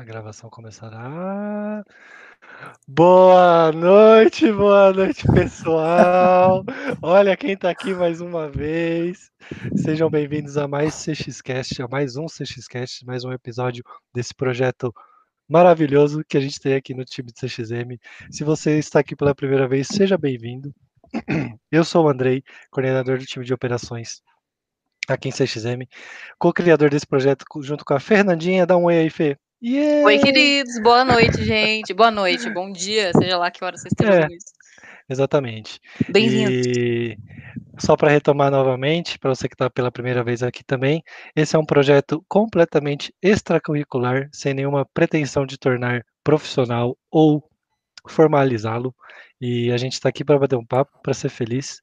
A gravação começará. Boa noite, boa noite, pessoal. Olha quem está aqui mais uma vez. Sejam bem-vindos a mais CXCast, a mais um CXCast, mais um episódio desse projeto maravilhoso que a gente tem aqui no time de CXM. Se você está aqui pela primeira vez, seja bem-vindo. Eu sou o Andrei, coordenador do time de operações aqui em CXM, co-criador desse projeto junto com a Fernandinha. Dá um oi aí, Fê. Yeah! Oi, queridos. Boa noite, gente. Boa noite, bom dia, seja lá que hora vocês estejam é. Exatamente. Bem-vindo. E só para retomar novamente, para você que está pela primeira vez aqui também, esse é um projeto completamente extracurricular, sem nenhuma pretensão de tornar profissional ou formalizá-lo. E a gente está aqui para bater um papo, para ser feliz,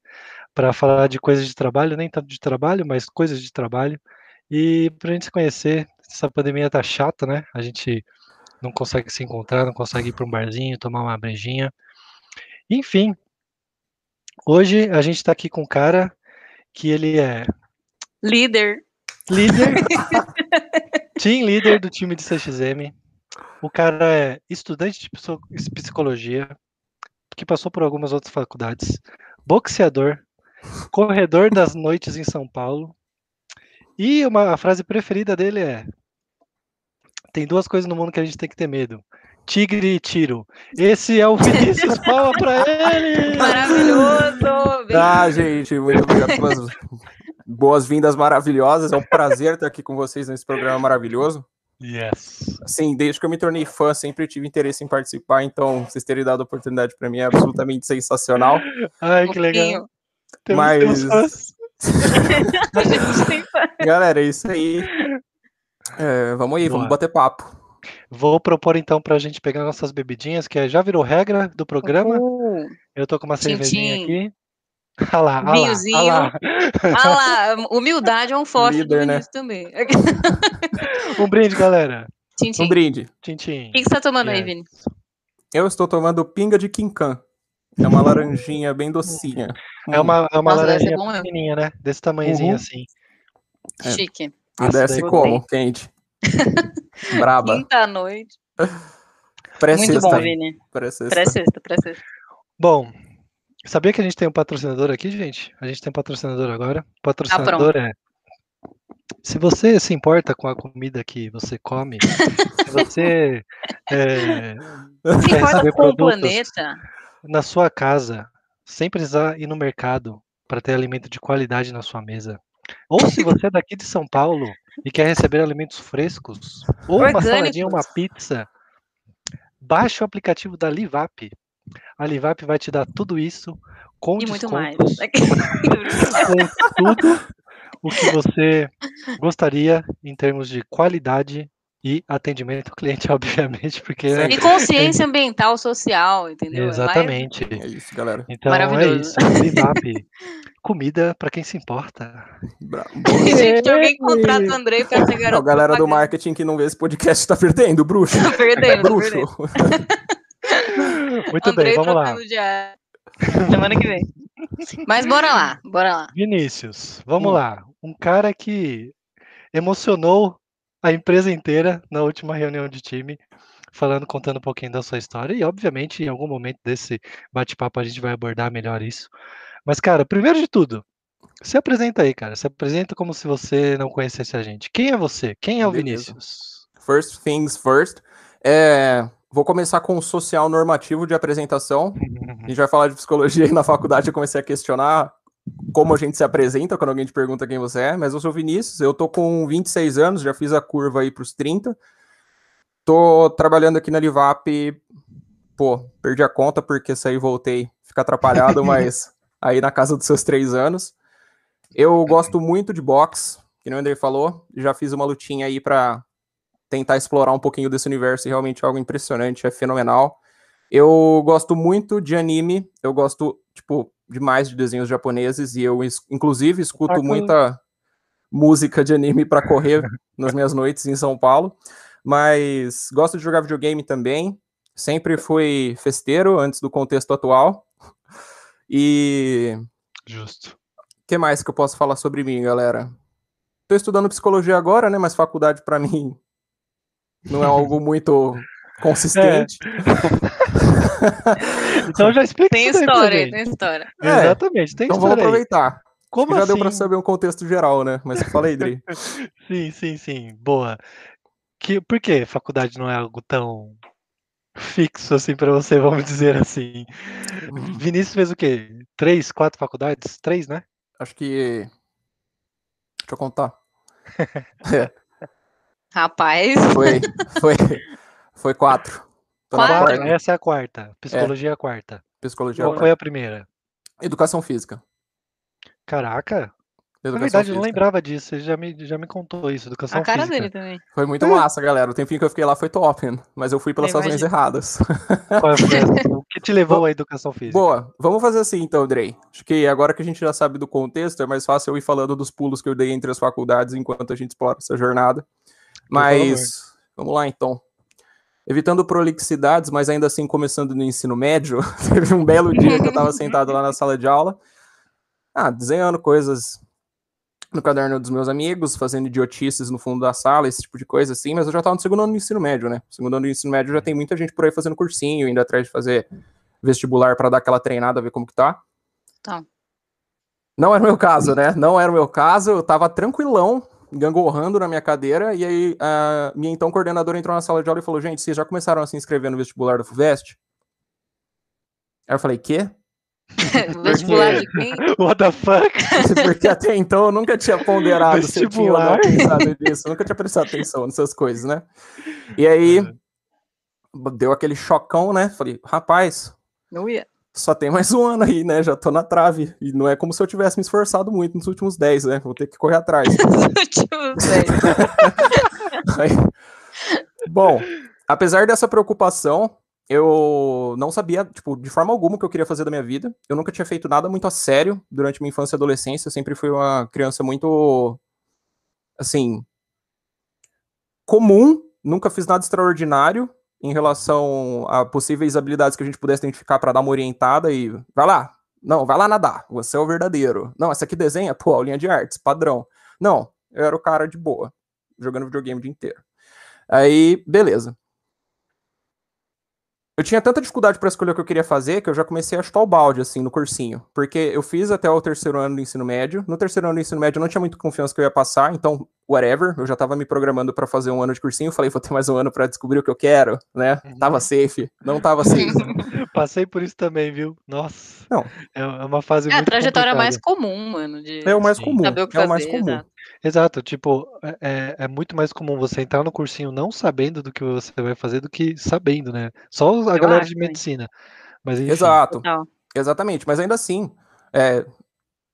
para falar de coisas de trabalho, nem tanto de trabalho, mas coisas de trabalho. E para a gente se conhecer, essa pandemia tá chata, né? A gente não consegue se encontrar, não consegue ir para um barzinho, tomar uma brejinha. Enfim, hoje a gente está aqui com um cara que ele é líder. Líder. team líder do time de CXM. O cara é estudante de psicologia, que passou por algumas outras faculdades, boxeador, corredor das noites em São Paulo. E uma, a frase preferida dele é: tem duas coisas no mundo que a gente tem que ter medo. Tigre e tiro. Esse é o Vinícius Palma para ele! Maravilhoso! Tá, gente, muito obrigado pelas boas-vindas maravilhosas. É um prazer estar aqui com vocês nesse programa maravilhoso. Yes. Assim, desde que eu me tornei fã, sempre tive interesse em participar, então vocês terem dado a oportunidade para mim é absolutamente sensacional. Ai, que legal. Temos Mas. Galera, é isso aí. É, vamos aí, Boa. vamos bater papo. Vou propor então para a gente pegar nossas bebidinhas, que já virou regra do programa. Uh, Eu tô com uma cervejinha aqui. Olha lá, olha lá, olha lá. humildade é um forte Líder, do né? também. um brinde, galera. Tchim, tchim. Um brinde. Tchim, tchim. O que, você tá tomando yes. aí, Vini? Eu estou tomando pinga de quincan. É uma laranjinha bem docinha. É uma, é uma Nossa, laranjinha pequenininha, né? Desse tamanhozinho uhum. assim. É. Chique. E desce como? Quente. Braba. Quinta noite. Muito bom, Vini. Pré-sexta, pré-sexta. Bom, sabia que a gente tem um patrocinador aqui, gente? A gente tem um patrocinador agora. O patrocinador ah, é. Se você se importa com a comida que você come, se você é, se importa com o planeta na sua casa, sem precisar ir no mercado para ter alimento de qualidade na sua mesa, ou se você é daqui de São Paulo e quer receber alimentos frescos, ou Orgânicos. uma saladinha, uma pizza, baixe o aplicativo da Livap. A Livap vai te dar tudo isso com e muito mais. com tudo o que você gostaria em termos de qualidade e atendimento ao cliente, obviamente, porque. E consciência ambiental, social, entendeu? É Exatamente. É, isso, galera. Então é isso. Comida para quem se importa. Gente, tem alguém que contrata o Andrei pra ser garoto. A galera do marketing que não vê esse podcast tá perdendo, bruxo. Tá perdendo, tá bruxo. Muito Andrei bem, vamos lá. Semana que vem. Mas bora lá, bora lá. Vinícius, vamos hum. lá. Um cara que emocionou a empresa inteira na última reunião de time, falando, contando um pouquinho da sua história. E, obviamente, em algum momento desse bate-papo a gente vai abordar melhor isso. Mas, cara, primeiro de tudo, se apresenta aí, cara. Se apresenta como se você não conhecesse a gente. Quem é você? Quem é o Beleza. Vinícius? First things first. É, vou começar com o social normativo de apresentação. A gente vai falar de psicologia e na faculdade eu comecei a questionar como a gente se apresenta quando alguém te pergunta quem você é, mas eu sou Vinícius, eu tô com 26 anos, já fiz a curva aí pros 30. Tô trabalhando aqui na Livap, pô, perdi a conta porque saí e voltei, fica atrapalhado, mas aí na casa dos seus três anos. Eu gosto muito de boxe, que o André falou, já fiz uma lutinha aí para tentar explorar um pouquinho desse universo e realmente é algo impressionante, é fenomenal. Eu gosto muito de anime, eu gosto, tipo, demais de desenhos japoneses e eu, inclusive, escuto muita música de anime para correr nas minhas noites em São Paulo. Mas gosto de jogar videogame também. Sempre fui festeiro antes do contexto atual. E. Justo. O que mais que eu posso falar sobre mim, galera? Estou estudando psicologia agora, né? Mas faculdade para mim não é algo muito consistente. É. então já explica Tem história, tem história. É, Exatamente, tem então história. Então vamos aproveitar. Como já assim? deu para saber um contexto geral, né? Mas fala aí, Dri. sim, sim, sim. Boa. Que, por que faculdade não é algo tão fixo assim para você, vamos dizer assim? Vinícius fez o quê? Três, quatro faculdades? Três, né? Acho que. Deixa eu contar. é. Rapaz. Foi, foi, foi quatro. Quatro? Essa é a quarta. Psicologia é a quarta. Psicologia Qual foi a primeira? Educação física. Caraca. Educação Na verdade, física. eu não lembrava disso. Você já me, já me contou isso. Educação a cara física. dele também. Foi muito massa, galera. O tempinho que eu fiquei lá foi top, mas eu fui pelas eu razões erradas. o que te levou à educação física? Boa. Vamos fazer assim então, Drey. Acho que agora que a gente já sabe do contexto, é mais fácil eu ir falando dos pulos que eu dei entre as faculdades enquanto a gente explora essa jornada. Mas vamos lá então. Evitando prolixidades, mas ainda assim começando no ensino médio, teve um belo dia que eu estava sentado lá na sala de aula, ah, desenhando coisas no caderno dos meus amigos, fazendo idiotices no fundo da sala, esse tipo de coisa assim, mas eu já estava no segundo ano do ensino médio, né? No segundo ano do ensino médio já tem muita gente por aí fazendo cursinho, indo atrás de fazer vestibular para dar aquela treinada, ver como que tá. Tá. Não era o meu caso, né? Não era o meu caso, eu tava tranquilão, gangorrando na minha cadeira, e aí a minha então coordenadora entrou na sala de aula e falou: Gente, vocês já começaram a se inscrever no vestibular do FUVEST? Aí eu falei: Quê? vestibular de quem? What the fuck? Porque até então eu nunca tinha ponderado vestibular. se eu tinha pensado nisso, nunca tinha prestado atenção nessas coisas, né? E aí uhum. deu aquele chocão, né? Falei, rapaz. Não ia só tem mais um ano aí, né? Já tô na trave. E não é como se eu tivesse me esforçado muito nos últimos 10, né? Vou ter que correr atrás. nos últimos 10. Bom, apesar dessa preocupação, eu não sabia, tipo, de forma alguma o que eu queria fazer da minha vida. Eu nunca tinha feito nada muito a sério durante minha infância e adolescência. Eu sempre fui uma criança muito, assim, comum. Nunca fiz nada extraordinário em relação a possíveis habilidades que a gente pudesse identificar para dar uma orientada e vai lá, não, vai lá nadar, você é o verdadeiro. Não, essa aqui desenha, pô, aulinha de artes, padrão. Não, eu era o cara de boa, jogando videogame o dia inteiro. Aí, beleza. Eu tinha tanta dificuldade para escolher o que eu queria fazer que eu já comecei a chutar o balde, assim, no cursinho. Porque eu fiz até o terceiro ano do ensino médio. No terceiro ano do ensino médio eu não tinha muita confiança que eu ia passar, então, whatever. Eu já tava me programando para fazer um ano de cursinho. Falei, vou ter mais um ano para descobrir o que eu quero, né? Uhum. Tava safe. Não tava safe. Passei por isso também, viu? Nossa. Não. É, é uma fase é muito a trajetória complicada. mais comum, mano. De... É o mais comum. Saber o que é fazer, o mais comum. Exato. Exato, tipo, é, é, é muito mais comum você entrar no cursinho não sabendo do que você vai fazer do que sabendo, né? Só a eu galera de medicina. Mas, enfim. Exato. Não. Exatamente, mas ainda assim, é,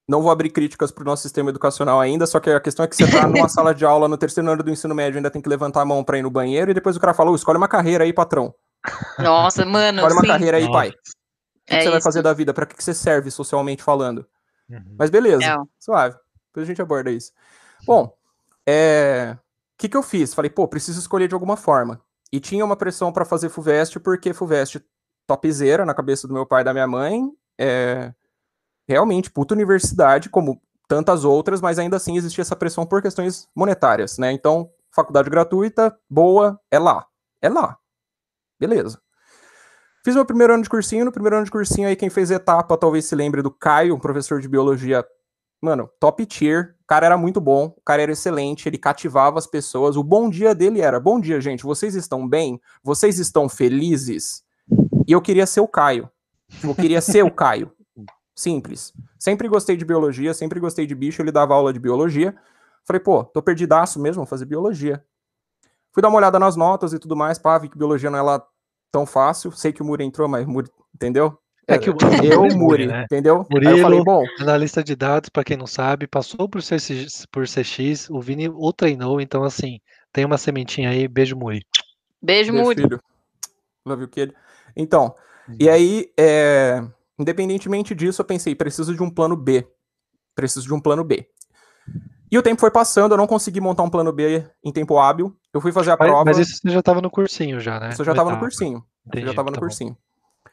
não vou abrir críticas para o nosso sistema educacional ainda, só que a questão é que você está numa sala de aula no terceiro ano do ensino médio, ainda tem que levantar a mão para ir no banheiro, e depois o cara falou, escolhe uma carreira aí, patrão. Nossa, mano. Escolhe uma sim. carreira aí, Nossa. pai. O que, é que você vai fazer da vida? Para que, que você serve socialmente falando? Uhum. Mas beleza, é. suave. Depois a gente aborda isso. Bom, é... o que, que eu fiz? Falei, pô, preciso escolher de alguma forma. E tinha uma pressão para fazer FUVEST, porque FUVEST topzera na cabeça do meu pai e da minha mãe. É... Realmente, puta universidade, como tantas outras, mas ainda assim existia essa pressão por questões monetárias, né? Então, faculdade gratuita, boa, é lá. É lá. Beleza. Fiz meu primeiro ano de cursinho. No primeiro ano de cursinho, aí quem fez etapa talvez se lembre do Caio, um professor de biologia mano, top tier. O cara era muito bom, o cara era excelente, ele cativava as pessoas. O bom dia dele era: bom dia, gente, vocês estão bem? Vocês estão felizes? E eu queria ser o Caio. Eu queria ser o Caio. Simples. Sempre gostei de biologia, sempre gostei de bicho, ele dava aula de biologia. Falei, pô, tô perdidaço mesmo, vou fazer biologia. Fui dar uma olhada nas notas e tudo mais, pá, vi que biologia não é lá tão fácil. Sei que o Muri entrou, mas Muri, entendeu? É que o eu, Muri, né? entendeu? Murilo, Aí eu falei, bom, analista de dados, para quem não sabe, passou por CX, por CX, o Vini o treinou, então assim, tem uma sementinha aí, beijo Muri. Beijo, beijo Muri. Filho. Love you, kid. Então, uhum. e aí, é, independentemente disso, eu pensei, preciso de um plano B. Preciso de um plano B. E o tempo foi passando, eu não consegui montar um plano B em tempo hábil. Eu fui fazer a mas, prova. Mas isso você já estava no cursinho já, né? Isso eu já estava no cursinho. Entendi, já estava no tá cursinho. Bom.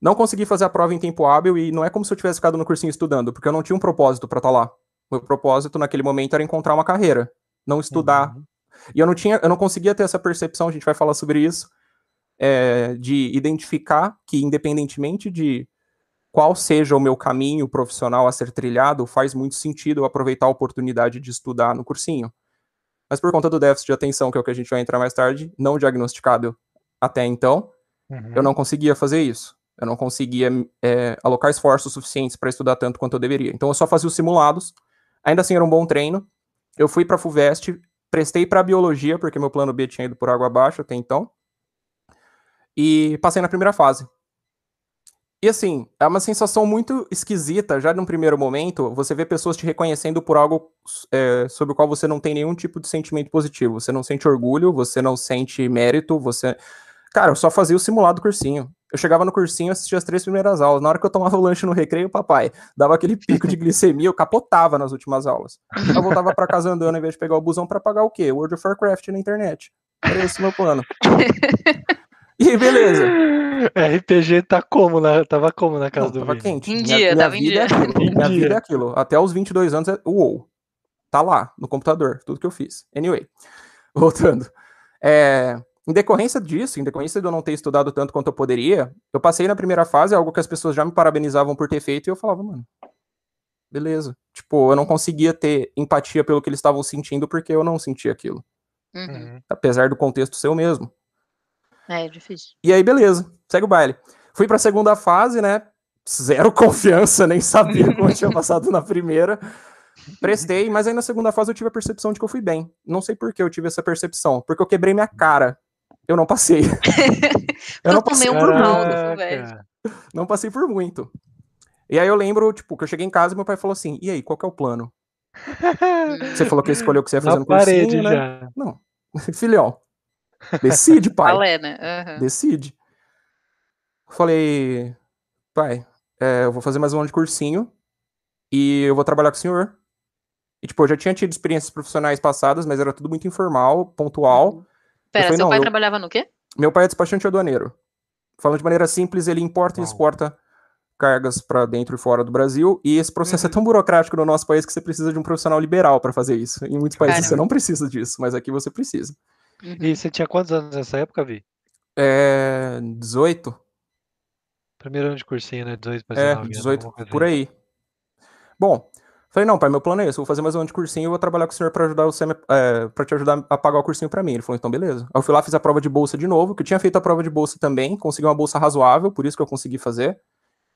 Não consegui fazer a prova em tempo hábil e não é como se eu tivesse ficado no cursinho estudando, porque eu não tinha um propósito para estar tá lá. Meu propósito naquele momento era encontrar uma carreira, não estudar. Uhum. E eu não tinha, eu não conseguia ter essa percepção, a gente vai falar sobre isso, é, de identificar que, independentemente de qual seja o meu caminho profissional a ser trilhado, faz muito sentido eu aproveitar a oportunidade de estudar no cursinho. Mas por conta do déficit de atenção, que é o que a gente vai entrar mais tarde, não diagnosticado até então, uhum. eu não conseguia fazer isso. Eu não conseguia é, alocar esforços suficientes para estudar tanto quanto eu deveria. Então eu só fazia os simulados. Ainda assim era um bom treino. Eu fui para a FUVEST, prestei para biologia, porque meu plano B tinha ido por água abaixo até então. E passei na primeira fase. E assim, é uma sensação muito esquisita, já num primeiro momento, você vê pessoas te reconhecendo por algo é, sobre o qual você não tem nenhum tipo de sentimento positivo. Você não sente orgulho, você não sente mérito, você. Cara, eu só fazia o simulado cursinho. Eu chegava no cursinho, assistia as três primeiras aulas. Na hora que eu tomava o lanche no recreio, papai, dava aquele pico de glicemia, eu capotava nas últimas aulas. Eu voltava para casa andando, ao invés de pegar o busão para pagar o quê? World of Warcraft na internet. Era esse o meu plano. E beleza. RPG tá como na, tava como na casa Não, do Tava Vini? quente. Em minha, dia, minha tava em dia. É minha vida é aquilo. Até os 22 anos é uou. Tá lá, no computador, tudo que eu fiz. Anyway, voltando. É, em decorrência disso, em decorrência de eu não ter estudado tanto quanto eu poderia, eu passei na primeira fase, algo que as pessoas já me parabenizavam por ter feito, e eu falava, mano, beleza. Tipo, eu não conseguia ter empatia pelo que eles estavam sentindo porque eu não sentia aquilo. Uhum. uhum. Apesar do contexto ser o mesmo. É, é difícil. E aí, beleza, segue o baile. Fui pra segunda fase, né? Zero confiança, nem sabia como eu tinha passado na primeira. Prestei, mas aí na segunda fase eu tive a percepção de que eu fui bem. Não sei por que eu tive essa percepção. Porque eu quebrei minha cara eu não passei. eu não passei por muito. Não passei por muito. E aí eu lembro, tipo, que eu cheguei em casa e meu pai falou assim: e aí, qual que é o plano? você falou que escolheu o que você ia fazer Na no cursinho, né? Já. Não. Filhão. Decide, pai. Falei, né? Uhum. Decide. Falei, pai, é, eu vou fazer mais um ano de cursinho e eu vou trabalhar com o senhor. E, tipo, eu já tinha tido experiências profissionais passadas, mas era tudo muito informal, pontual. Uhum. Pera, falei, seu pai eu... trabalhava no quê? Meu pai é despachante aduaneiro. Falando de maneira simples, ele importa e exporta cargas para dentro e fora do Brasil, e esse processo é uhum. é tão burocrático no nosso país que você precisa de um profissional liberal para fazer isso. Em muitos países Caramba. você não precisa disso, mas aqui você precisa. Uhum. E você tinha quantos anos nessa época, Vi? É. 18. Primeiro ano de cursinho, né? 18 para 19. É, 18, por assim. aí. Bom, Falei, não, pai, meu plano é esse, eu vou fazer mais um ano de cursinho e vou trabalhar com o senhor para ajudar você é, para te ajudar a pagar o cursinho para mim. Ele falou, então beleza. Aí eu fui lá, fiz a prova de bolsa de novo, que eu tinha feito a prova de bolsa também, consegui uma bolsa razoável, por isso que eu consegui fazer.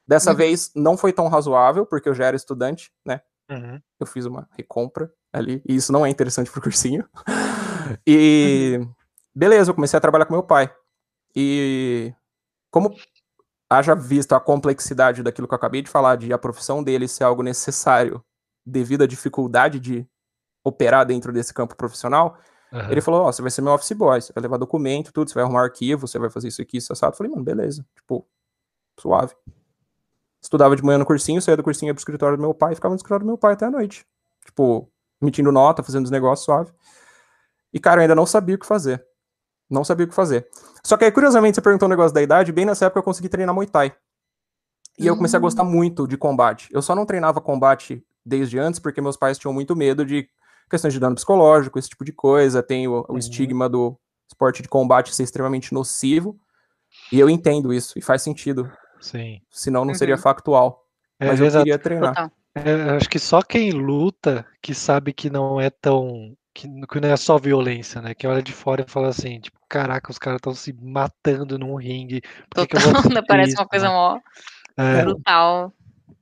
Dessa uhum. vez não foi tão razoável, porque eu já era estudante, né? Uhum. Eu fiz uma recompra ali, e isso não é interessante pro cursinho. e beleza, eu comecei a trabalhar com meu pai. E como haja visto a complexidade daquilo que eu acabei de falar, de a profissão dele ser algo necessário devido à dificuldade de operar dentro desse campo profissional, uhum. ele falou, ó, oh, você vai ser meu office boy, você vai levar documento, tudo, você vai arrumar arquivo, você vai fazer isso aqui, isso assado. Eu falei, mano, beleza, tipo, suave. Estudava de manhã no cursinho, saía do cursinho ia pro escritório do meu pai, ficava no escritório do meu pai até a noite. Tipo, emitindo nota, fazendo os negócios suave. E, cara, eu ainda não sabia o que fazer. Não sabia o que fazer. Só que aí, curiosamente, você perguntou um negócio da idade, bem nessa época eu consegui treinar Muay Thai. E eu comecei a gostar hum. muito de combate. Eu só não treinava combate desde antes, porque meus pais tinham muito medo de questões de dano psicológico, esse tipo de coisa. Tem o, o uhum. estigma do esporte de combate ser extremamente nocivo. E eu entendo isso, e faz sentido. Sim. Senão não uhum. seria factual. É, Mas eu exato. queria treinar. É, acho que só quem luta que sabe que não é tão. Que, que não é só violência, né? Que olha de fora e fala assim, tipo, caraca, os caras estão se matando num ringue. Total, parece isso, uma coisa né? mó é. brutal.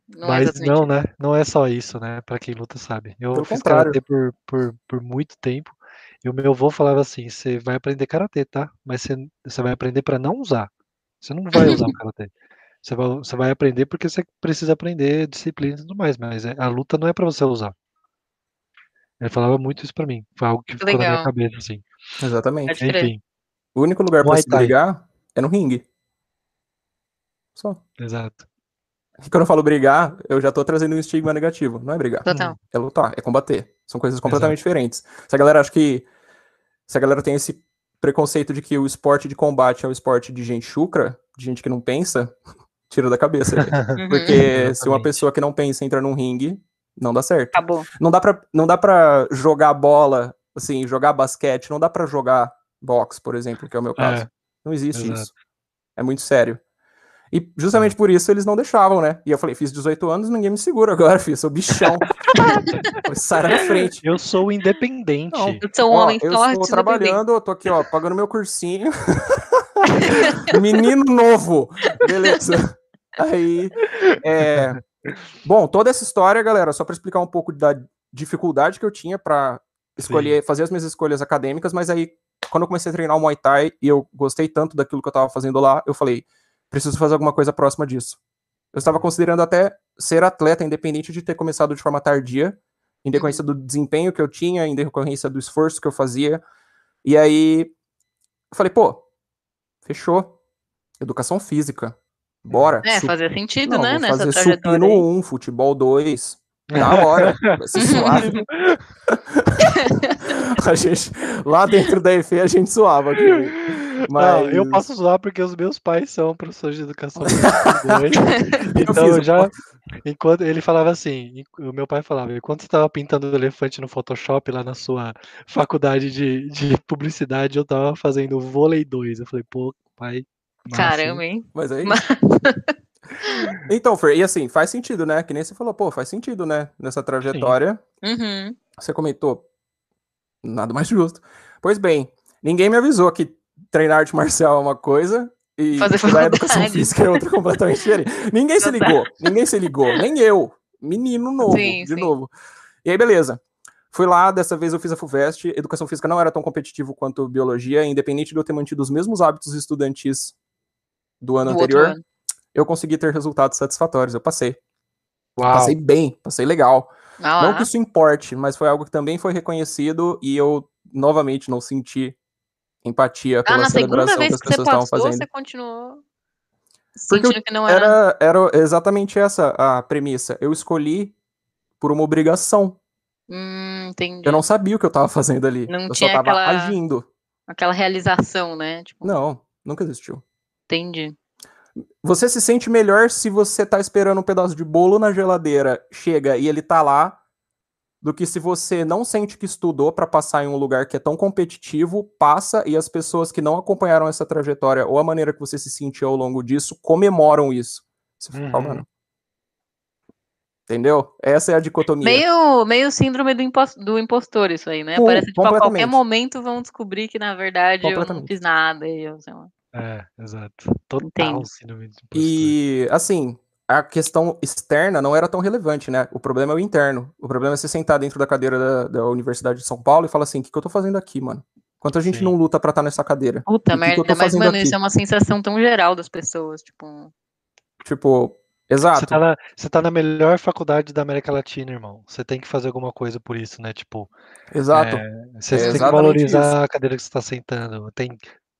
Não é Mas é não, né? Não é só isso, né? Para quem luta sabe. Eu Pelo fiz karatê por, por, por muito tempo e o meu avô falava assim: você vai aprender karatê, tá? Mas você, você vai aprender para não usar. Você não vai usar o karatê. Você vai, você vai aprender porque você precisa aprender disciplina e tudo mais, mas é, a luta não é para você usar. Ele falava muito isso para mim. Foi algo que ficou Legal. na minha cabeça, assim. Exatamente. Enfim. O único lugar para se brigar é no ringue. Só. Exato. Quando eu falo brigar, eu já tô trazendo um estigma negativo. Não é brigar. Total. É lutar, é combater. São coisas completamente Exato. diferentes. Se a galera acha que. Se a galera tem esse preconceito de que o esporte de combate é o esporte de gente chucra, de gente que não pensa, tira da cabeça. Uhum. Porque se uma pessoa que não pensa entra num ringue, não dá certo. Acabou. Não dá pra, não dá pra jogar bola assim, jogar basquete, não dá para jogar boxe, por exemplo, que é o meu caso. É, não existe exato. isso. É muito sério. E justamente é. por isso eles não deixavam, né? E eu falei, fiz 18 anos, ninguém me segura agora, filho, sou bichão. Sai na frente. Eu sou independente. Não, eu sou um ó, homem eu forte. Eu estou trabalhando, eu tô aqui, ó, pagando meu cursinho. Menino novo. Beleza. Aí, é... Bom, toda essa história, galera, só para explicar um pouco da dificuldade que eu tinha para escolher, Sim. fazer as minhas escolhas acadêmicas, mas aí, quando eu comecei a treinar o Muay Thai e eu gostei tanto daquilo que eu estava fazendo lá, eu falei, preciso fazer alguma coisa próxima disso. Eu estava considerando até ser atleta, independente de ter começado de forma tardia, em decorrência do desempenho que eu tinha, em decorrência do esforço que eu fazia. E aí, eu falei, pô, fechou. Educação física. Bora. É, Sup... fazia sentido, Não, né? Nessa fazer supino 1, futebol 2. Da hora. Vai ser suave. a gente, lá dentro da EFE a gente suava aqui. Mas... Não, eu posso zoar porque os meus pais são professores de educação então eu já. Enquanto ele falava assim, o meu pai falava, enquanto você estava pintando o elefante no Photoshop lá na sua faculdade de, de publicidade, eu estava fazendo vôlei 2. Eu falei, pô, pai. Massa. Caramba, hein? Mas aí. então, Fer, e assim, faz sentido, né? Que nem você falou, pô, faz sentido, né? Nessa trajetória. Uhum. Você comentou. Nada mais justo. Pois bem, ninguém me avisou que treinar arte marcial é uma coisa e Fazer estudar educação física é outra completamente diferente. Ninguém se ligou, ninguém se ligou, nem eu. Menino novo, sim, de sim. novo. E aí, beleza. Fui lá, dessa vez eu fiz a FUVEST. Educação física não era tão competitivo quanto biologia, independente de eu ter mantido os mesmos hábitos estudantis do ano anterior. Ano. Eu consegui ter resultados satisfatórios. Eu passei. Uau. Passei bem, passei legal. Ah, não que isso importe, mas foi algo que também foi reconhecido e eu novamente não senti empatia pela ah, celebração que as pessoas estavam fazendo. Você continuou Porque que não era... era... Era exatamente essa a premissa. Eu escolhi por uma obrigação. Hum, entendi. Eu não sabia o que eu estava fazendo ali. Não eu tinha só estava aquela... agindo. Aquela realização, né? Tipo... Não, nunca existiu. Entendi. Você se sente melhor se você tá esperando um pedaço de bolo na geladeira, chega e ele tá lá, do que se você não sente que estudou para passar em um lugar que é tão competitivo, passa e as pessoas que não acompanharam essa trajetória ou a maneira que você se sentiu ao longo disso comemoram isso. Você fica, uhum. Entendeu? Essa é a dicotomia. Meio, meio síndrome do, impostor, do impostor isso aí, né? Parece que tipo, a qualquer momento vão descobrir que, na verdade, eu não fiz nada. E eu, sei lá. É, exato. Total síndrome de impostor. E, assim, a questão externa não era tão relevante, né? O problema é o interno. O problema é você sentar dentro da cadeira da, da Universidade de São Paulo e falar assim: o que, que eu tô fazendo aqui, mano? Quanto a gente Sim. não luta pra estar nessa cadeira? Puta merda, mas, mano, aqui? isso é uma sensação tão geral das pessoas, tipo. Tipo, exato. Você tá, na, você tá na melhor faculdade da América Latina, irmão. Você tem que fazer alguma coisa por isso, né? Tipo. Exato. É, você é tem que valorizar isso. a cadeira que você tá sentando. Tem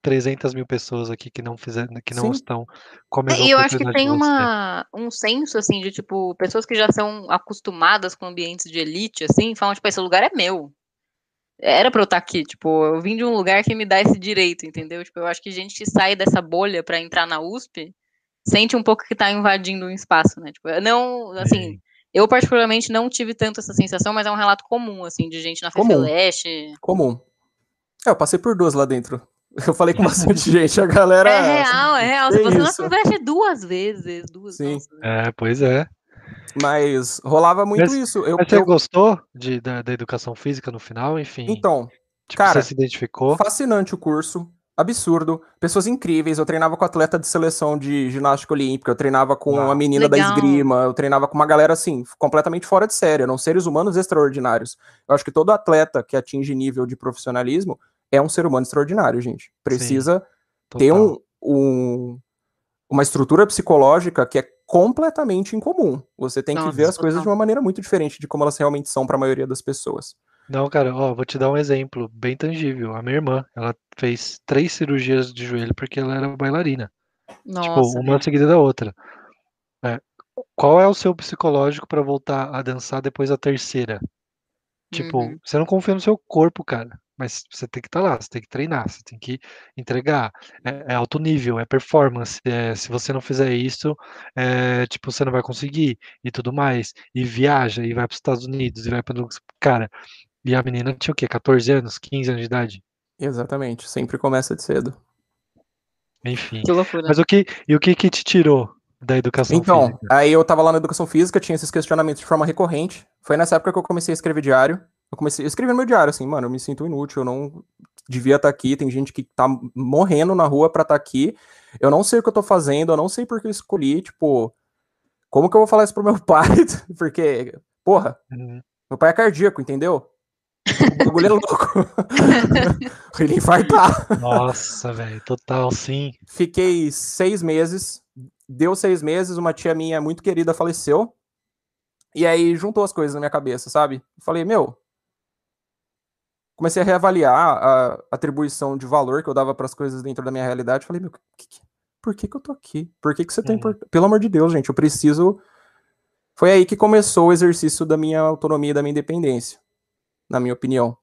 300 mil pessoas aqui que não fizeram, que não Sim. estão com a mesma E eu acho que tem uma, um senso, assim, de, tipo, pessoas que já são acostumadas com ambientes de elite, assim, falam, tipo, esse lugar é meu. Era pra eu estar tá aqui, tipo, eu vim de um lugar que me dá esse direito, entendeu? Tipo, eu acho que gente que sai dessa bolha para entrar na USP sente um pouco que tá invadindo um espaço, né? Tipo, não, assim, eu particularmente não tive tanto essa sensação, mas é um relato comum, assim, de gente na FEFELESH. Comum. É, eu passei por duas lá dentro. Eu falei com bastante gente, a galera. É real, é real. Se você não conversa duas vezes, duas Sim. É, pois é. Mas rolava muito mas, isso. Eu, mas você eu... gostou de, da, da, educação física no final, enfim? Então, tipo, cara, você se identificou? Fascinante o curso, absurdo, pessoas incríveis. Eu treinava com atleta de seleção de ginástica olímpica, eu treinava com Uau. uma menina Legal. da esgrima, eu treinava com uma galera assim, completamente fora de série, eram seres humanos extraordinários. Eu acho que todo atleta que atinge nível de profissionalismo é um ser humano extraordinário, gente. Precisa Sim, ter um, um, uma estrutura psicológica que é completamente incomum. Você tem Nossa, que ver as total. coisas de uma maneira muito diferente de como elas realmente são para a maioria das pessoas. Não, cara, ó, vou te dar um exemplo bem tangível. A minha irmã, ela fez três cirurgias de joelho porque ela era bailarina. Tipo, Nossa, tipo, uma seguida da outra. É, qual é o seu psicológico para voltar a dançar depois da terceira? Tipo, uhum. você não confia no seu corpo, cara mas você tem que estar tá lá, você tem que treinar, você tem que entregar. É, é alto nível, é performance. É, se você não fizer isso, é, tipo, você não vai conseguir e tudo mais. E viaja, e vai para os Estados Unidos, e vai para. Cara, E a menina tinha o quê? 14 anos? 15 anos de idade? Exatamente, sempre começa de cedo. Enfim. Que loucura. Mas o que, e o que que te tirou da educação Então, física? aí eu tava lá na educação física, tinha esses questionamentos de forma recorrente. Foi nessa época que eu comecei a escrever diário. Eu comecei a escrever no meu diário, assim, mano, eu me sinto inútil, eu não devia estar aqui, tem gente que tá morrendo na rua pra estar aqui. Eu não sei o que eu tô fazendo, eu não sei por que eu escolhi, tipo, como que eu vou falar isso pro meu pai? Porque, porra, Uhum. meu pai é cardíaco, entendeu? O bagulho é louco. Ele infartar. Nossa, velho, total, sim. Fiquei seis meses. Deu seis meses, uma tia minha muito querida faleceu. E aí juntou as coisas na minha cabeça, sabe? Falei, meu. Comecei a reavaliar a atribuição de valor que eu dava para as coisas dentro da minha realidade. Falei, meu, que que- por que, que eu tô aqui? Por que, que você tem Uhum. import... Pelo amor de Deus, gente, eu preciso. Foi aí que começou o exercício da minha autonomia e da minha independência, na minha opinião.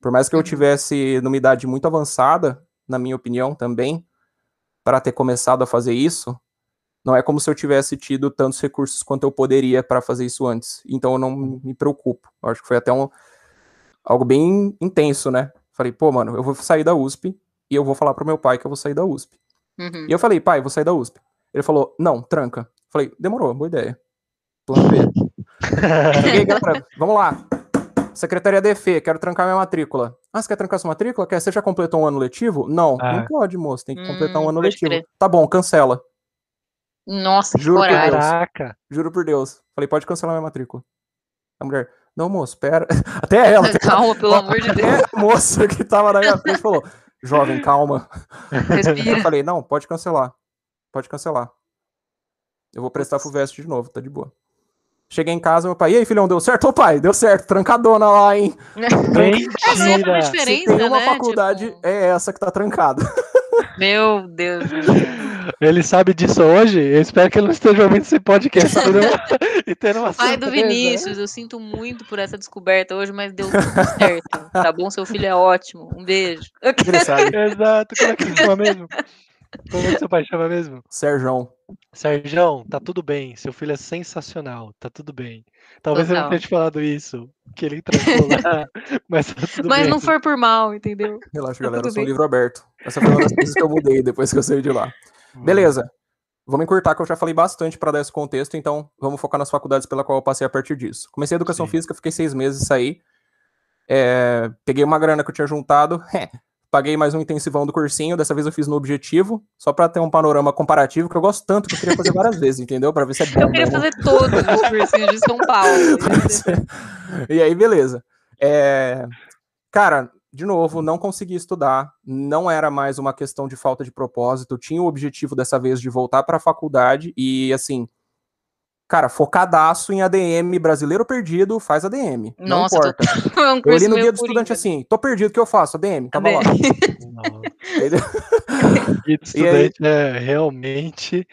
Por mais que eu Uhum. tivesse numa idade muito avançada, na minha opinião também, para ter começado a fazer isso, não é como se eu tivesse tido tantos recursos quanto eu poderia para fazer isso antes. Então eu não me preocupo. Eu acho que foi até um algo bem intenso, né? Falei, pô, mano, eu vou sair da USP e eu vou falar pro meu pai que eu vou sair da USP. Uhum. E eu falei, pai, eu vou sair da USP. Ele falou, não, tranca. Falei, demorou, boa ideia. Plano B. Cheguei, galera, vamos lá. Secretaria DF, quero trancar minha matrícula. Ah, você quer trancar sua matrícula? Quer? Você já completou um ano letivo? Não, Ah. não pode, moço. Tem que completar um Hum, ano pode letivo. crer. Tá bom, cancela. Nossa, que Juro por coragem. Deus. Caraca. Juro por Deus. Falei, pode cancelar minha matrícula. A mulher, não, moço, pera. Até ela, até Calma, pelo amor de Deus. até a moça que tava na minha frente falou, jovem, calma. Eu Respira. falei, não, pode cancelar. Pode cancelar. Eu vou prestar FUVEST de novo, tá de boa. Cheguei em casa, meu pai, e aí, filhão, deu certo? Ô, pai, deu certo, trancadona lá, hein? Essa é uma Mentira. Se diferença, tem uma né? faculdade, Tipo, é essa que tá trancada. Meu Deus. Ele sabe disso hoje? Eu espero que ele não esteja ouvindo esse podcast e tendo uma Pai do. Vinícius, eu sinto muito por essa descoberta hoje, mas deu tudo certo. Tá bom? Seu filho é ótimo. Um beijo. Ele sabe. Exato. Como é que ele chama mesmo? Como é que seu pai chama mesmo? Serjão. Sérgio, tá tudo bem. Seu filho é sensacional. Tá tudo bem. Talvez ele não Total. tenha te falado isso. Que ele trancou lá. Mas tá tudo Mas bem. não for por mal, entendeu? Relaxa, Tá galera, eu sou um livro aberto. Essa foi uma das coisas que eu mudei depois que eu saí de lá. Beleza. Vamos encurtar, que eu já falei bastante para dar esse contexto, então vamos focar nas faculdades pela qual eu passei a partir disso. Comecei a educação Sim. física, fiquei seis meses, saí. É, peguei uma grana que eu tinha juntado, paguei mais um intensivão do cursinho, dessa vez eu fiz no objetivo, só para ter um panorama comparativo, que eu gosto tanto que eu queria fazer várias vezes, entendeu? Para ver se é bom Eu queria fazer todos os cursinhos de São Paulo. e aí, beleza. É, Cara, de novo, não consegui estudar, não era mais uma questão de falta de propósito, tinha o objetivo dessa vez de voltar para a faculdade e, assim, cara, focadaço em ADM, brasileiro perdido, faz ADM. Não Nossa, importa. É um Eu li no guia do estudante assim, tô perdido, o que eu faço? ADM, tava lá. Nossa, Entendeu? guia do aí- estudante é, realmente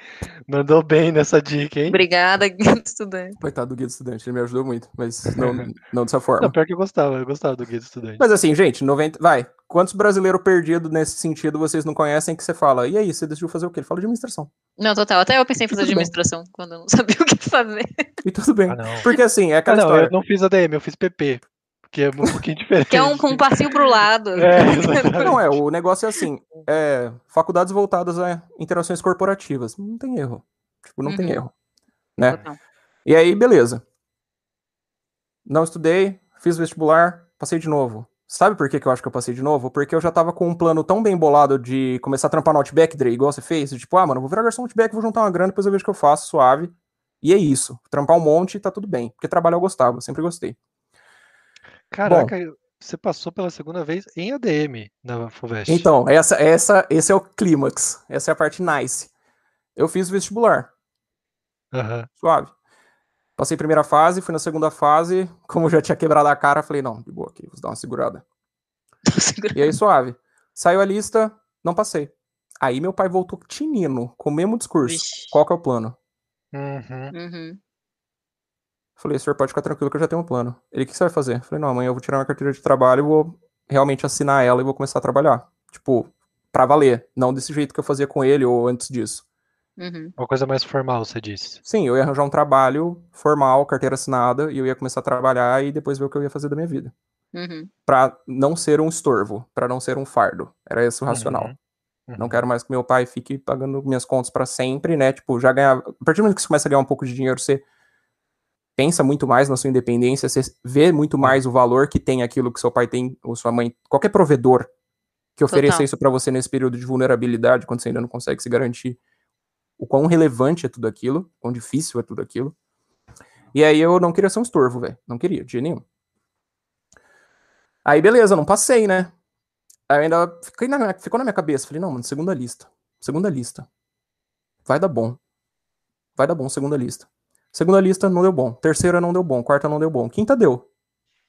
mandou bem nessa dica, hein? Obrigada, guia do estudante. Coitado do guia do estudante, ele me ajudou muito, mas não, não dessa forma. Não, pior que eu gostava, eu gostava do guia do estudante. Mas assim, gente, 90. Vai. Quantos brasileiros perdidos nesse sentido vocês não conhecem que você fala? E aí, você decidiu fazer o quê? Ele fala de administração. Não, total. Até eu pensei em fazer Tudo bem. administração quando eu não sabia o que fazer. E tudo bem. Ah. Porque assim, é Ah, aquela não, história. eu não fiz ADM, eu fiz PP. Que é um pouquinho diferente. Que é um, com um passinho pro lado. É. Não, é, o negócio é assim, é, faculdades voltadas a interações corporativas. Não tem erro. Tipo, não tem Uhum. erro. Né? Total. E aí, beleza. Não estudei, fiz vestibular, passei de novo. Sabe por que, que eu acho que eu passei de novo? Porque eu já tava com um plano tão bem bolado de começar a trampar no Outback, Dre, igual você fez. Tipo, ah, mano, vou virar garçom Outback, vou juntar uma grana, depois eu vejo o que eu faço, suave. E é isso. Trampar um monte e tá tudo bem. Porque trabalhar eu gostava, sempre gostei. Caraca, você passou pela segunda vez em ADM na FUVEST. Então, essa, essa, esse é o clímax. Essa é a parte nice. Eu fiz vestibular, Aham. suave. Passei primeira fase, fui na segunda fase. Como eu já tinha quebrado a cara, falei, não, de boa aqui, vou dar uma segurada. E aí, suave. Saiu a lista, não passei. Aí meu pai voltou tinino, com o mesmo discurso. Vixe. Qual que é o plano? Uhum. Uhum. Falei, senhor, pode ficar tranquilo que eu já tenho um plano. Ele, o que você vai fazer? Falei, não, amanhã eu vou tirar minha carteira de trabalho e vou realmente assinar ela e vou começar a trabalhar. Tipo, pra valer. Não desse jeito que eu fazia com ele ou antes disso. Uhum. Uma coisa mais formal, você disse. Sim, eu ia arranjar um trabalho formal, carteira assinada, e eu ia começar a trabalhar e depois ver o que eu ia fazer da minha vida. Uhum. Pra não ser um estorvo, pra não ser um fardo. Era esse o racional. Uhum. Não quero mais que meu pai fique pagando minhas contas pra sempre, né? Tipo, já ganhava. A partir do momento que você começa a ganhar um pouco de dinheiro, você pensa muito mais na sua independência, você vê muito mais o valor que tem aquilo que seu pai tem, ou sua mãe, qualquer provedor que ofereça Total. isso pra você nesse período de vulnerabilidade, quando você ainda não consegue se garantir, o quão relevante é tudo aquilo, quão difícil é tudo aquilo. E aí eu não queria ser um estorvo, velho. Não queria, de jeito nenhum. Aí beleza, não passei, né? Aí ainda fiquei na ficou na minha cabeça. Falei, não, mano, segunda lista. Segunda lista. Vai dar bom. Vai dar bom, segunda lista. Segunda lista não deu bom. Terceira não deu bom. Quarta não deu bom. Quinta deu.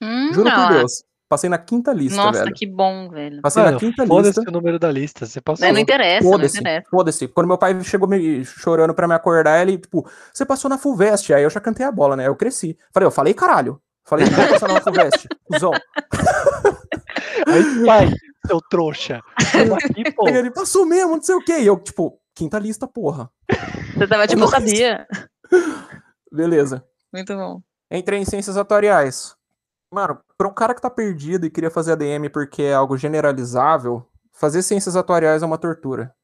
Hum, Juro por lá. Deus. Passei na quinta lista, Nossa, velho. que bom, velho. Passei Mano, na quinta foda-se lista. o número da lista. Você passou. Mas não interessa, não Foda-se, interessa. foda-se. Quando meu pai chegou me chorando pra me acordar, ele, tipo, você passou na Fulvestre. Aí eu já cantei a bola, né? Eu cresci. Falei, eu falei, caralho. Falei, não vai passar na Fulvestre. Cusão. Aí, pai, seu trouxa. Aqui, ele passou mesmo, não sei o quê. E eu, tipo, quinta lista, porra. Você tava tipo, eu Nossa. sabia. Beleza. Muito bom. Entrei em ciências atuariais. Mano, pra um cara que tá perdido e queria fazer ADM porque é algo generalizável, fazer ciências atuariais é uma tortura.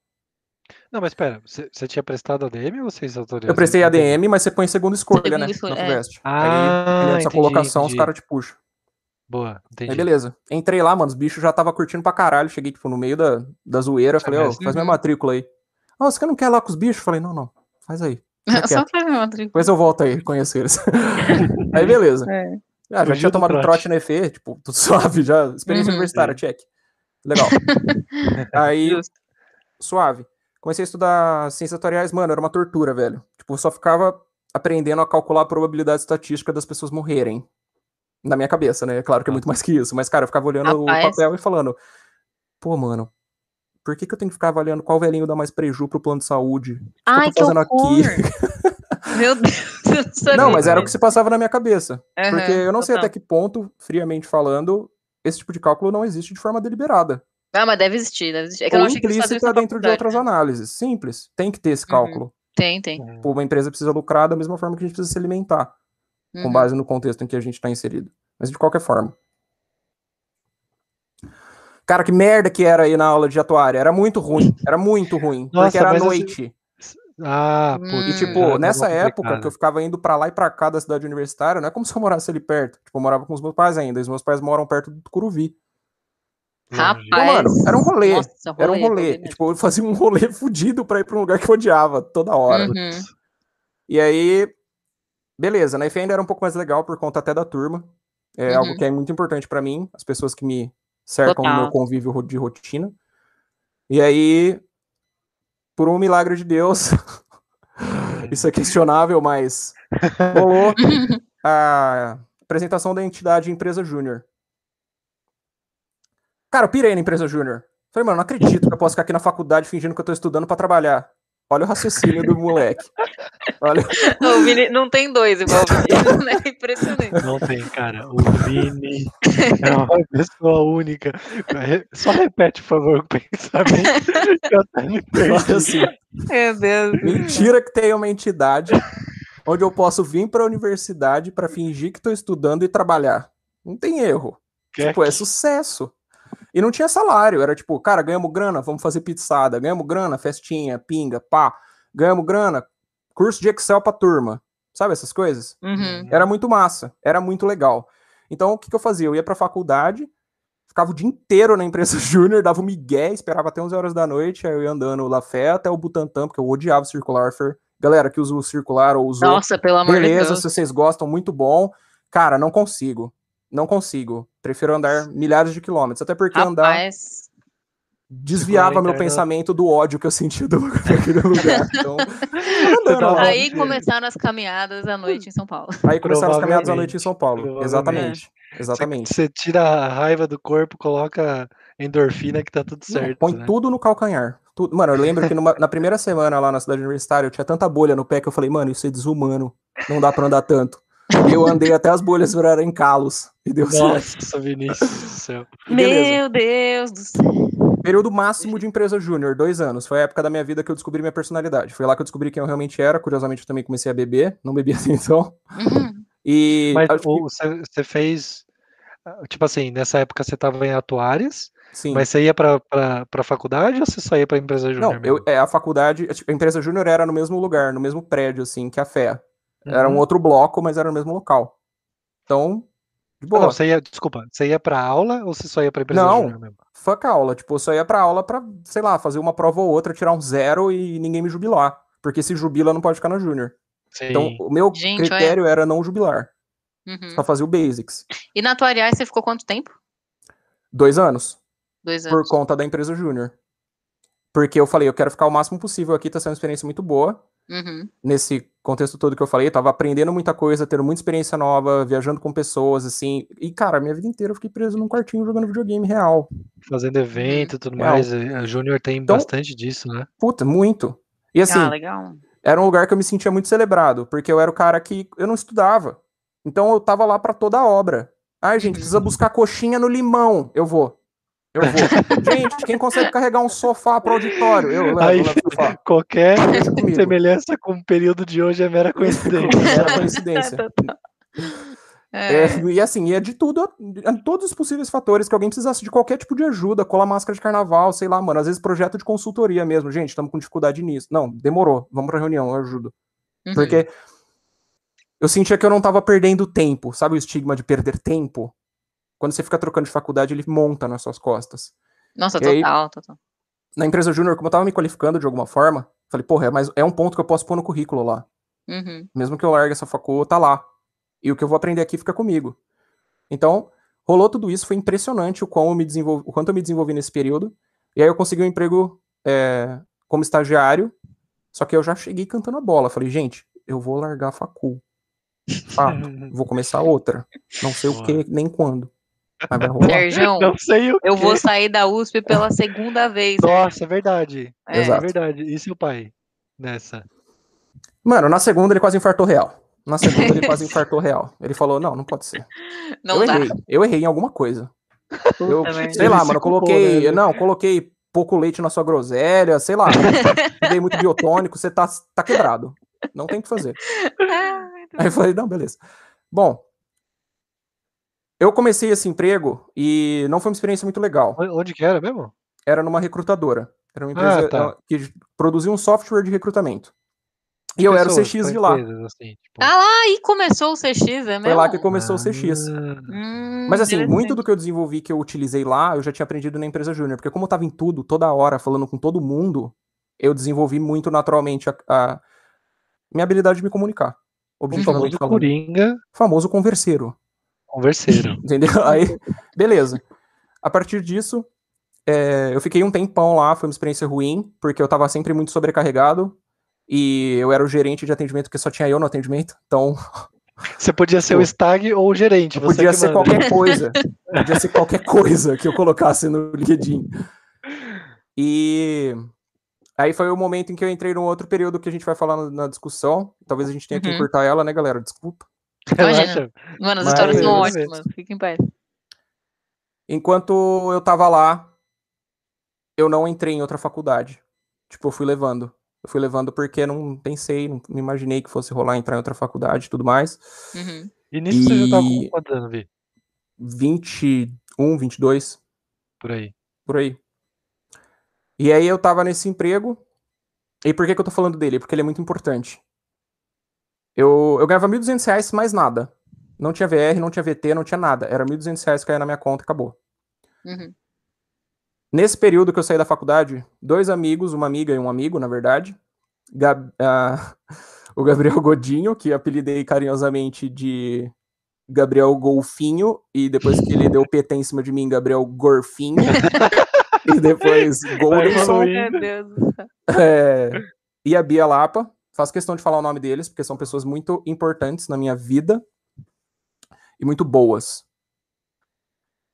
Não, mas pera, você, tinha prestado ADM ou vocês autorizaram? Eu prestei ADM, mas você põe segunda escolha, Segunda né? escolha, na é. Ah, Aí, sua entendi, colocação, os caras te puxam. Boa, entendi. Aí beleza. Entrei lá, mano, os bichos já tava curtindo pra caralho. Cheguei, tipo, no meio da, da zoeira. Falei, ó, Semestre. faz minha matrícula aí. Ah, você não quer ir lá com os bichos? Falei, não, não, faz aí. Só quieto. pra minha matrícula. Depois eu volto aí, conhecer eles. aí beleza. É. Ah, já tinha do tomado trote. trote na EFE, tipo, tudo suave, já. Experiência Uhum. universitária, check. Legal. aí, Justo. suave. Comecei a estudar ciências atuariais, mano, era uma tortura, velho. Tipo, eu só ficava aprendendo a calcular a probabilidade estatística das pessoas morrerem. Na minha cabeça, né? Claro que é muito mais que isso. Mas, cara, eu ficava olhando o Rapaz. papel e falando, pô, mano, por que, que eu tenho que ficar avaliando qual velhinho dá mais preju pro plano de saúde? O que eu Ai, tô que fazendo horror. aqui? Meu Deus, eu não sabia. Não, mas era o que se passava na minha cabeça. Aham, Porque eu não sei total. até que ponto, friamente falando, esse tipo de cálculo não existe de forma deliberada. Ah, mas deve existir, deve existir. É que eu Ou isso implícita dentro de outras né? análises. Simples. Tem que ter esse Uhum. cálculo. Tem, tem. Uhum. Pô, Uma empresa precisa lucrar da mesma forma que a gente precisa se alimentar, com Uhum. base no contexto em que a gente está inserido. Mas de qualquer forma. Cara, que merda que era aí na aula de atuária. Era muito ruim. Era muito ruim. Nossa, porque era à noite. Ah, Hum. putz, E, tipo, tava nessa época complicado. que eu ficava indo pra lá e pra cá da cidade universitária, não é como se eu morasse ali perto. Tipo, eu morava com os meus pais ainda. E os meus pais moram perto do Curuvi. Rapaz. Pô, mano, era um rolê. Nossa, Era um rolê. mesmo. Tipo, eu fazia um rolê fudido pra ir pra um lugar que eu odiava toda hora. Uhum. E aí, beleza, na EFE ainda era um pouco mais legal por conta até da turma. É Uhum. algo que é muito importante pra mim, as pessoas que me cercam Total. meu convívio de rotina. E aí, por um milagre de Deus, isso é questionável, mas rolou a apresentação da entidade empresa júnior. Cara, eu pirei na empresa júnior. Falei, mano, não acredito que eu posso ficar aqui na faculdade fingindo que eu tô estudando pra trabalhar. Olha o raciocínio do moleque. Olha, O Vini não tem dois igual o Vini. né? Impressionante. Não tem, cara. O Vini é uma pessoa única. Só repete, por favor, o pensamento. que eu até me olha perdi. assim. Meu Deus. Mentira que tem uma entidade onde eu posso vir pra universidade pra fingir que tô estudando e trabalhar. Não tem erro. Quer Tipo, é sucesso. E não tinha salário, era tipo, cara, ganhamos grana, vamos fazer pizzada, ganhamos grana, festinha, pinga, pá, ganhamos grana, curso de Excel pra turma, sabe essas coisas? Uhum. Era muito massa, era muito legal. Então, o que, que eu fazia? Eu ia pra faculdade, ficava o dia inteiro na empresa júnior, dava um migué, esperava até 11 horas da noite, aí eu ia andando lá fé até o Butantã, porque eu odiava o circular. Fer. Galera que usa o circular ou usou, Nossa, pelo amor de beleza, Deus. se vocês gostam, muito bom. Cara, não consigo. Não consigo. Prefiro andar milhares de quilômetros. Até porque andar Rapaz. desviava Circular meu pensamento do ódio que eu sentia do, daquele lugar. Então, andando. Aí começaram as caminhadas à noite em São Paulo. Aí começaram as caminhadas à noite em São Paulo. Exatamente. Exatamente. Você tira a raiva do corpo, coloca endorfina que tá tudo Não, certo. põe né? tudo no calcanhar. Tudo. Mano, eu lembro que numa- na primeira semana lá na cidade universitária eu tinha tanta bolha no pé que eu falei, mano, isso é desumano. Não dá pra andar tanto. Eu andei até as bolhas virarem calos. E deu certo. Nossa, Vinícius do céu. Meu Deus do céu. Período máximo de empresa júnior, dois anos. Foi a época da minha vida que eu descobri minha personalidade. Foi lá que eu descobri quem eu realmente era. Curiosamente, eu também comecei a beber. Não bebia até então. Uhum. E Mas que- você você fez tipo assim, nessa época você estava em atuárias, Sim. mas você ia para a faculdade ou você só ia para a empresa júnior? Não, eu, é, a faculdade, tipo, a empresa júnior era no mesmo lugar, no mesmo prédio, assim, que a FEA. Era um Uhum. outro bloco, mas era no mesmo local. Então, de Ah, boa. Não, você ia, desculpa, você ia para aula ou você só ia para empresa Não. júnior mesmo? Fuck a aula. Tipo, eu só ia pra aula pra, sei lá, fazer uma prova ou outra, tirar um zero e ninguém me jubilar. Porque se jubila, não pode ficar na júnior. Sim. Então, o meu Gente, critério era não jubilar. Uhum. Só fazer o basics. E na atuariais você ficou quanto tempo? Dois anos. Dois por anos. conta da empresa júnior. Porque eu falei, eu quero ficar o máximo possível aqui, tá sendo uma experiência muito boa. Uhum. Nesse contexto todo que eu falei, eu tava aprendendo muita coisa, tendo muita experiência nova, viajando com pessoas, assim. E, cara, minha vida inteira eu fiquei preso num quartinho jogando videogame real. Fazendo evento e tudo Real. mais. A Júnior tem Então- bastante disso, né? Puta, muito. E assim, ah, legal. era um lugar que eu me sentia muito celebrado, porque eu era o cara que eu não estudava. Então eu tava lá pra toda a obra. Ai, gente, precisa buscar coxinha no limão. Eu vou. Eu vou. gente, quem consegue carregar um sofá pro auditório? Eu levo, Aí- eu levo o sofá. Qualquer semelhança com o período de hoje é mera coincidência. Era coincidência. É, É, e assim, é de tudo, de todos os possíveis fatores que alguém precisasse de qualquer tipo de ajuda, colar máscara de carnaval, sei lá, mano. Às vezes projeto de consultoria mesmo. Gente, estamos com dificuldade nisso. Não, demorou. Vamos pra reunião, eu ajudo. uhum. Porque eu sentia que eu não tava perdendo tempo. Sabe o estigma de perder tempo? Quando você fica trocando de faculdade, ele monta nas suas costas. Nossa, e aí- total, total. Na empresa júnior, como eu tava me qualificando de alguma forma, falei, porra, é, mas é um ponto que eu posso pôr no currículo lá. Uhum. Mesmo que eu largue essa facul, tá lá. E o que eu vou aprender aqui fica comigo. Então, rolou tudo isso, foi impressionante o, quão eu me desenvolvi, o quanto eu me desenvolvi nesse período. E aí eu consegui um emprego é, como estagiário, só que eu já cheguei cantando a bola. Falei, gente, eu vou largar a facul. Fato, vou começar outra. Não sei o Boa. que, nem quando. Mas vai rolar. Serjão, Não sei o eu quê. vou sair da USP pela segunda vez. Nossa, é verdade. É. É verdade. E seu pai? Nessa. Mano, na segunda ele quase infartou real. Na segunda ele quase infartou real. Ele falou, não, não pode ser. Não eu dá. errei. Eu errei em alguma coisa. Eu, sei lá, Ele mano, eu culpou, coloquei. né? Não, coloquei pouco leite na sua groselha, sei lá. dei muito biotônico, você tá, tá quebrado. Não tem o que fazer. Ah, Aí eu falei, não, beleza. Bom, eu comecei esse emprego e não foi uma experiência muito legal. Onde que era mesmo? Era numa recrutadora. Era uma Ah, empresa tá. eh, que produzia um software de recrutamento. E eu era o Pessoas, CX de lá. assim, tipo. Ah lá, aí começou o CX, é mesmo? Foi lá que começou o CX. Ah, Hum, Mas assim, muito do que eu desenvolvi, que eu utilizei lá, eu já tinha aprendido na empresa júnior. Porque como eu tava em tudo, toda hora, falando com todo mundo, eu desenvolvi muito naturalmente a, a minha habilidade de me comunicar. O Objetivamente famoso falando. Coringa Famoso converseiro. Converseiro. Entendeu? Aí, beleza. A partir disso, é, eu fiquei um tempão lá, foi uma experiência ruim, porque eu tava sempre muito sobrecarregado. E eu era o gerente de atendimento, porque só tinha eu no atendimento. Então, Você podia ser o Pô. stag ou o gerente. você podia que ser manda. qualquer coisa. Podia ser qualquer coisa que eu colocasse no LinkedIn. E aí foi o momento em que eu entrei num outro período que a gente vai falar na, na discussão. Talvez a gente tenha que Uhum. encurtar ela, né, galera? Desculpa. Relaxa. Mano, as Mas- histórias são Beleza. ótimas. Fica em paz. Enquanto eu tava lá, eu não entrei em outra faculdade. Tipo, eu fui levando. Eu fui levando porque não pensei, não me imaginei que fosse rolar entrar em outra faculdade e tudo mais. Uhum. E nisso você já tava com E- quantos anos, Vi? 21, 22, Por aí. por aí. E aí eu tava nesse emprego. E por que, que eu tô falando dele? Porque ele é muito importante. Eu, eu ganhava 1.200 reais mais nada. Não tinha VR, não tinha VT, não tinha nada. Era 1.200 reais que caía na minha conta e acabou. Uhum. Nesse período que eu saí da faculdade, dois amigos, uma amiga e um amigo, na verdade, Gab- ah, o Gabriel Godinho, que apelidei carinhosamente de Gabriel Golfinho, e depois que ele deu o PT em cima de mim, Gabriel Gorfinho, e depois Goldenson, é, e a Bia Lapa. Faço questão de falar o nome deles, porque são pessoas muito importantes na minha vida e muito boas.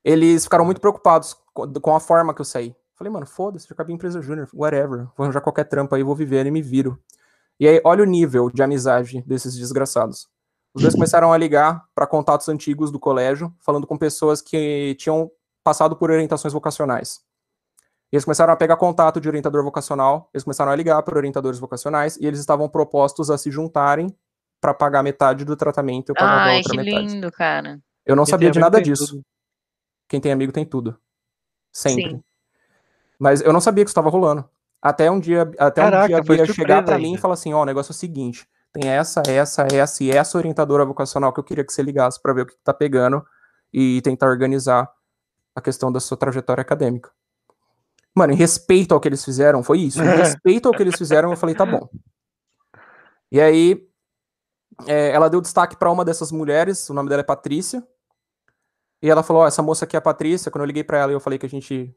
Eles ficaram muito preocupados co- com a forma que eu saí. Falei, mano, foda-se, já acabei em empresa júnior, whatever. Vou arranjar qualquer trampo aí, vou viver e me viro. E aí, olha o nível de amizade desses desgraçados. Os dois começaram a ligar para contatos antigos do colégio, falando com pessoas que tinham passado por orientações vocacionais. Eles começaram a pegar contato de orientador vocacional, eles começaram a ligar para orientadores vocacionais e eles estavam propostos a se juntarem para pagar metade do tratamento e eu pagava a Ai, outra que metade. lindo, cara. Eu não Quem sabia de nada disso. tudo. quem tem amigo tem tudo. Sempre. Sim. Mas eu não sabia que isso estava rolando. Até um dia, até Caraca, um dia a foi chegar pra mim e falar assim: ó, o negócio é o seguinte: tem essa, essa, essa e essa orientadora vocacional que eu queria que você ligasse pra ver o que que tá pegando e tentar organizar a questão da sua trajetória acadêmica. Mano, em respeito ao que eles fizeram, foi isso. Em respeito ao que eles fizeram, eu falei, tá bom. E aí, é, ela deu destaque pra uma dessas mulheres, o nome dela é Patrícia. E ela falou: Ó, essa moça aqui é a Patrícia. Quando eu liguei pra ela, eu falei que a gente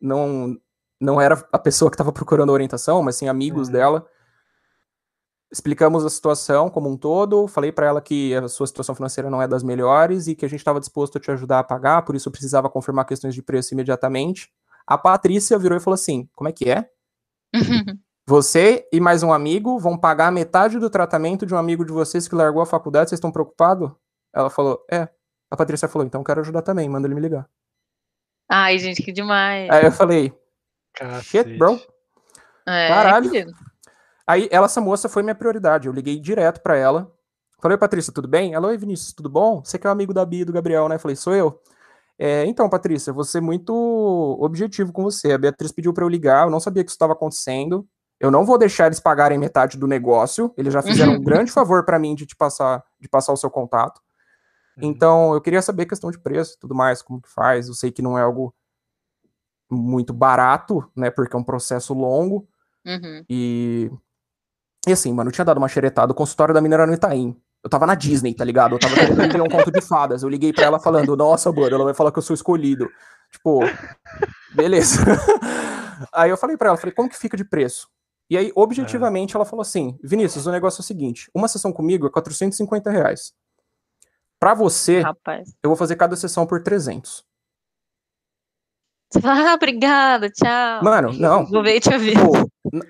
não, não era a pessoa que estava procurando orientação, mas sim amigos Uhum. dela. Explicamos a situação como um todo. Falei pra ela que a sua situação financeira não é das melhores e que a gente estava disposto a te ajudar a pagar, por isso precisava confirmar questões de preço imediatamente. A Patrícia virou e falou assim: Como é que é? Você e mais um amigo vão pagar metade do tratamento de um amigo de vocês que largou a faculdade, vocês estão preocupados? Ela falou, é. A Patrícia falou, então quero ajudar também, manda ele me ligar. Ai, gente, que demais. Aí eu falei, Cacete. shit, bro. É, caralho. querido. Aí ela, essa moça foi minha prioridade. Eu liguei direto pra ela. Falei, Patrícia, tudo bem? Ela, oi, Vinícius, tudo bom? Você que é o amigo da Bia e do Gabriel, né? Falei, sou eu. É, então, Patrícia, vou ser muito objetivo com você. A Beatriz pediu pra eu ligar, eu não sabia que isso estava acontecendo. Eu não vou deixar eles pagarem metade do negócio. Eles já fizeram um grande favor pra mim de te passar, de passar o seu contato. Uhum. Então, eu queria saber questão de preço e tudo mais, como que faz. Eu sei que não é algo muito barato, né? Porque é um processo longo. Uhum. E. E assim, mano, eu tinha dado uma xeretada. O consultório da mina era no Itaim. Eu tava na Disney, tá ligado? Eu tava querendo vender um conto de fadas. Eu liguei pra ela falando, nossa, mano, ela vai falar que eu sou escolhido. Tipo, beleza. Aí eu falei pra ela, falei, como que fica de preço? E aí, objetivamente, ela falou assim: Vinícius, o negócio é o seguinte: uma sessão comigo é 450 reais. Pra você, Rapaz. eu vou fazer cada sessão por 300. Você fala, ah, obrigada, tchau. Mano, não. Vou ver e te aviso. Pô,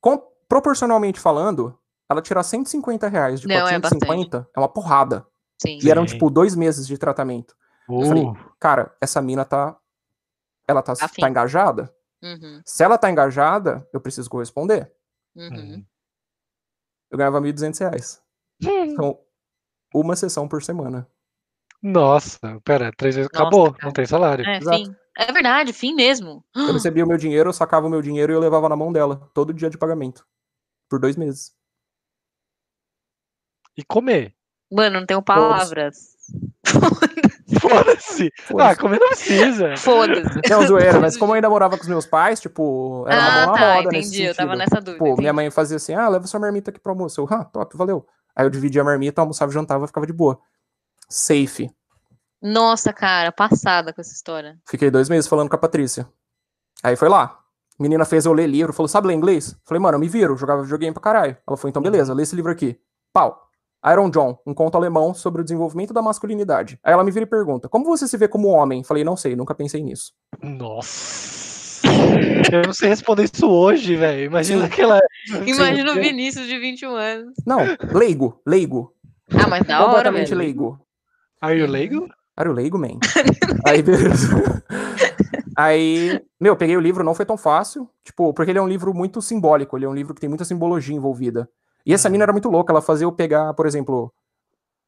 com- proporcionalmente falando, ela tirar 150 reais de Não, é 450 é, uma porrada. Sim. E eram, tipo, dois meses de tratamento. Uh, falei, Cara, essa mina tá. Ela tá, Afim. tá engajada? Uhum, Se ela tá engajada, eu preciso corresponder. uhum. uhum. Eu ganhava 1.200 reais. Então, uma sessão por semana. Nossa, pera, três vezes. Nossa, Acabou, cara. não tem salário. É, Exato. fim. É verdade, fim mesmo. Eu recebia o meu dinheiro, eu sacava o meu dinheiro e eu levava na mão dela. Todo dia de pagamento. Por dois meses. E comer. Mano, não tenho palavras. Foda-se. Ah, Foda-se. comer não precisa. Foda-se. Não, zoeira, mas como eu ainda morava com os meus pais, tipo, era uma Ah, na tá, roda nesse entendi. Eu tava nessa dúvida. Pô, minha entendi. mãe fazia assim, ah, leva sua marmita aqui pro almoço. Eu, ah, top, valeu. Aí eu dividia a marmita, almoçava e jantava, ficava de boa. Safe. Nossa, cara, passada com essa história. Fiquei dois meses falando com a Patrícia. Aí foi lá. Menina fez eu ler livro, falou, sabe ler inglês? Falei, mano, eu me viro, jogava videogame pra caralho. Ela falou, então beleza, lê esse livro aqui. Pau. Iron John, um conto alemão sobre o desenvolvimento da masculinidade. Aí ela me vira e pergunta, como você se vê como homem? Falei, não sei, nunca pensei nisso. Nossa. Eu não sei responder isso hoje, velho. Imagina aquela. Imagina o. Vinícius de 21 anos. Não, leigo, leigo. Ah, mas da hora, completamente velho. leigo. Are you leigo? Era o leigo, man. Aí, beleza. Aí, meu, peguei o livro, não foi tão fácil, tipo, porque ele é um livro muito simbólico, ele é um livro que tem muita simbologia envolvida. E essa mina era muito louca, ela fazia eu pegar, por exemplo,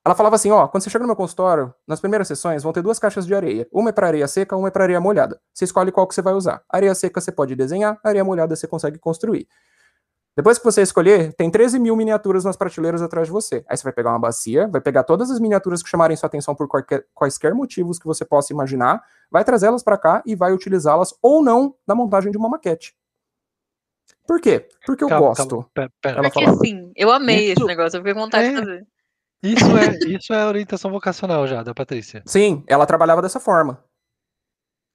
ela falava assim, ó, quando você chega no meu consultório, nas primeiras sessões vão ter duas caixas de areia. Uma é para areia seca, uma é para areia molhada. Você escolhe qual que você vai usar. Areia seca você pode desenhar, areia molhada você consegue construir. Depois que você escolher, tem 13 mil miniaturas nas prateleiras atrás de você. Aí você vai pegar uma bacia, vai pegar todas as miniaturas que chamarem sua atenção por qualquer- quaisquer motivos que você possa imaginar, vai trazê-las para cá e vai utilizá-las ou não na montagem de uma maquete. Por quê? Porque eu Calma, gosto. calma, pe- pera. Ela Porque assim, eu amei Isso- esse negócio, eu fiquei com vontade É. de fazer. Isso é, isso é orientação vocacional já, da Patrícia. Sim, ela trabalhava dessa forma.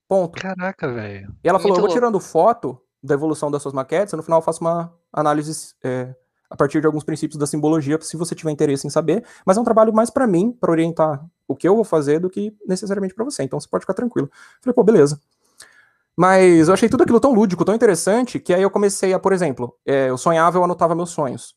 Ponto. Caraca, velho. E ela falou: Muito eu vou tirando foto da evolução das suas maquetes, e no final eu faço uma análise é, a partir de alguns princípios da simbologia, se você tiver interesse em saber. Mas é um trabalho mais pra mim, pra orientar o que eu vou fazer, do que necessariamente pra você. Então você pode ficar tranquilo. Falei, pô, beleza. Mas eu achei tudo aquilo tão lúdico, tão interessante, que aí eu comecei a, por exemplo, é, eu sonhava, eu anotava meus sonhos.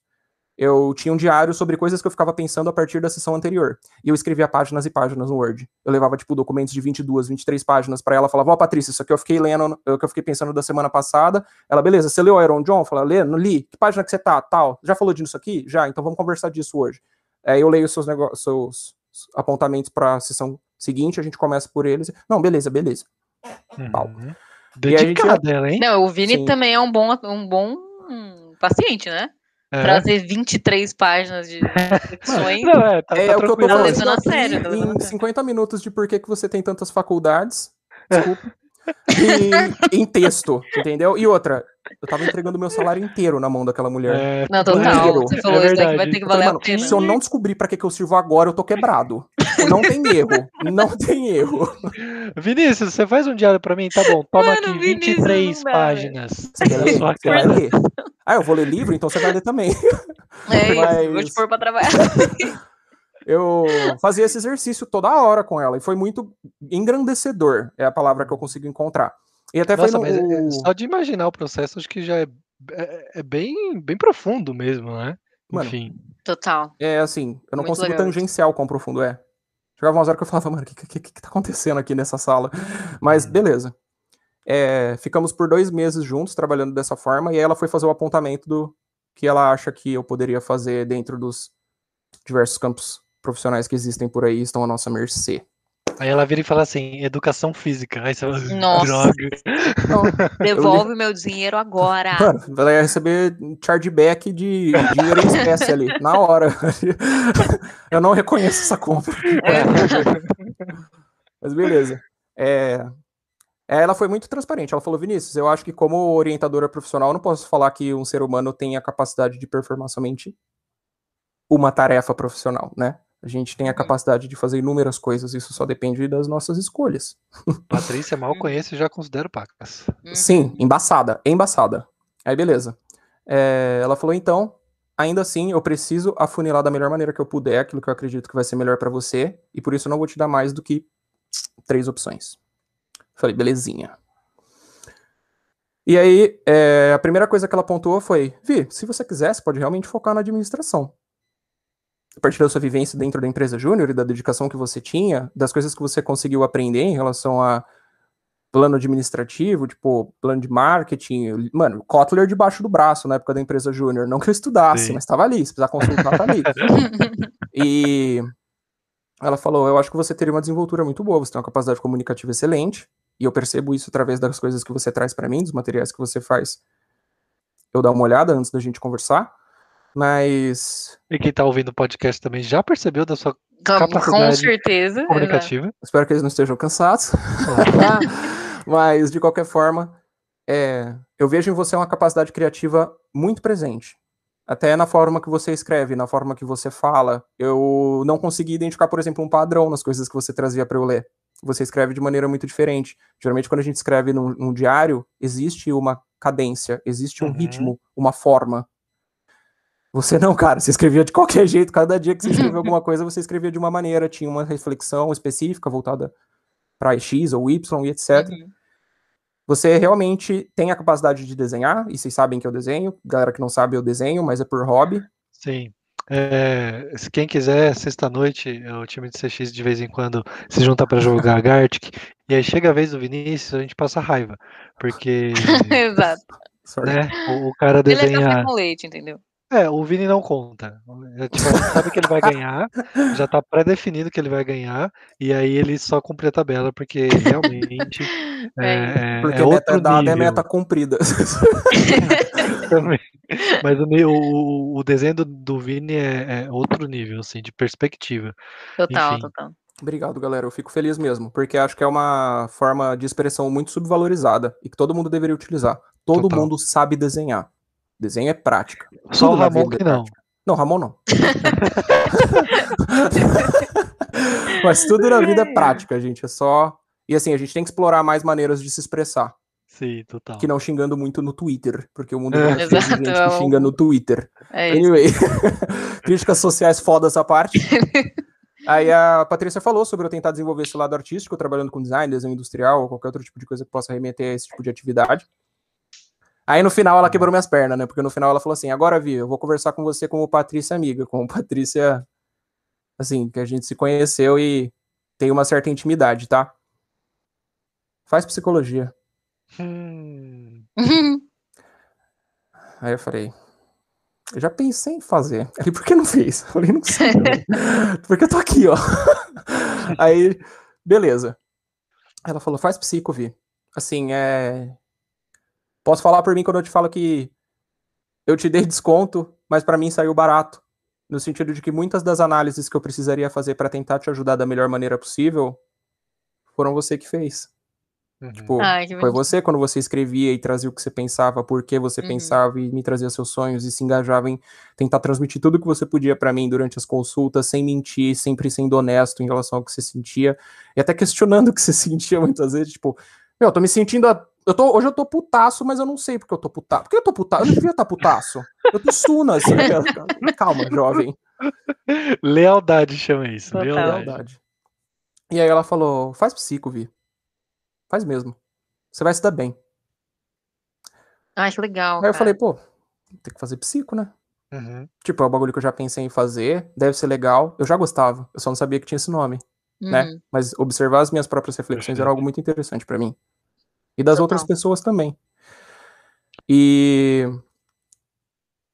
Eu tinha um diário sobre coisas que eu ficava pensando a partir da sessão anterior. E eu escrevia páginas e páginas no Word. Eu levava, tipo, documentos de 22, 23 páginas pra ela. Falava, ó, Patrícia, isso aqui eu fiquei lendo, é o que eu fiquei pensando da semana passada. Ela, beleza, você leu Iron John? Fala, lê, não li. Que página que você tá? Tal. Já falou disso aqui? Já, então vamos conversar disso hoje. Aí eu leio seus, negócios, seus apontamentos pra sessão seguinte, a gente começa por eles. Não, beleza, beleza. Pau. Uhum. E gente Dedicada ela, hein? Não, o Vini Sim. também é um bom, um bom paciente, né? É. Trazer 23 páginas de reflexões. Não, é, tá, É, tá o que eu tô. Tá falando levando a aqui sério, tá levando em sério. 50 minutos de por que, que você tem tantas faculdades. Desculpa. e, em texto, entendeu? E outra, eu tava entregando meu salário inteiro na mão daquela mulher. É, Não, Inteiro. total. Você falou É isso daqui vai verdade. ter que valer a mano, pena. se eu não descobrir pra que, que eu sirvo agora, eu tô quebrado. Não tem erro. Não tem erro. Vinícius, você faz um diário pra mim? Tá bom, toma Mano, aqui Vinícius, 23 não dá, páginas. Você quer ler? Você vai ler. Ah, eu vou ler livro, então você vai ler também. É isso, Mas- vou te pôr pra trabalhar. Eu fazia esse exercício toda hora com ela e foi muito engrandecedor, é a palavra que eu consigo encontrar. E até Nossa, foi no... é- é só de imaginar o processo, acho que já é, é, é bem, bem profundo mesmo, né? Mano, Enfim. Total. É assim, eu não Muito consigo legal tangenciar o quão profundo é. Chegava umas horas que eu falava, mano, o que, que, que, tá acontecendo aqui nessa sala? Mas beleza. É, ficamos por dois meses juntos, trabalhando dessa forma, e aí ela foi fazer o apontamento do que ela acha que eu poderia fazer dentro dos diversos campos profissionais que existem por aí estão à nossa mercê. Aí ela vira e fala assim, educação física. Aí você fala, Nossa. droga. Então, Devolve meu dinheiro agora. Mano, ela ia receber chargeback de dinheiro em espécie ali, na hora. Eu não reconheço essa compra. Mas beleza. É, ela foi muito transparente. Ela falou, Vinícius, eu acho que como orientadora profissional, eu não posso falar que um ser humano tem a capacidade de performar somente uma tarefa profissional, né? A gente tem a Uhum. capacidade de fazer inúmeras coisas, isso só depende das nossas escolhas. Patrícia mal conheço e já considero pacas. Uhum. Sim, embaçada, embaçada. Aí beleza. É, ela falou, então, ainda assim, eu preciso afunilar da melhor maneira que eu puder, aquilo que eu acredito que vai ser melhor pra você, e por isso eu não vou te dar mais do que três opções. Falei, belezinha. E aí, é, a primeira coisa que ela apontou foi, Vi, se você quiser, você pode realmente focar na administração. A partir da sua vivência dentro da empresa júnior e da dedicação que você tinha, das coisas que você conseguiu aprender em relação a plano administrativo, tipo, plano de marketing. Mano, Kotler debaixo do braço na época da empresa júnior. Não que eu estudasse, Sim. mas estava ali. Se precisar consultar, tá ali. e ela falou: Eu acho que você teria uma desenvoltura muito boa, você tem uma capacidade comunicativa excelente. E eu percebo isso através das coisas que você traz para mim, dos materiais que você faz. Eu dar uma olhada antes da gente conversar. Mas E quem tá ouvindo o podcast também já percebeu da sua Com, com Capacidade certeza. exato. comunicativa. espero que eles não estejam cansados. Mas, de qualquer forma, é, eu vejo em você uma capacidade criativa muito presente. Até na forma que você escreve, na forma que você fala. Eu não consegui identificar, por exemplo, um padrão nas coisas que você trazia para eu ler. Você escreve de maneira muito diferente. Geralmente, quando a gente escreve num, num diário, existe uma cadência, existe um Uhum. ritmo, uma forma. Você não, cara, você escrevia de qualquer jeito. Cada dia que você escrevia alguma coisa, você escrevia de uma maneira, tinha uma reflexão específica voltada para X ou Y e etc. Uhum. Você realmente tem a capacidade de desenhar, e vocês sabem que eu desenho. Galera que não sabe, eu desenho, mas é por hobby. Sim. É, se quem quiser, sexta-noite, o time de CX de vez em quando se junta para jogar Gartic. E aí chega a vez do Vinícius, a gente passa raiva. Porque Exato. Né, o, o cara Ele é café desenha. com leite, entendeu? É, o Vini não conta. É, tipo, a gente sabe que ele vai ganhar, já tá pré-definido que ele vai ganhar, e aí ele só cumpre a tabela, porque realmente É é, é, Porque é meta outro dada é meta cumprida. também. Mas o, meu- o, o desenho do, do Vini é, é outro nível, assim, de perspectiva. Total, Enfim. total. Obrigado, galera. Eu fico feliz mesmo, porque acho que é uma forma de expressão muito subvalorizada e que todo mundo deveria utilizar. Todo Total. mundo sabe desenhar. Desenho é prática. Só Tudo o Ramon vida é que não. prática. Não, Ramon não. Mas tudo na vida é prática, gente. É só. E assim, a gente tem que explorar mais maneiras de se expressar. Sim, total. Que não xingando muito no Twitter. Porque o mundo É. é de Exato, gente é que xinga no Twitter. É isso. Anyway, críticas sociais foda essa parte. Aí a Patrícia falou sobre eu tentar desenvolver esse lado artístico, trabalhando com design, desenho industrial, ou qualquer outro tipo de coisa que possa remeter a esse tipo de atividade. Aí no final ela quebrou minhas pernas, né? Porque no final ela falou assim: agora, Vi, eu vou conversar com você como Patrícia amiga, como Patrícia, assim, que a gente se conheceu e tem uma certa intimidade, tá? Faz psicologia. Hum, Aí eu falei, eu já pensei em fazer. Ele, por que não fez? Eu falei, não sei. velho. Porque eu tô aqui, ó. Aí, beleza. Ela falou, faz psico, Vi. Assim, é. Posso falar por mim quando eu te falo que eu te dei desconto, mas para mim saiu barato. No sentido de que muitas das análises que eu precisaria fazer para tentar te ajudar da melhor maneira possível foram você que fez. Uhum. Tipo, Ai, que foi você quando você escrevia e trazia o que você pensava, por que você Uhum. pensava e me trazia seus sonhos e se engajava em tentar transmitir tudo que você podia pra mim durante as consultas, sem mentir, sempre sendo honesto em relação ao que você sentia e até questionando o que você sentia muitas vezes, tipo, meu, eu tô me sentindo a- eu tô, hoje eu tô putaço, mas eu não sei porque eu tô putaço. Por que eu tô putaço? Eu não devia estar putaço. Eu tô sunas. Calma, jovem. Lealdade chama isso. Total. Lealdade. Lealdade. E aí ela falou: faz psico, Vi. Faz mesmo. Você vai se dar bem. Ai, que legal. Aí eu cara. falei, pô, tem que fazer psico, né? Uhum. Tipo, é um bagulho que eu já pensei em fazer, deve ser legal. Eu já gostava, eu só não sabia que tinha esse nome, né? Uhum. Mas observar as minhas próprias reflexões era algo muito interessante pra mim. E das Total. outras pessoas também. E.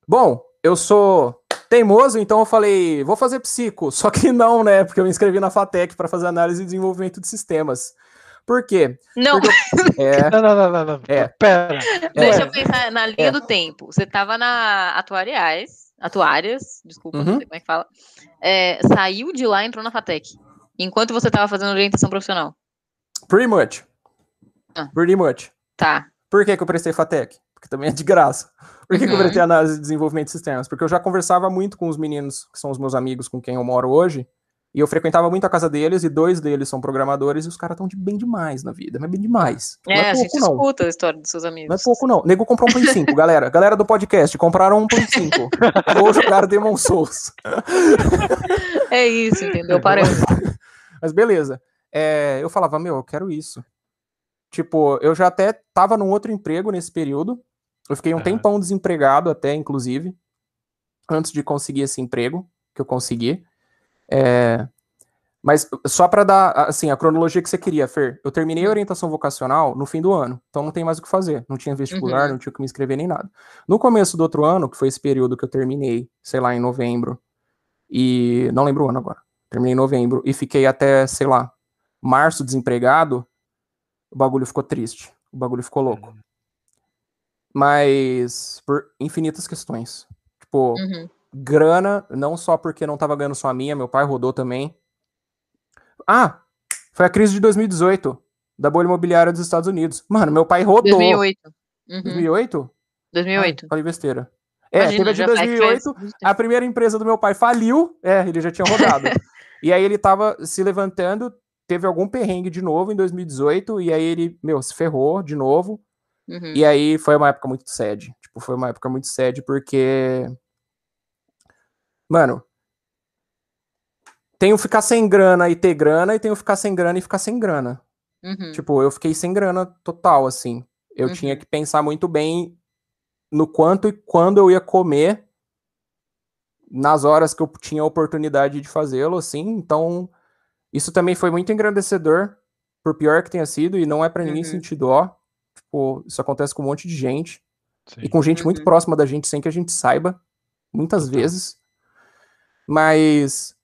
Bom, eu sou teimoso, então eu falei, vou fazer psico. Só que não, né? Porque eu me inscrevi na FATEC pra fazer análise e desenvolvimento de sistemas. Por quê? Não, Porque é, Não, não, não, não, não. É. Pera. deixa é. eu pensar na linha É. do tempo. Você tava na Atuariais, Atuárias, desculpa, não Uhum. sei como é que fala. É, saiu de lá e entrou na FATEC. Enquanto você tava fazendo orientação profissional. pretty much. Ah. Pretty much. Tá. Por que, que eu prestei FATEC? Porque também é de graça. Por que, que eu Uhum. prestei análise de desenvolvimento de sistemas? Porque eu já conversava muito com os meninos, que são os meus amigos com quem eu moro hoje, e eu frequentava muito a casa deles, e dois deles são programadores, e os caras estão de bem demais na vida, mas bem demais. Não É, é a gente pouco, não. escuta a história dos seus amigos. Não é pouco, não. Nego comprou um Play 5, galera. Galera do podcast, compraram um Play 5. Ou jogaram Demon Souls. É isso, entendeu? Paramos. Mas beleza. É, eu falava, meu, eu quero isso. Tipo, eu já até tava num outro emprego nesse período. Eu fiquei um Aham. tempão desempregado até, inclusive, antes de conseguir esse emprego que eu consegui. É, mas só pra dar, assim, a cronologia que você queria, Fer. Eu terminei a orientação vocacional no fim do ano, então não tem mais o que fazer. Não tinha vestibular, Uhum. não tinha que me inscrever nem nada. No começo do outro ano, que foi esse período que eu terminei, sei lá, em novembro, e não lembro o ano agora. Terminei em novembro e fiquei até, sei lá, março desempregado, o bagulho ficou triste. O bagulho ficou louco. Mas por infinitas questões. Tipo, Uhum. grana, não só porque não tava ganhando só a minha, meu pai rodou também. Ah, foi a crise de 2018, da bolha imobiliária dos Estados Unidos. Mano, meu pai rodou. 2008. Uhum. 2008? 2008. Ai, falei besteira. É, Imagina, teve a de já faz- 2008, faz- a primeira empresa do meu pai faliu, é, ele já tinha rodado. e aí ele tava se levantando, teve algum perrengue de novo em 2018, e aí ele, meu, se ferrou de novo. Uhum. E aí foi uma época muito sad. Tipo, foi uma época muito sad porque. Mano. Tenho ficar sem grana e ter grana, e tenho ficar sem grana e ficar sem grana. Uhum. Tipo, eu fiquei sem grana total, assim. Eu Uhum. tinha que pensar muito bem no quanto e quando eu ia comer nas horas que eu tinha a oportunidade de fazê-lo, assim. Então, isso também foi muito engrandecedor, por pior que tenha sido, e não é pra ninguém Uhum. sentir dó. Tipo, isso acontece com um monte de gente Sim. e com gente muito Uhum. próxima da gente sem que a gente saiba, muitas vezes. Mas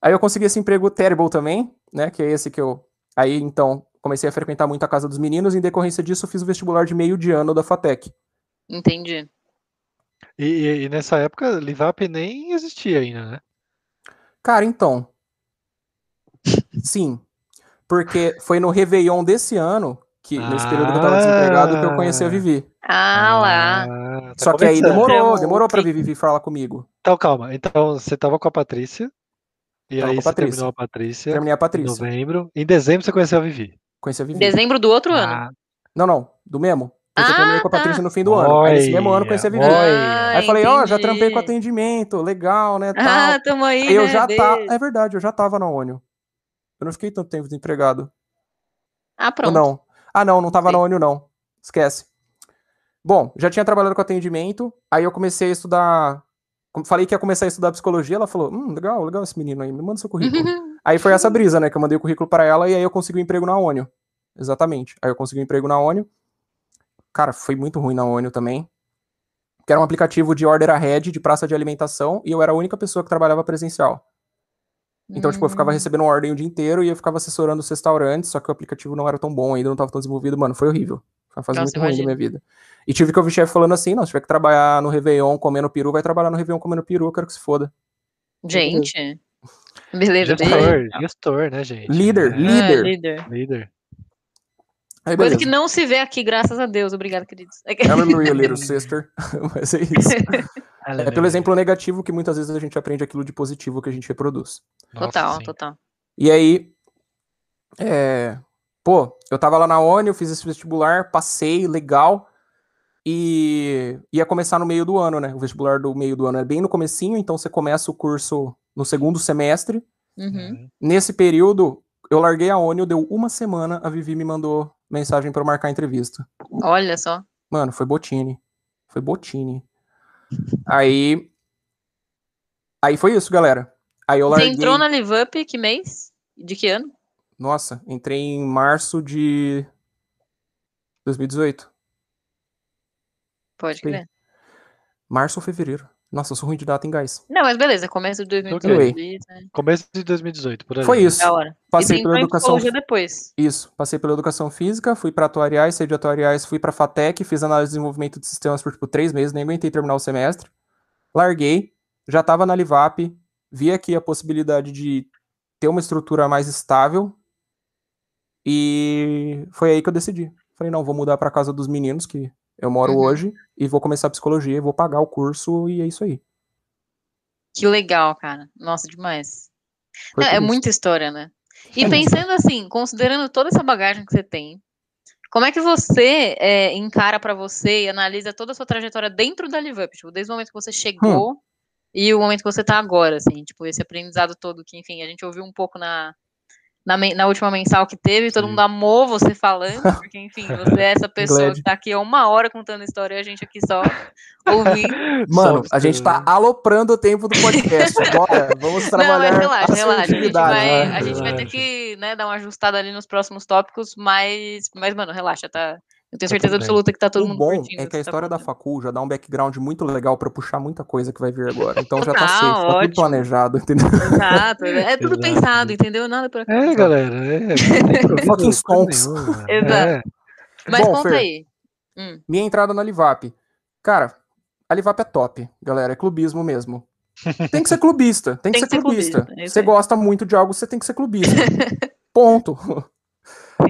aí eu consegui esse emprego terrible também, né? Que é esse que eu. Aí então comecei a frequentar muito a casa dos meninos. Em decorrência disso, eu fiz o vestibular de meio de ano da FATEC. Entendi. E, e- e nessa época, Livap nem existia ainda, né? Cara, então. Sim. Porque foi no Réveillon desse ano, que nesse período que eu tava desempregado, que eu conheci a Vivi. Ah lá. Ah, tá Só que aí demorou, Então, demorou pra. Vivi falar comigo. Então, calma. Então, você tava com a Patrícia. E Tava aí com a você Patrícia. terminou a Patrícia Terminei a em Patrícia. novembro. Em dezembro você conheceu a Vivi. Conheci a Em Vivi. dezembro do outro ano. Ah, Não, não, do mesmo. Porque eu Ah, terminei com a tá. Patrícia no fim do ano. Aí nesse mesmo ano eu conheci a Vivi. Olha. Aí eu falei, ó, já trampei com atendimento, legal, né, tal. Ah, tamo aí, Aí eu né? já tá, é verdade, eu já tava na ONU. Eu não fiquei tanto tempo desempregado. Ah, Ou pronto. não? Ah, não, não tava Sim. na ONU não. Esquece. Bom, já tinha trabalhado com atendimento, aí eu comecei a estudar, falei que ia começar a estudar psicologia, ela falou, hum, legal, legal esse menino aí, me manda seu currículo. Aí foi essa brisa, né? Que eu mandei o currículo para ela e aí eu consegui um emprego na ONU. Exatamente. Aí eu consegui um emprego na ONU. Cara, foi muito ruim na ONU também. Que era um aplicativo de order ahead de praça de alimentação e eu era a única pessoa que trabalhava presencial. Então, tipo, eu ficava Hum. recebendo ordem o dia inteiro e eu ficava assessorando os restaurantes, só que o aplicativo não era tão bom ainda, não tava tão desenvolvido. Mano, foi horrível. Foi uma fase Nossa, muito ruim da minha vida. E tive que ouvir chefe falando assim, não, se tiver que trabalhar no Réveillon comendo peru, vai trabalhar no Réveillon comendo peru, eu quero que se foda. Gente. Beleza. Gestor, gestor, né, gente? Líder, É, líder. Ah, líder. líder. Aí, Coisa que não se vê aqui, graças a Deus. Obrigado, queridos. Hallelujah, little sister. Mas é isso. É pelo exemplo negativo que muitas vezes a gente aprende aquilo de positivo que a gente reproduz. Nossa, Total, sim. total. E aí, é, pô, eu tava lá na ONI, eu fiz esse vestibular, passei, legal, e ia começar no meio do ano, né? O vestibular do meio do ano é bem no comecinho, então você começa o curso no segundo semestre. Uhum. Uhum. Nesse período, eu larguei a ONI, deu uma semana, a Vivi me mandou mensagem pra eu marcar a entrevista. Olha só. Mano, foi Botini. Foi Botini. Aí. Aí foi isso, galera. Aí eu Você larguei. entrou na Live Up que mês? De que ano? Nossa, entrei em março de 2018. Pode crer. Março ou fevereiro. Nossa, eu sou ruim de data em gás. Não, mas beleza, começo de 2018. Anyway. né? Começo de 2018, por aí. Foi isso. Da hora. e Passei pela educação. depois. Isso. Passei pela educação física, fui pra atuariais, saí de atuariais, fui pra FATEC, fiz análise de desenvolvimento de sistemas por tipo três meses, nem aguentei terminar o semestre. Larguei, já tava na Livap, vi aqui a possibilidade de ter uma estrutura mais estável. E foi aí que eu decidi. Falei, não, vou mudar pra casa dos meninos, que eu moro Uhum. hoje, e vou começar psicologia, vou pagar o curso, e é isso aí. Que legal, cara. Nossa, demais. Foi É, é isso. muita história, né? E É pensando assim, considerando toda essa bagagem que você tem, como é que você é, encara pra você e analisa toda a sua trajetória dentro da Live Up? Tipo, desde o momento que você chegou e o momento que você tá agora, assim, tipo, esse aprendizado todo que, enfim, a gente ouviu um pouco na, na, na última mensal que teve, todo Sim. mundo amou você falando, porque, enfim, você é essa pessoa Glad. que tá aqui há uma hora contando história e a gente aqui só ouvindo. Mano, a gente tá aloprando o tempo do podcast. Bora, vamos Não, trabalhar mas relaxa, a relaxa. A gente, vai, né? a gente vai ter que né, dar uma ajustada ali nos próximos tópicos, mas, mas mano, relaxa, tá? Eu tenho Tá certeza absoluta que tá todo o mundo bom curtindo. é que a tá história da contando. facul já dá um background muito legal pra puxar muita coisa que vai vir agora. Então já tá safe, tá tudo planejado, entendeu? Exato, é tudo Exato. pensado, entendeu? Nada por acaso. É, galera. É, tem Fucking stonks. Exato. É. Mas Bom, conta Fer. aí. Hum, Minha entrada na Livap. Cara, a Livap é top, galera. É clubismo mesmo. Tem que ser clubista. Tem que, ser, clubista. clubista, é você gosta muito de algo, você tem que ser clubista. Ponto.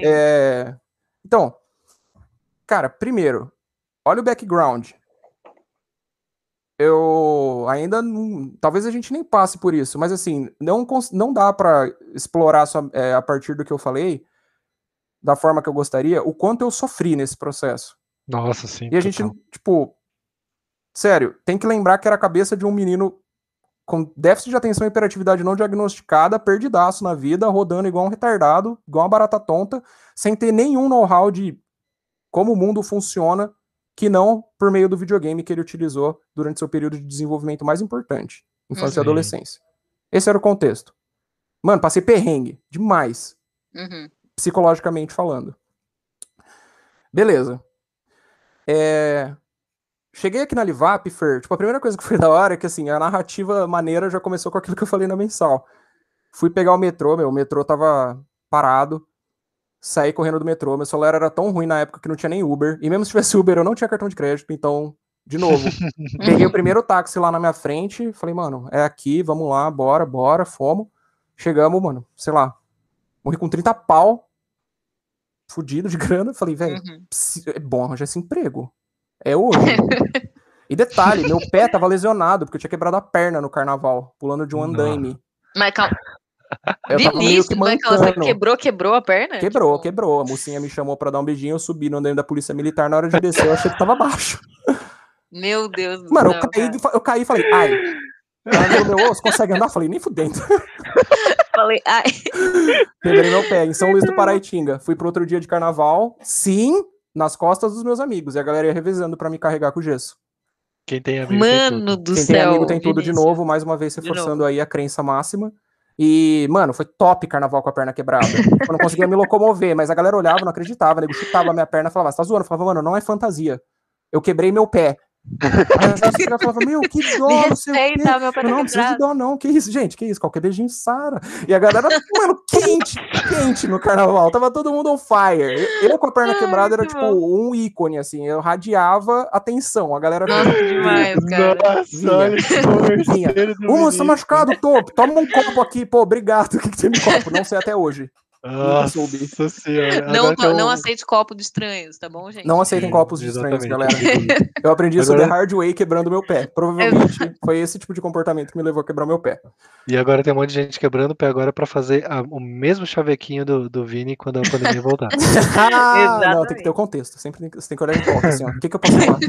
É, Então, cara, primeiro, olha o background. Eu ainda não. Talvez a gente nem passe por isso, mas assim, não, não dá pra explorar só, é, a partir do que eu falei, da forma que eu gostaria, o quanto eu sofri nesse processo. Nossa, sim. E a gente, total. tipo, sério, tem que lembrar que era a cabeça de um menino com déficit de atenção e hiperatividade não diagnosticada, perdidaço na vida, rodando igual um retardado, igual uma barata tonta, sem ter nenhum know-how de como o mundo funciona, que não por meio do videogame que ele utilizou durante seu período de desenvolvimento mais importante, infância e Sim. adolescência. Esse era o contexto. Mano, passei perrengue, demais uhum. psicologicamente falando. Beleza. É, Cheguei aqui na Livap, Fer, tipo, a primeira coisa que foi da hora é que, assim, a narrativa maneira já começou com aquilo que eu falei na mensal. Fui pegar o metrô, meu, o metrô tava parado, saí correndo do metrô, meu celular era tão ruim na época que não tinha nem Uber, e mesmo se tivesse Uber eu não tinha cartão de crédito, então, de novo, peguei o primeiro táxi lá na minha frente, falei, mano, é aqui, vamos lá, bora, bora, fomos. Chegamos, mano, sei lá, morri com 30 pau, fudido de grana, falei, velho, Uhum. é bom arranjar esse emprego. É hoje. e detalhe, meu pé tava lesionado, porque eu tinha quebrado a perna no carnaval, pulando de um andaime. Mas calma, Eu tava meio Vinícius, que mancando. quebrou, quebrou a perna? Quebrou, Tipo, quebrou. A mocinha me chamou pra dar um beijinho, eu subi no andaime da polícia militar, na hora de descer eu achei que tava baixo. Meu Deus do Mano, céu. eu caí, cara. eu caí e falei, ai. Ela falou, você consegue andar? Eu falei, nem fudendo. Falei, ai, Quebrei meu pé em São Luís do Paraitinga. Fui pro outro dia de carnaval, sim, nas costas dos meus amigos. E a galera ia revezando pra me carregar com gesso. Quem tem amigo tem mano tudo. do Quem céu. tem amigo tem tudo de Vinícius. novo, mais uma vez De reforçando aí a crença máxima. E, mano, foi top carnaval com a perna quebrada. Eu não conseguia me locomover, mas a galera olhava, não acreditava, nego chutava a minha perna falava, você tá zoando? Eu falava, mano, não é fantasia. Eu quebrei meu pé. Aí ela falava, meu, que dó, Me não meu pé tá não, não precisa de dó, não. Que isso, gente? Que isso? Qualquer beijinho Sara. E a galera, mano, quente, quente no carnaval. Tava todo mundo on fire. Eu, com a perna Ai, quebrada era tipo um ícone, assim. Eu radiava atenção. A galera. Nossa, demais, cara. Nossa, olha do Ô, mano, você tá machucado, tô. Toma um copo aqui, pô, obrigado. O que, que tem no copo? Não sei até hoje. Nossa senhora. Não, Agora tem não aceite copo de estranhos, tá bom, gente? Não aceitem Sim, copos de estranhos, galera. Eu aprendi isso Agora- the hard way quebrando meu pé. Provavelmente foi esse tipo de comportamento que me levou a quebrar meu pé. E agora tem um monte de gente quebrando o pé agora pra fazer a- o mesmo chavequinho do, do Vini quando a pandemia voltar. Ah, não, tem que ter o contexto. Sempre tem que, você tem que olhar em volta, assim, ó. O que, que eu posso falar?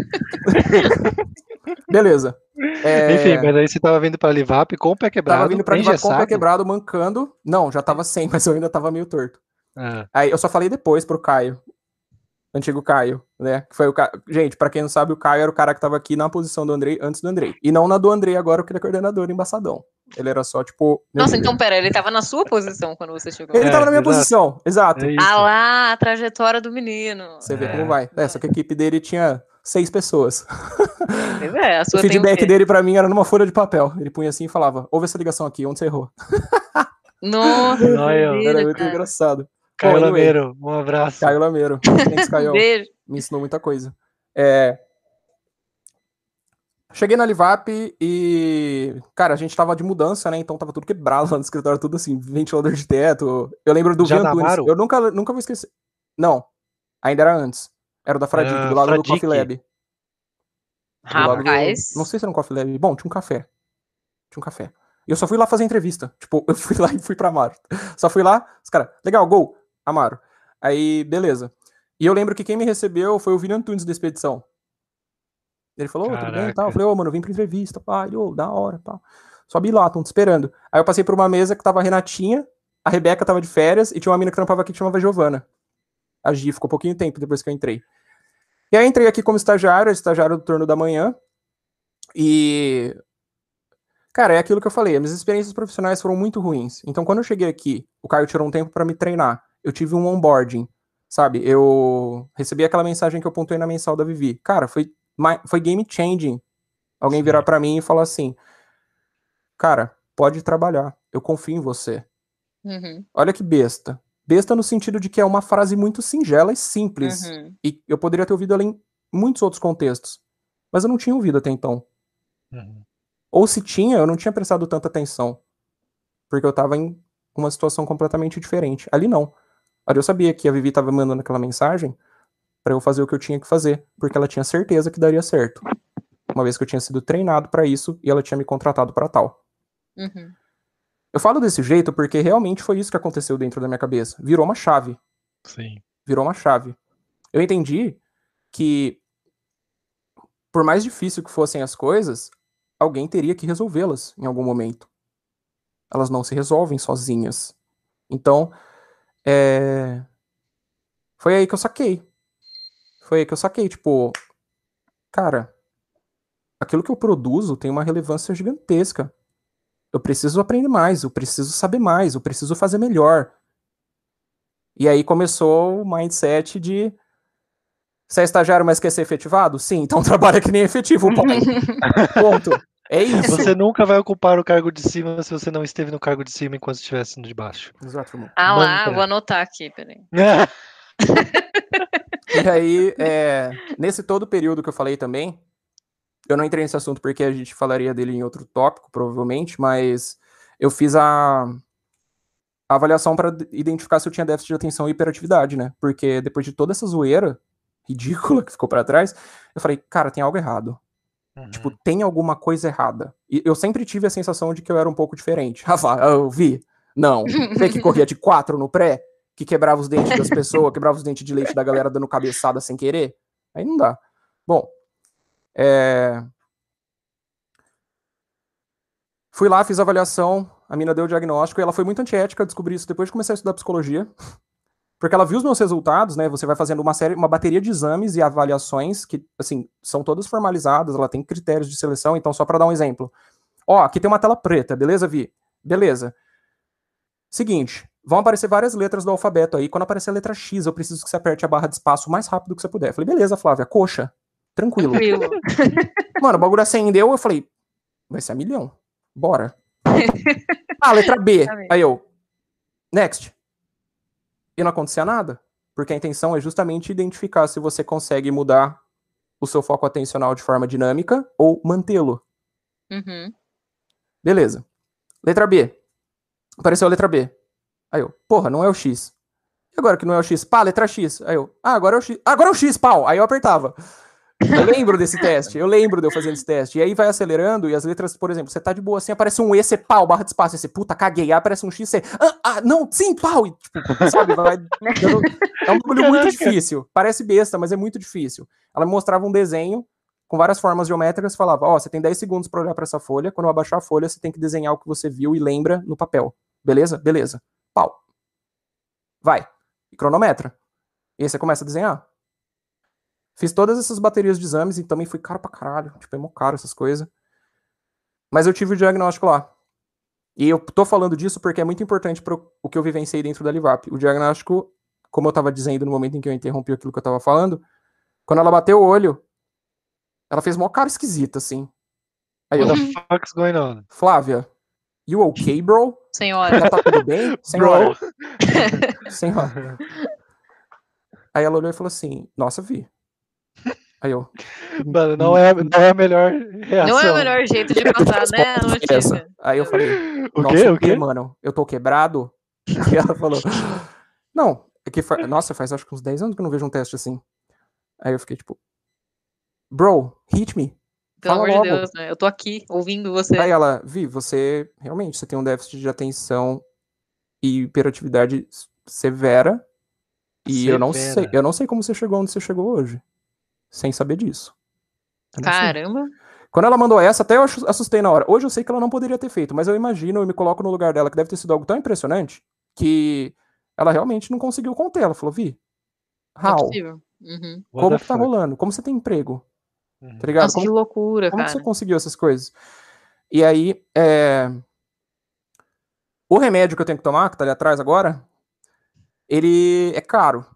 Beleza. É, Enfim, mas aí você tava vindo pra Livap com o pé quebrado, tava vindo pra Livap com o pé quebrado, mancando. Não, já tava sem, mas eu ainda tava meio torto. Ah, Aí eu só falei depois pro Caio. Antigo Caio, né? Que foi o ca... Gente, pra quem não sabe, o Caio era o cara que tava aqui na posição do Andrei antes do Andrei. E não na do Andrei agora, porque ele é coordenador embaçadão. Ele era só, tipo. Nossa, então pera, ele tava na sua posição quando você chegou. Ele É, tava na minha exato. posição, exato. é. Ah lá, a trajetória do menino. Você vê É. como vai. É, só que a equipe dele tinha seis pessoas. Pois é, a O sua tem o feedback quê? dele pra mim era numa folha de papel. Ele punha assim e falava: ouve essa ligação aqui, onde você errou. Nossa, Não, Era muito cara. engraçado. Caio Bom. Lameiro, um abraço. Caio Lameiro. Thanks, Caio. Beijo. Me ensinou muita coisa. É... Cheguei na Livap e, cara, a gente tava de mudança, né? Então tava tudo quebrado lá no escritório, tudo assim, ventilador de teto. Eu lembro do Já Amaro? Eu nunca, nunca vou esquecer. Não, ainda era antes. Era o da Fradique, do lado do Fradique. Coffee Lab. Do lado do- Rapaz. Não sei se era um Coffee Lab. Bom, tinha um café. Tinha um café. E eu só fui lá fazer entrevista. Tipo, eu fui lá e fui pra Amaro. Só fui lá, os caras, legal, gol, Amaro. Aí, beleza. E eu lembro que quem me recebeu foi o Vini Antunes da expedição. Ele falou, ô, tudo bem e tal. Eu falei, ô, mano, eu vim pra entrevista, pá. Ele, ô, da hora, pá. Sobe lá, tão te esperando. Aí eu passei por uma mesa que tava a Renatinha, a Rebeca tava de férias e tinha uma mina que trampava aqui que chamava Giovana. A Gi ficou pouquinho tempo depois que eu entrei. E aí entrei aqui como estagiário, estagiário do turno da manhã. E. Cara, é aquilo que eu falei, as minhas experiências profissionais foram muito ruins. Então, quando eu cheguei aqui, o Caio tirou um tempo pra me treinar. Eu tive um onboarding, sabe? Eu recebi aquela mensagem que eu pontuei na mensal da Vivi. Cara, foi, foi game changing. Alguém virar pra mim e falar assim: Cara, pode trabalhar, eu confio em você. Uhum, Olha que besta. Besta no sentido de que é uma frase muito singela e simples. uhum. E eu poderia ter ouvido ela em muitos outros contextos. Mas eu não tinha ouvido até então. Uhum. Ou se tinha, eu não tinha prestado tanta atenção. Porque eu tava em uma situação completamente diferente. Ali não. Ali eu sabia que a Vivi tava me mandando aquela mensagem pra eu fazer o que eu tinha que fazer. Porque ela tinha certeza que daria certo. Uma vez que eu tinha sido treinado pra isso e ela tinha me contratado pra tal. Uhum. Eu falo desse jeito porque realmente foi isso que aconteceu dentro da minha cabeça. Virou uma chave. Sim. virou uma chave. Eu entendi que, por mais difícil que fossem as coisas, alguém teria que resolvê-las em algum momento. Elas não se resolvem sozinhas. Então, é... foi aí que eu saquei. Foi aí que eu saquei, tipo, cara, aquilo que eu produzo tem uma relevância gigantesca. Eu preciso aprender mais, eu preciso saber mais, eu preciso fazer melhor. E aí começou o mindset de você é estagiário, mas quer ser efetivado? Sim, então trabalha que nem efetivo, pai. Ponto. É isso. Você nunca vai ocupar o cargo de cima se você não esteve no cargo de cima enquanto estivesse no de baixo. Exato, irmão. Ah lá, Mantra. vou anotar aqui, peraí. E aí, é, nesse todo período que eu falei também, eu não entrei nesse assunto porque a gente falaria dele em outro tópico, provavelmente, mas eu fiz a, a avaliação para identificar se eu tinha déficit de atenção e hiperatividade, né? Porque depois de toda essa zoeira ridícula que ficou para trás, eu falei, cara, tem algo errado. Uhum. Tipo, tem alguma coisa errada. E eu sempre tive a sensação de que eu era um pouco diferente. Vá, eu vi. Não. Você que corria de quatro no pré, que quebrava os dentes das pessoas, quebrava os dentes de leite da galera dando cabeçada sem querer. Aí não dá. Bom, é... fui lá, fiz a avaliação, a mina deu o diagnóstico e ela foi muito antiética, descobri isso depois de começar a estudar psicologia. Porque ela viu os meus resultados, né? Você vai fazendo uma série, uma bateria de exames e avaliações que, assim, são todas formalizadas, ela tem critérios de seleção, então só para dar um exemplo. Ó, aqui tem uma tela preta, beleza, Vi? Beleza. Seguinte, vão aparecer várias letras do alfabeto aí. Quando aparecer a letra X, eu preciso que você aperte a barra de espaço o mais rápido que você puder. Eu falei, beleza, Flávia, coxa. Tranquilo. Tranquilo. Mano, o bagulho acendeu, eu falei, vai ser a milhão. Bora. ah, letra B. Aí eu, next. E não acontecia nada. Porque a intenção é justamente identificar se você consegue mudar o seu foco atencional de forma dinâmica ou mantê-lo. Uhum. Beleza. Letra B. Apareceu a letra B. Aí eu, porra, não é o X. E agora que não é o X? Pá, letra X. Aí eu, ah, agora é o X. Agora é o X, pau. Aí eu apertava. Eu lembro desse teste. Eu lembro de eu fazendo esse teste. E aí vai acelerando e as letras, por exemplo, você tá de boa assim, aparece um E, você pau, barra de espaço. Você, puta, caguei. Aí aparece um X, você, ah, ah não, sim, pau. E, tipo, sabe, vai dando- É um bagulho muito difícil. Parece besta, mas é muito difícil. Ela me mostrava um desenho com várias formas geométricas e falava: Ó, você tem 10 segundos pra olhar pra essa folha. Quando eu abaixar a folha, você tem que desenhar o que você viu e lembra no papel. Beleza? Beleza. Pau. Vai. E cronometra. E aí você começa a desenhar. Fiz todas essas baterias de exames e também fui caro pra caralho. Tipo, é mó caro essas coisas. Mas eu tive o diagnóstico lá. E eu tô falando disso porque é muito importante para o que eu vivenciei dentro da Livap. O diagnóstico, como eu tava dizendo no momento em que eu interrompi aquilo que eu tava falando, quando ela bateu o olho, ela fez mó cara esquisita, assim. Aí eu, What the fuck's going on? Flávia, you okay, bro? Senhora. Já tá tudo bem? Senhora, senhora. Aí ela olhou e falou assim, nossa, vi. Aí eu, Mano, não é, não é a melhor reação. Não é o melhor jeito de passar, né, a essa. notícia. Aí eu falei, O Nossa, quê? O quê? mano? Eu tô quebrado? E ela falou, não, é que fa- nossa, faz acho que uns 10 anos que eu não vejo um teste assim. Aí eu fiquei tipo, bro, hit me. Pelo Fala amor de logo. Deus, né? Eu tô aqui ouvindo você. Aí ela, Vi, você realmente você tem um déficit de atenção e hiperatividade severa. E eu não sei, Severa. eu não sei como você chegou onde você chegou hoje, sem saber disso. Sei. Caramba. Quando ela mandou essa, até eu assu- assustei na hora. Hoje eu sei que ela não poderia ter feito, mas eu imagino, eu me coloco no lugar dela, que deve ter sido algo tão impressionante que ela realmente não conseguiu conter. Ela falou, Vi, é how? possível. Uhum. Como que tá rolando? Como você tem emprego? Uhum. Tá ligado? Nossa, Como, que loucura, como que cara. você conseguiu essas coisas? E aí, é... o remédio que eu tenho que tomar, que tá ali atrás agora, ele é caro.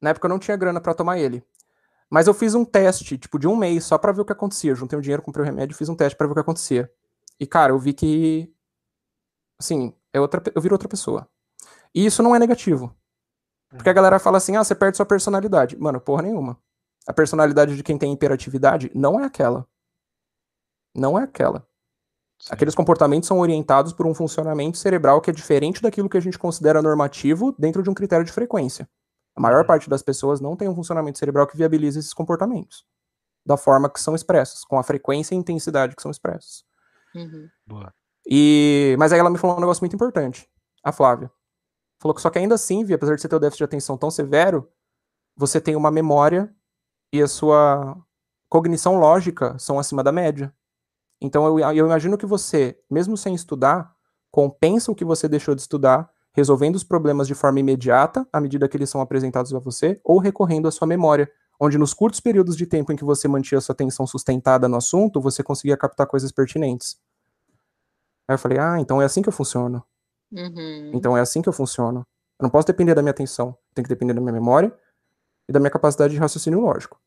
Na época eu não tinha grana pra tomar ele. Mas eu fiz um teste, tipo, de um mês, só pra ver o que acontecia. Eu juntei um dinheiro, comprei o remédio, fiz um teste pra ver o que acontecia. E, cara, eu vi que. Assim, é outra, eu viro outra pessoa. E isso não é negativo. Porque a galera fala assim: ah, você perde sua personalidade. Mano, porra nenhuma. A personalidade de quem tem hiperatividade não é aquela. Não é aquela. Sim. Aqueles comportamentos são orientados por um funcionamento cerebral que é diferente daquilo que a gente considera normativo dentro de um critério de frequência. A maior Uhum. parte das pessoas não tem um funcionamento cerebral que viabiliza esses comportamentos. Da forma que são expressos, com a frequência e intensidade que são expressos. Uhum. Boa. E... Mas aí ela me falou um negócio muito importante, a Flávia. Falou que só que ainda assim, Vi, apesar de você ter o déficit de atenção tão severo, você tem uma memória e a sua cognição lógica são acima da média. Então eu, eu imagino que você, mesmo sem estudar, compensa o que você deixou de estudar, resolvendo os problemas de forma imediata, à medida que eles são apresentados a você, ou recorrendo à sua memória, onde nos curtos períodos de tempo em que você mantinha sua atenção sustentada no assunto, você conseguia captar coisas pertinentes. Aí eu falei, ah, então é assim que eu funciono. Uhum. Então é assim que eu funciono. Eu não posso depender da minha atenção. Tem que depender da minha memória e da minha capacidade de raciocínio lógico.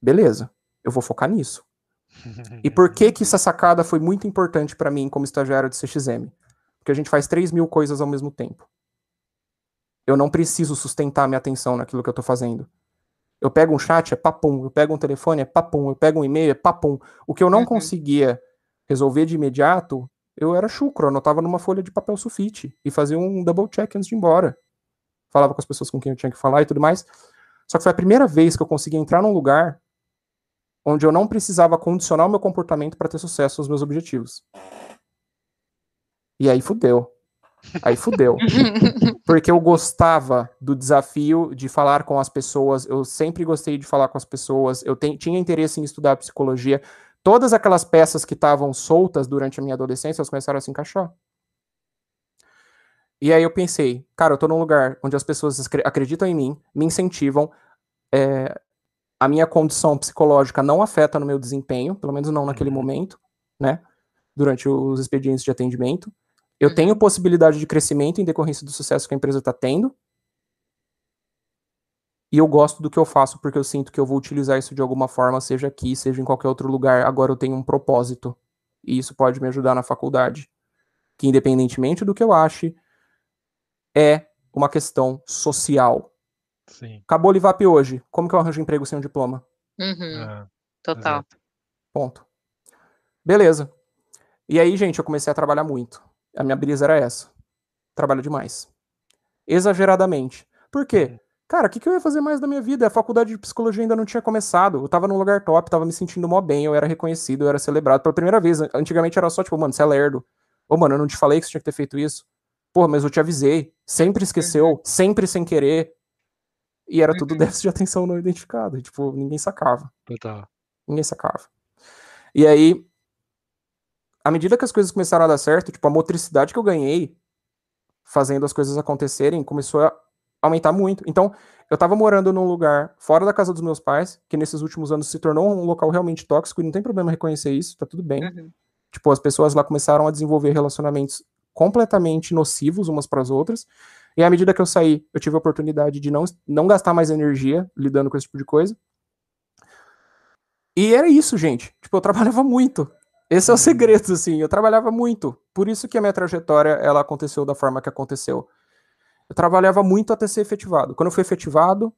Beleza, eu vou focar nisso. E por que que essa sacada foi muito importante pra mim como estagiário de CXM? Porque a gente faz 3 mil coisas ao mesmo tempo. Eu não preciso sustentar minha atenção naquilo que eu tô fazendo. Eu pego um chat, é papum. Eu pego um telefone, é papum. Eu pego um e-mail, é papum. O que eu não Uhum. conseguia resolver de imediato, eu era chucro. Anotava numa folha de papel sulfite e fazia um double check antes de ir embora. Falava com as pessoas com quem eu tinha que falar e tudo mais. Só que foi a primeira vez que eu consegui entrar num lugar onde eu não precisava condicionar o meu comportamento para ter sucesso nos meus objetivos. E aí fudeu. Aí fudeu. Porque eu gostava do desafio de falar com as pessoas, eu sempre gostei de falar com as pessoas, eu ten- tinha interesse em estudar psicologia. Todas aquelas peças que estavam soltas durante a minha adolescência, elas começaram a se encaixar. E aí eu pensei, cara, eu tô num lugar onde as pessoas acre- acreditam em mim, me incentivam, é, a minha condição psicológica não afeta no meu desempenho, pelo menos não naquele Uhum. momento, né? Durante os expedientes de atendimento. Eu Uhum. tenho possibilidade de crescimento em decorrência do sucesso que a empresa está tendo. E eu gosto do que eu faço porque eu sinto que eu vou utilizar isso de alguma forma, seja aqui, seja em qualquer outro lugar. Agora eu tenho um propósito. E isso pode me ajudar na faculdade. Que independentemente do que eu ache, é uma questão social. Sim. Acabou o Livap hoje. Como que eu arranjo emprego sem um diploma? Uhum, É, total. exato. Ponto. Beleza. E aí, gente, eu comecei a trabalhar muito. A minha brisa era essa. Trabalho demais. Exageradamente. Por quê? Cara, o que, que eu ia fazer mais da minha vida? A faculdade de psicologia ainda não tinha começado. Eu tava num lugar top, tava me sentindo mó bem, eu era reconhecido, eu era celebrado pela primeira vez. Antigamente era só tipo, mano, você é lerdo. Ô, mano, eu não te falei que você tinha que ter feito isso. Porra, mas eu te avisei. Sempre esqueceu, sempre sem querer. E era tudo déficit de atenção não identificado. E, tipo, ninguém sacava. Ninguém sacava. E aí, à medida que as coisas começaram a dar certo, tipo, a motricidade que eu ganhei fazendo as coisas acontecerem começou a aumentar muito. Então, eu tava morando num lugar fora da casa dos meus pais, que nesses últimos anos se tornou um local realmente tóxico, e não tem problema reconhecer isso, tá tudo bem. Uhum. Tipo, as pessoas lá começaram a desenvolver relacionamentos completamente nocivos umas para as outras. E à medida que eu saí, eu tive a oportunidade de não, não gastar mais energia lidando com esse tipo de coisa. E era isso, gente. Tipo, eu trabalhava muito. Esse é o segredo, assim. Eu trabalhava muito. Por isso que a minha trajetória, ela aconteceu da forma que aconteceu. Eu trabalhava muito até ser efetivado. Quando eu fui efetivado,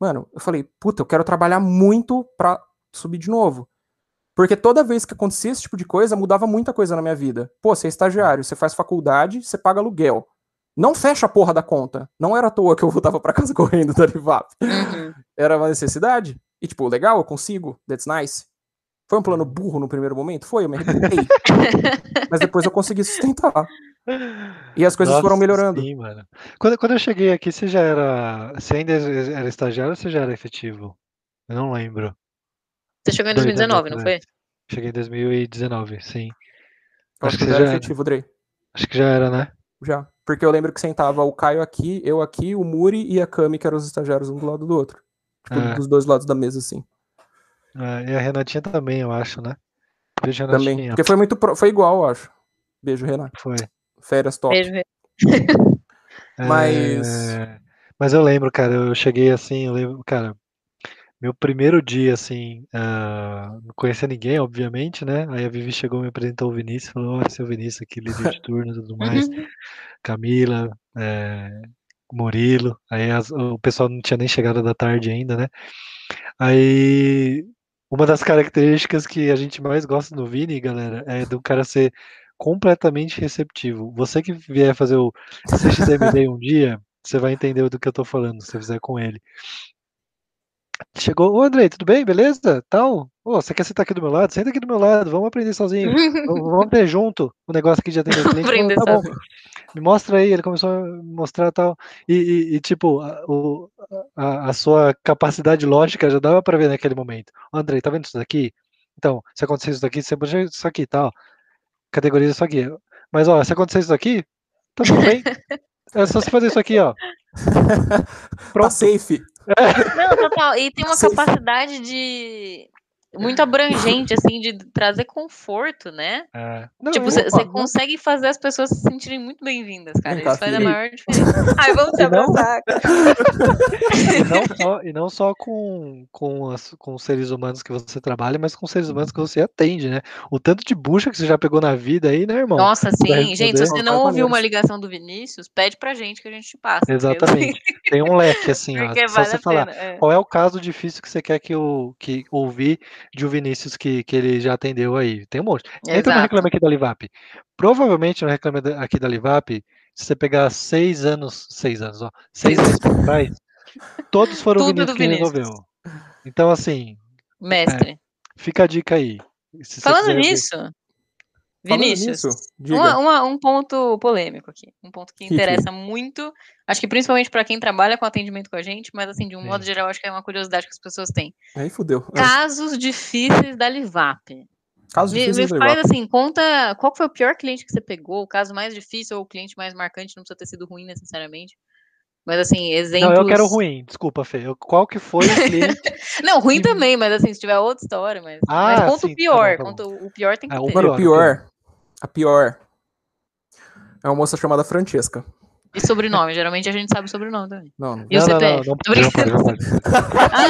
mano, eu falei, puta, eu quero trabalhar muito pra subir de novo. Porque toda vez que acontecia esse tipo de coisa, mudava muita coisa na minha vida. Pô, você é estagiário, você faz faculdade, você paga aluguel. Não fecha a porra da conta. Não era à toa que eu voltava pra casa correndo da Livap. Uhum. Era uma necessidade. E, tipo, legal, eu consigo, that's nice. Foi um plano burro no primeiro momento? Foi, eu me arrebentei. Mas depois eu consegui sustentar. E as coisas Nossa, foram melhorando. Sim, mano. Quando, quando eu cheguei aqui, você já era. Você ainda era estagiário ou você já era efetivo? Eu não lembro. Você chegou em Dois anos 2019, não foi? Cheguei em 2019, sim. Acho acho que que você já era efetivo, Dre. Acho que já era, né? Já. Porque eu lembro que sentava o Caio aqui, eu aqui, o Muri e a Cami, que eram os estagiários um do lado do outro. Tipo, É. dos dois lados da mesa, assim. É, e a Renatinha também, eu acho, né? Beijo, Também. Renatinha. Porque foi muito. pro- Foi igual, eu acho. Beijo, Renato. Foi. Férias top. Beijo. Mas- É, mas eu lembro, cara, eu cheguei assim, eu lembro, cara, meu primeiro dia, assim, ah, não conhecia ninguém, obviamente, né? Aí a Vivi chegou, me apresentou o Vinícius, falou, olha, seu Vinícius aqui, líder de turno e tudo mais, Uhum. Camila, é, Murilo, aí as- o pessoal não tinha nem chegado da tarde ainda, né? Aí, uma das características que a gente mais gosta no Vini, galera, é do cara ser completamente receptivo. Você que vier fazer o CXMD um dia, você vai entender do que eu tô falando, se você fizer com ele. Chegou, ô Andrei, tudo bem? Beleza? Tal? Ô, você quer sentar aqui do meu lado? Senta aqui do meu lado, vamos aprender sozinho. Vamos aprender junto o negócio aqui de atender cliente. Tá bom. Me mostra aí. Ele começou a me mostrar tal. E, e- e, tipo, a, o- a- a sua capacidade lógica já dava pra ver naquele momento. Ô, Andrei, tá vendo isso daqui? Então, se acontecer isso daqui, você pode isso aqui, tal. Categoriza isso aqui. Mas, ó, se acontecer isso aqui, tá tudo bem. É só você fazer isso aqui, ó. Tá Pronto. safe. Não, total. E tem uma Sim. capacidade de. Muito abrangente, assim, de trazer conforto, né? É. Não, tipo, você consegue fazer as pessoas se sentirem muito bem-vindas, cara. Vem cá, Isso faz a filha. maior diferença. Ai, vamos se não- abraçar. cara. E não só, e não só com, com, as, com os seres humanos que você trabalha, mas com os seres humanos que você atende, né? O tanto de bucha que você já pegou na vida aí, né, irmão? Nossa, sim. Gente, se você não ouviu uma ligação do Vinícius, pede pra gente que a gente te passa. Exatamente. Tem um leque, assim, ó. Porque Só vale você falar. é. Qual é o caso difícil que você quer que, o, que ouvir de o Vinícius que, que ele já atendeu aí? Tem um monte. Entra no Exato. Reclame Aqui da Livap. Provavelmente no Reclame Aqui da Livap, se você pegar seis anos, seis anos, ó, seis meses pra trás, todos foram o Vinícius do que Vinícius. resolveu. Então, assim, Mestre. fica a dica aí. Falando nisso, Vinícius, nisso, uma- uma- um ponto polêmico aqui. Um ponto que interessa muito, acho que principalmente para quem trabalha com atendimento com a gente, mas assim, de um Sim. modo geral, acho que é uma curiosidade que as pessoas têm. Aí fudeu. É. Casos difíceis da Livap. Casos Me, difíceis me faz assim, conta qual que foi o pior cliente que você pegou, o caso mais difícil ou o cliente mais marcante, não precisa ter sido ruim necessariamente. Mas assim, exemplos. Não, eu quero ruim, desculpa, Fê. Qual que foi o cliente? Não, ruim também, mas assim, se tiver outra história, mas, Ah, mas conta sim, o tá pior. bom, tá bom. conta o, o pior tem que Ah, o ter. Mano, pior, a pior, é uma moça chamada Francesca. E sobrenome? Geralmente a gente sabe o sobrenome também. Não, não. E o Não, não, CPF? não, Tô. Ah,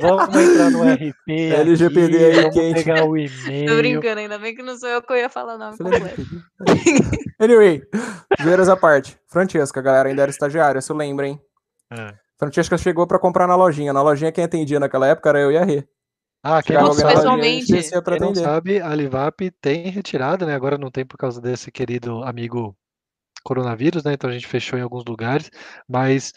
tô. Vamos entrar no RP. LGPD aqui, aí, vamos quente. pegar o Tô e-mail. brincando, ainda bem que não sou eu que eu ia falar o nome completo. Anyway, zoeiras à parte. Francesca, galera ainda era estagiária, se lembra, hein? É. Francesca chegou pra comprar na lojinha. Na lojinha quem atendia naquela época era eu e a Rê. Ah, quem não, pessoalmente? quem não sabe, a Livap tem retirada, né? Agora não tem por causa desse querido amigo coronavírus, né? Então a gente fechou em alguns lugares, mas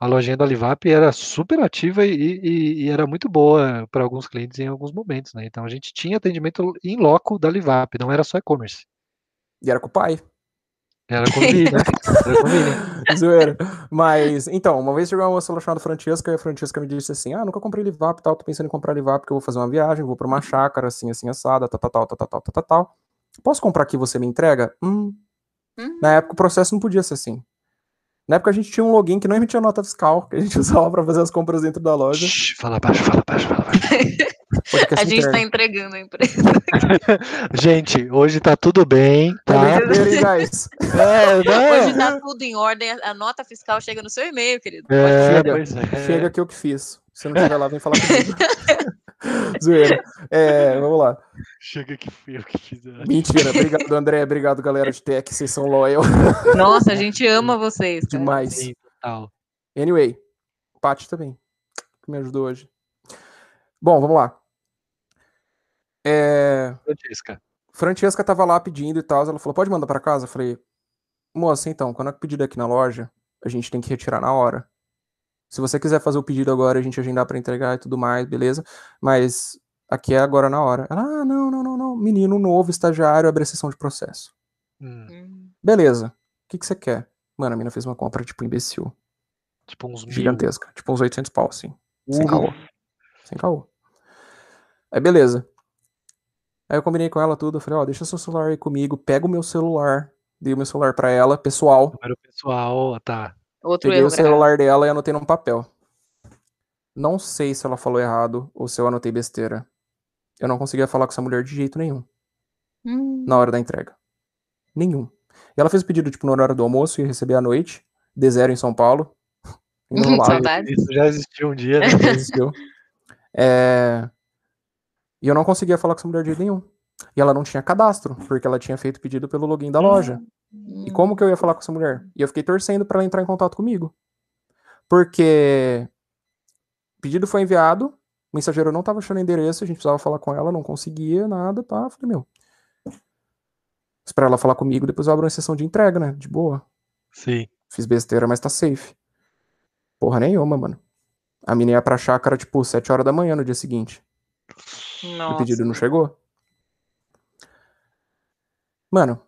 a lojinha da Livap era super ativa e, e- e era muito boa para alguns clientes em alguns momentos, né? Então a gente tinha atendimento em loco da Livap, não era só e-commerce. E era com o pai. Era comida. Né? Era. Zoeira. Mas, então, uma vez chegou uma moça chamada Francesca e a Francesca me disse assim: Ah, nunca comprei Livap e tal, tô pensando em comprar Livap porque eu vou fazer uma viagem, vou pra uma chácara assim, assim, assada, tal, tal, tal, tal, tal, tal, tal. Posso comprar aqui você me entrega? Hum. hum. Na época o processo não podia ser assim. Na época a gente tinha um login que não emitia nota fiscal, que a gente usava para fazer as compras dentro da loja. Shhh, fala baixo, fala baixo, fala baixo. Podcast A gente tá interno. entregando a empresa. Gente, hoje tá tudo bem, É tá? guys? É, Hoje não. tá tudo em ordem, a nota fiscal chega no seu e-mail, querido. É, Chega, pois é. Chega que eu que fiz. Se não tiver lá, vem falar comigo. Zoeira. É, vamos lá. Chega que eu que fiz. né? Mentira. Obrigado, André. Obrigado, galera de tech. Vocês são loyal. Nossa, a gente ama vocês. cara. Demais. Sim, total. Anyway, Paty também, que me ajudou hoje. Bom, vamos lá. É, Francesca. Francesca tava lá pedindo e tal. Ela falou: pode mandar pra casa? Eu falei: moça, então, quando é pedido aqui na loja, a gente tem que retirar na hora. Se você quiser fazer o pedido agora, a gente agendar pra entregar e tudo mais, beleza? Mas aqui é agora na hora. Ela: ah, não, não, não, não. Menino novo, estagiário, abre a sessão de processo. Hum, Hum. Beleza. O que, que você quer? Mano, a mina fez uma compra, tipo, imbecil. tipo uns mil. Gigantesca. Tipo, uns 800 pau, assim. Sem Uh. caô. Sem caô. Aí, beleza. Aí eu combinei com ela tudo. Eu falei, ó, deixa seu celular aí comigo. Pega o meu celular. Dei o meu celular pra ela, pessoal. Número pessoal, tá. Outro Peguei erro o grave. celular dela e anotei num papel. Não sei se ela falou errado ou se eu anotei besteira. Eu não conseguia falar com essa mulher de jeito nenhum. Hum. Na hora da entrega. Nenhum. E ela fez o pedido, tipo, no horário do almoço e receber à noite. D0 em São Paulo. Saudade. Isso já existiu um dia, né? não existiu. É, E eu não conseguia falar com essa mulher de jeito nenhum. E ela não tinha cadastro, porque ela tinha feito pedido pelo login da loja. E Hum. como que eu ia falar com essa mulher? E eu fiquei torcendo pra ela entrar em contato comigo. Porque o pedido foi enviado, o mensageiro não tava achando endereço, a gente precisava falar com ela, não conseguia nada, pá. Falei, meu. Esperar ela falar comigo, depois eu abro uma sessão de entrega, né? De boa. Sim. Fiz besteira, mas tá safe. Porra nenhuma, mano. A menina ia pra chácara, tipo, 7 horas da manhã no dia seguinte. O Nossa. pedido não chegou. Mano,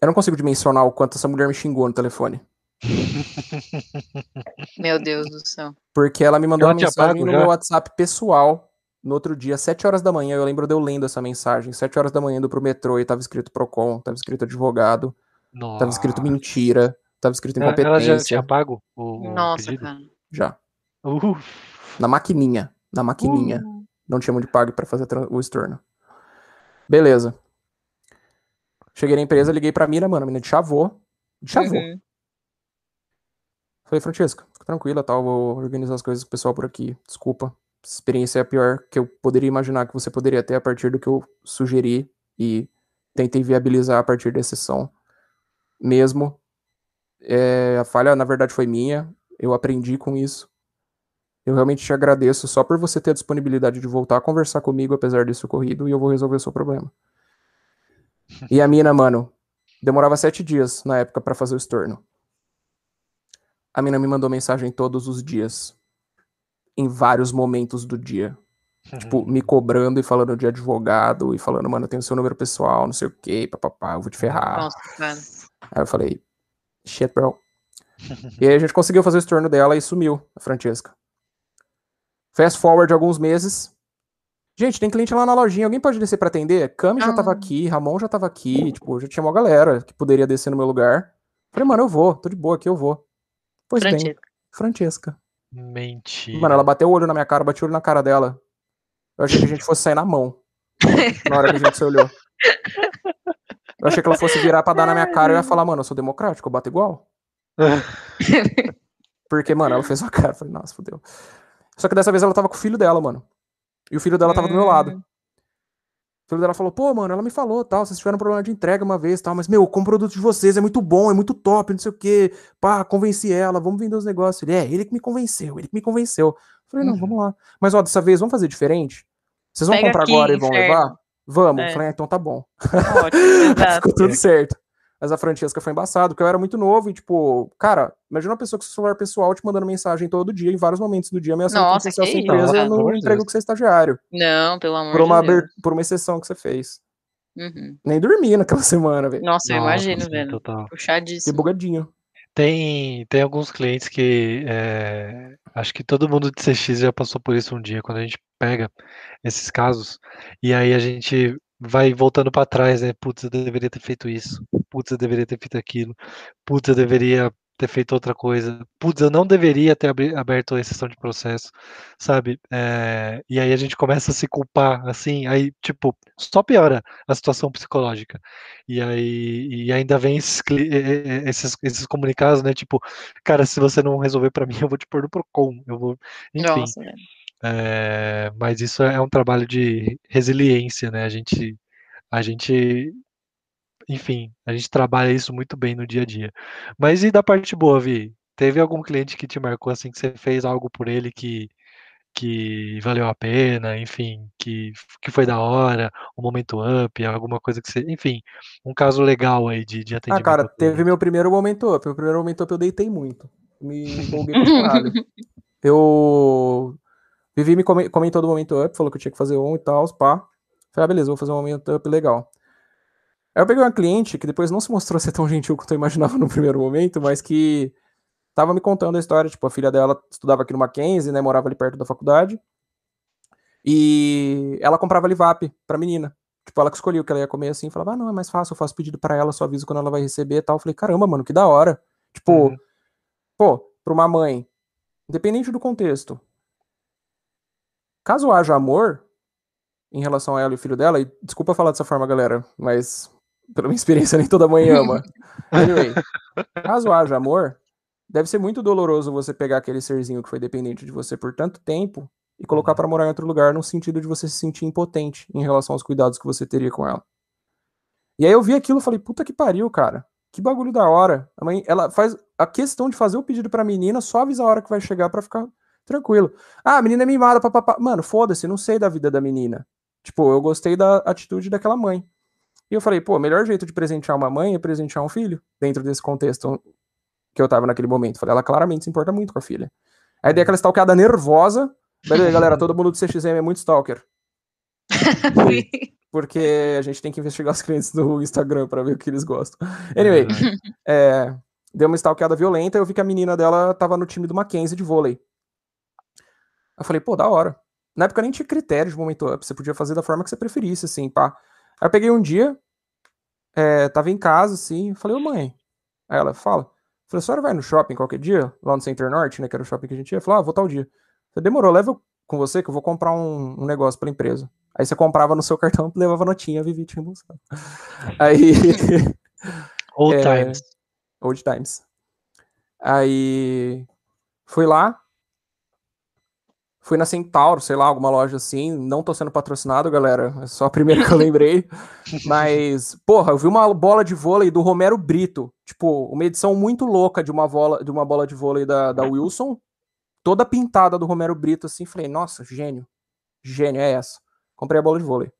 eu não consigo dimensionar o quanto essa mulher me xingou no telefone. Meu Deus do céu. Porque ela me mandou uma mensagem no já? meu WhatsApp pessoal no outro dia, 7 horas da manhã. Eu lembro de eu lendo essa mensagem. 7 horas da manhã indo pro metrô e tava escrito Procon, tava escrito advogado, Nossa. tava escrito mentira, tava escrito incompetência. Ela já tinha pago o, o Nossa, pedido? cara. Já. Uh, Na maquininha. Na maquininha. Uh. Não tinha muito pago pra fazer o estorno. Beleza. Cheguei na empresa, liguei pra mina, mano, a mina de chavô. De chavô. Uhum. Falei, Francesca, fica tranquila, tal, vou organizar as coisas com o pessoal por aqui. Desculpa. Essa experiência é a pior que eu poderia imaginar que você poderia ter a partir do que eu sugeri e tentei viabilizar a partir da sessão. Mesmo. É, a falha, na verdade, foi minha. Eu aprendi com isso. Eu realmente te agradeço só por você ter a disponibilidade de voltar a conversar comigo, apesar disso ocorrido, e eu vou resolver o seu problema. E a mina, mano, demorava sete dias na época pra fazer o estorno. A mina me mandou mensagem todos os dias. Em vários momentos do dia. Tipo, me cobrando e falando de advogado e falando, mano, eu tenho seu número pessoal, não sei o que, papapá, eu vou te ferrar. Nossa, cara. Aí eu falei, shit, bro. e aí a gente conseguiu fazer o estorno dela e sumiu a Francesca. Fast forward alguns meses. Gente, tem cliente lá na lojinha, alguém pode descer pra atender? Cami já tava Ah. aqui, Ramon já tava aqui, tipo, já tinha uma galera que poderia descer no meu lugar. Falei, mano, eu vou, tô de boa aqui, eu vou. Pois bem, Francesca. Francesca. mentira. Mano, ela bateu o olho na minha cara, bateu o olho na cara dela. Eu achei que a gente fosse sair na mão. Na hora que a gente se olhou. Eu achei que ela fosse virar pra dar na minha cara e eu ia falar, mano, eu sou democrático, eu bato igual. Porque, mano, ela fez uma cara. Eu falei, nossa, fodeu. Só que dessa vez ela tava com o filho dela, mano. E o filho dela tava do meu lado. Hum. O filho dela falou, pô, mano, ela me falou, tal, vocês tiveram um problema de entrega uma vez, tal, mas, meu, com o produto de vocês é muito bom, é muito top, não sei o quê. Pá, convenci ela, vamos vender os negócios. Ele, é, ele que me convenceu, ele que me convenceu. Eu falei, não, Uhum. vamos lá. Mas, ó, dessa vez, vamos fazer diferente? Vocês vão Pega comprar aqui, agora e vão levar? Vamos. É. Falei, ah, então tá bom. Ótimo, exato. Ficou tudo certo. Mas a Francesca foi embaçado, porque eu era muito novo e, tipo, cara, imagina uma pessoa com seu celular pessoal te mandando mensagem todo dia, em vários momentos do dia, ameaçando Nossa, que sua isso, empresa no emprego que você é estagiário. Não, pelo amor Por uma, de Deus. por uma exceção que você fez. Uhum. Nem dormi naquela semana, velho. Nossa, eu imagino, velho. total. Puxadíssimo. bugadinho. Tem, tem alguns clientes que é, acho que todo mundo de CX já passou por isso um dia, quando a gente pega esses casos e aí a gente vai voltando para trás, né? Putz, eu deveria ter feito isso, putz, eu deveria ter feito aquilo, putz, eu deveria ter feito outra coisa, putz, eu não deveria ter aberto a exceção de processo, sabe? É, e aí a gente começa a se culpar, assim, aí, tipo, só piora a situação psicológica. E aí e ainda vem esses, esses, esses comunicados, né? Tipo, cara, se você não resolver para mim, eu vou te pôr no Procon. Eu vou, enfim. Nossa, velho. é, mas isso é um trabalho de resiliência, né? A gente, a gente, enfim, a gente trabalha isso muito bem no dia a dia. Mas e da parte boa, Vi? Teve algum cliente que te marcou assim que você fez algo por ele que que valeu a pena, enfim, que, que foi da hora, um momento up, alguma coisa que você, enfim, um caso legal aí de, de Ah, atendimento. cara, ao teve meu primeiro momento up. Meu primeiro momento up eu deitei muito. Me empolguei pra caralho. Eu. Vivi me come- comentou do momento up, falou que eu tinha que fazer um e tal, pá. Falei, ah, beleza, vou fazer um momento up legal. Aí eu peguei uma cliente que depois não se mostrou ser tão gentil quanto eu imaginava no primeiro momento, mas que tava me contando a história, tipo, a filha dela estudava aqui no Mackenzie, né, morava ali perto da faculdade, e ela comprava Livap pra menina. Tipo, ela que escolhia o que ela ia comer assim, falava, ah, não, é mais fácil, eu faço pedido pra ela, só aviso quando ela vai receber e tal. Eu falei, caramba, mano, que da hora. Tipo, Uhum. pô, pra uma mãe, independente do contexto, caso haja amor em relação a ela e o filho dela, e desculpa falar dessa forma, galera, mas pela minha experiência, nem toda mãe ama. Anyway, caso haja amor, deve ser muito doloroso você pegar aquele serzinho que foi dependente de você por tanto tempo e colocar pra morar em outro lugar, no sentido de você se sentir impotente em relação aos cuidados que você teria com ela. E aí eu vi aquilo e falei, puta que pariu, cara. Que bagulho da hora. A mãe, ela faz a questão de fazer o pedido pra menina, só avisa a hora que vai chegar pra ficar tranquilo. Ah, a menina é mimada, papapá. Mano, foda-se, não sei da vida da menina. Tipo, eu gostei da atitude daquela mãe. E eu falei, pô, o melhor jeito de presentear uma mãe é presentear um filho, dentro desse contexto que eu tava naquele momento. Falei, ela claramente se importa muito com a filha. Aí dei aquela stalkeada nervosa. Beleza, galera, todo mundo do CXM é muito stalker. Porque a gente tem que investigar os clientes do Instagram pra ver o que eles gostam. Anyway, é, deu uma stalkeada violenta, eu vi que a menina dela tava no time do Mackenzie de vôlei. Eu falei, pô, da hora. Na época nem tinha critério de momento up, você podia fazer da forma que você preferisse, assim, pá. Aí eu peguei um dia, é, tava em casa, assim, falei, ô mãe. Aí ela, fala. Falei, a senhora vai no shopping qualquer dia? Lá no Center Norte, né, que era o shopping que a gente ia? Falou, ah, vou tal dia. Falei, demorou, leva com você que eu vou comprar um, um negócio pra empresa. Aí você comprava no seu cartão, levava notinha, Vivi te reembolsava. Aí... Old É, times. Old Times. Aí fui lá. Fui na Centauro, sei lá, alguma loja assim. Não tô sendo patrocinado, galera. É só a primeira que eu lembrei. Mas, porra, eu vi uma bola de vôlei do Romero Brito. Tipo, uma edição muito louca de uma bola de, uma bola de vôlei da, da Wilson. Toda pintada do Romero Brito, assim. Falei, nossa, gênio. Gênio, é essa. Comprei a bola de vôlei.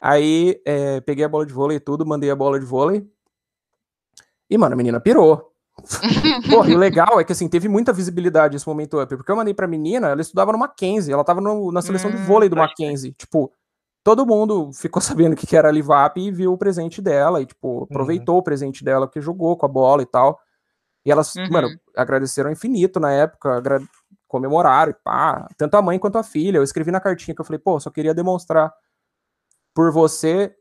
Aí, é, peguei a bola de vôlei e tudo, mandei a bola de vôlei. E, mano, a menina pirou. Porra, e o legal é que, assim, teve muita visibilidade esse momento up, porque eu mandei pra menina, ela estudava no Mackenzie, ela tava no- na seleção de Hum, vôlei do Mackenzie. Tipo, todo mundo ficou sabendo o que era a Livap e viu o presente dela, e, tipo, aproveitou o presente dela, porque jogou com a bola e tal. E elas, Uhum. mano, agradeceram infinito na época, agra- comemoraram, e pá, tanto a mãe quanto a filha. Eu escrevi na cartinha que eu falei, pô, só queria demonstrar por você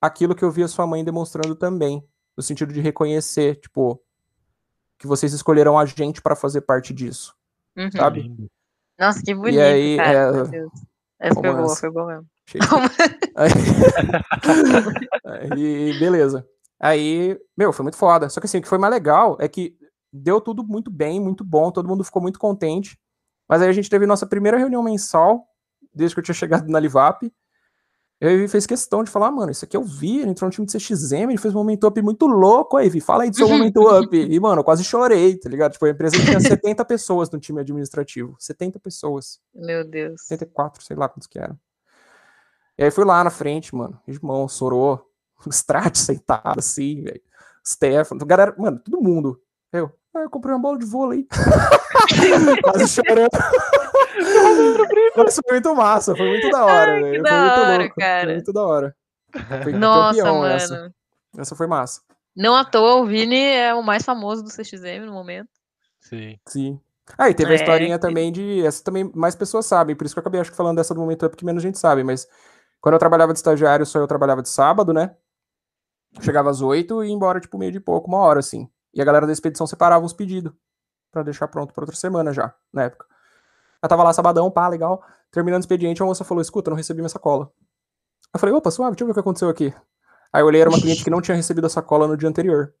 aquilo que eu vi a sua mãe demonstrando também, no sentido de reconhecer, tipo, que vocês escolheram a gente pra fazer parte disso, Uhum. sabe? Nossa, que bonito, aí, cara. é, meu Deus. Essa foi boa, foi boa mesmo. Aí, aí, beleza. Aí, meu, foi muito foda. Só que assim, o que foi mais legal é que deu tudo muito bem, muito bom, todo mundo ficou muito contente. Mas aí a gente teve nossa primeira reunião mensal, desde que eu tinha chegado na Livap. Eu fez questão de falar, ah, mano, isso aqui eu vi, ele entrou no time de CXM, ele fez um momento up muito louco aí, Vi, fala aí do seu momento up. E, mano, eu quase chorei, tá ligado? Tipo, a empresa tinha 70 pessoas no time administrativo. 70 pessoas. Meu Deus. 74, sei lá quantos que eram. E aí fui lá na frente, mano, irmão, Sorô, Strat sentado assim, velho. Stefano, galera, mano, todo mundo. Eu, ah, eu comprei uma bola de vôlei. quase chorando. Foi muito massa, foi muito da hora, Ai, velho. Foi da muito hora, louco. cara. Foi muito da hora. Foi Nossa, campeão mano. Essa. essa foi massa. Não à toa, o Vini é o mais famoso do CXM no momento. Sim. Sim. Ah, e teve a É, historinha que- também de. Essa também mais pessoas sabem, por isso que eu acabei acho que falando dessa do momento up que menos gente sabe, mas quando eu trabalhava de estagiário, só eu trabalhava de sábado, né? Chegava às oito e ia embora, tipo, meio de pouco, uma hora, assim. E a galera da expedição separava os pedidos pra deixar pronto pra outra semana já, na época. Eu tava lá sabadão, pá, legal. Terminando o expediente, a moça falou: escuta, não recebi minha sacola. Eu falei, opa, suave, deixa eu ver o que aconteceu aqui. Aí eu olhei, era uma cliente que não tinha recebido a sacola no dia anterior.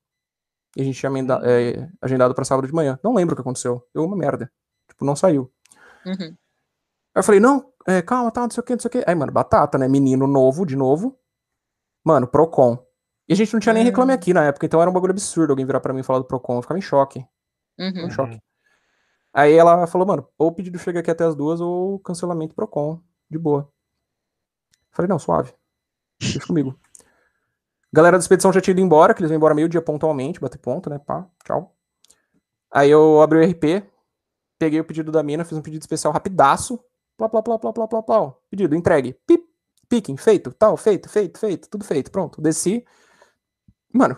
E a gente tinha amenda- é, agendado pra sábado de manhã. Não lembro o que aconteceu. Deu uma merda. Tipo, não saiu. Uhum. Aí eu falei, não, é, calma, tá, não sei o que, não sei o que. Aí, mano, batata, né? Menino novo, de novo. Mano, Procon. E a gente não tinha nem Hum. reclame aqui na época, então era um bagulho absurdo alguém virar pra mim e falar do Procon. Eu ficava em choque. Uhum. Em choque. Aí ela falou, mano, ou o pedido chega aqui até as duas, ou cancelamento Procon. De boa. Falei, não, suave. Deixa comigo. Galera da expedição já tinha ido embora, que eles vão embora meio-dia pontualmente, bater ponto, né? Pá, tchau. Aí eu abri o RP, peguei o pedido da mina, fiz um pedido especial rapidaço. Plá, plá, plá, plá, plá, plá, plá. Pedido, entregue. Pip, picking, feito, tal, feito, feito, feito, tudo feito, pronto. Desci. Mano,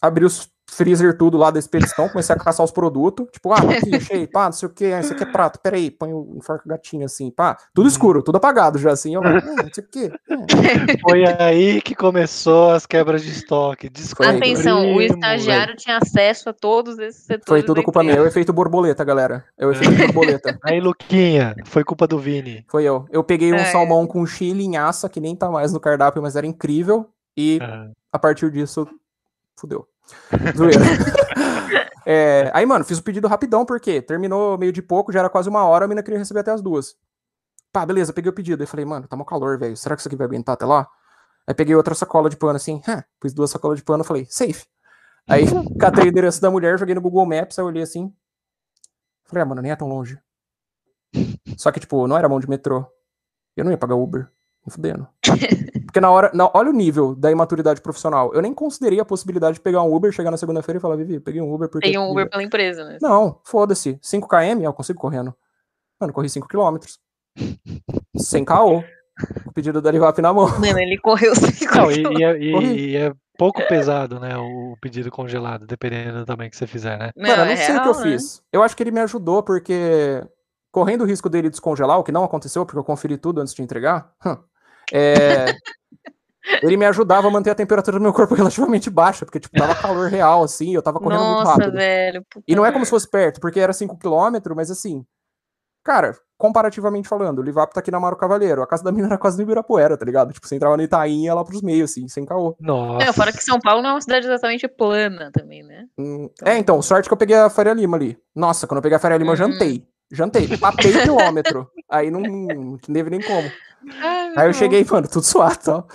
abri os freezer tudo lá da expedição, comecei a caçar os produtos. Tipo, ah, tá aqui, achei, pá, não sei o que, ah, isso aqui é prato, peraí, põe o enforca gatinho assim, pá. Tudo escuro, tudo apagado já, assim, ó, hum, não sei o que. Foi aí que começou as quebras de estoque. Desculpa, Atenção, o estagiário tinha acesso a todos esses setores. Foi tudo culpa minha, é o efeito borboleta, galera. É o efeito borboleta. velho. Aí, Luquinha, foi culpa do Vini. Foi eu. Eu peguei um É. salmão com chile em aça, que nem tá mais no cardápio, mas era incrível. E Ah, a partir disso, fudeu. Zoeira. É, aí, mano, fiz o pedido rapidão, porque terminou meio de pouco, já era quase uma hora, a mina queria receber até as duas. Pá, beleza, peguei o pedido. Aí falei, mano, tá mó calor, velho. Será que isso aqui vai aguentar até lá? Aí peguei outra sacola de pano assim, pus duas sacolas de pano, falei, safe. Aí catei o endereço da mulher, joguei no Google Maps, aí olhei assim. Falei, ah, mano, nem é tão longe. Só que, tipo, não era mão de metrô. Eu não ia pagar Uber. Me fudendo. Porque na hora. na- olha o nível da imaturidade profissional. Eu nem considerei a possibilidade de pegar um Uber, chegar na segunda-feira e falar, Vivi, peguei um Uber porque. Tem um Uber pela empresa, né? Não, foda-se. 5km, eu consigo correndo. Mano, corri 5km. Sem caô. O pedido da Livap na mão. Mano, ele correu sem Não, e, e é, e- e é pouco pesado, né? O pedido congelado, dependendo do tamanho que você fizer, né? Mano, eu não é sei o que eu real, né? fiz. Eu acho que ele me ajudou porque, correndo o risco dele descongelar, o que não aconteceu, porque eu conferi tudo antes de entregar, hum, é, ele me ajudava a manter a temperatura do meu corpo relativamente baixa, porque, tipo, tava calor real, assim, eu tava correndo muito Nossa, rápido. velho. E não é como se fosse perto, porque era 5km, mas assim, cara, comparativamente falando, o Livap tá aqui na Amaro Cavaleiro, a casa da mina era quase no Ibirapuera, tá ligado? Tipo, você entrava no Itaim e ia lá pros meios, assim, sem caô. Nossa. Não, fora que São Paulo não é uma cidade exatamente plana também, né? Hum, É, então, sorte que eu peguei a Faria Lima ali. Nossa, quando eu peguei a Faria Lima, eu Uhum. jantei. Jantei, papei quilômetro. Aí não, não teve nem como. Ai, Aí eu cheguei, mano, tudo suado e tal.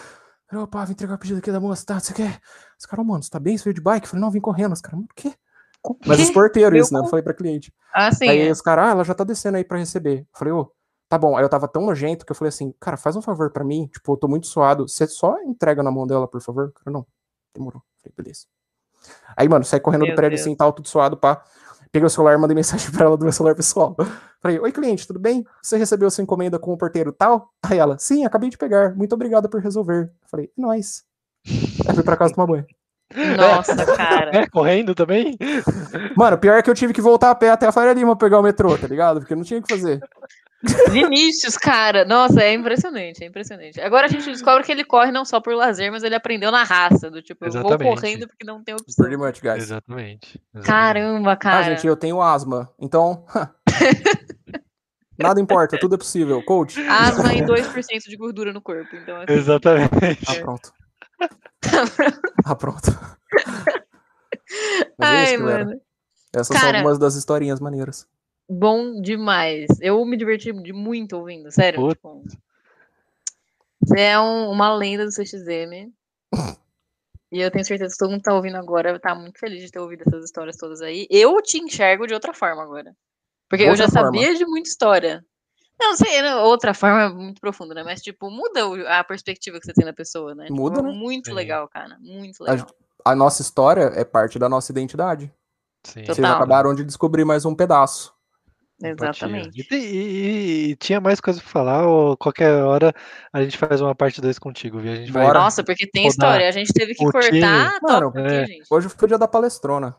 Vim entregar o pedido aqui da moça, tá? Você quer? Os caras, mano, você tá bem? Você veio de bike? Eu falei, não, vim correndo. Os caras, mano, o quê? Mas os porteiros, Meu isso, né? Eu falei pra cliente. Ah, sim. aí é. os caras, ah, ela já tá descendo aí pra receber. Eu falei, ô, tá bom. Aí eu tava tão nojento que eu falei assim, cara, faz um favor pra mim. Tipo, eu tô muito suado. Você só entrega na mão dela, por favor? O Cara, não. Demorou. Falei, beleza. Aí, mano, saí correndo Meu do prédio Deus. assim, tal, tudo suado, pá. Peguei o celular, mandei mensagem pra ela do meu celular pessoal. Falei, oi, cliente, tudo bem? Você recebeu sua encomenda com o porteiro tal? Aí ela, sim, acabei de pegar. Muito obrigada por resolver. Falei, é nóis. Aí fui pra casa tomar banho. Nossa, cara. É, correndo também? Mano, pior é que eu tive que voltar a pé até a Faria Lima pegar o metrô, tá ligado? Porque não tinha o que fazer. Vinícius, cara. Nossa, é impressionante, é impressionante. Agora a gente descobre que ele corre não só por lazer, mas ele aprendeu na raça, do tipo, eu vou correndo porque não tem opção. Pretty much, guys. Exatamente. exatamente. Caramba, Ah, cara. gente, eu tenho asma. Então, Nada importa, tudo é possível. Coach. Asma e 2% de gordura no corpo. Então, assim, Exatamente. Ah, pronto. Ah, pronto. Mas é Ai, isso, galera. mano. Essas são Cara- algumas das historinhas maneiras. Bom demais. Eu me diverti de muito ouvindo, sério. Tipo, você é um- uma lenda do CXM. e eu tenho certeza que todo mundo que tá ouvindo agora tá muito feliz de ter ouvido essas histórias todas aí. Eu te enxergo de outra forma agora. Porque eu Outra já forma. sabia de muita história. Não, não sei, outra forma é muito profunda, né? Mas, tipo, muda a perspectiva que você tem da pessoa, né? Tipo, Muda, é né? Muito Sim. legal, cara. Muito A legal. A nossa história é parte da nossa identidade. Sim. Total. Vocês acabaram de descobrir mais um pedaço. Exatamente. E, e- e tinha mais coisa pra falar, ou qualquer hora a gente faz uma parte 2 contigo, viu? A gente vai. Nossa, porque tem história. A gente teve que o cortar Mano, aqui, é. gente. Hoje foi o dia da palestrona.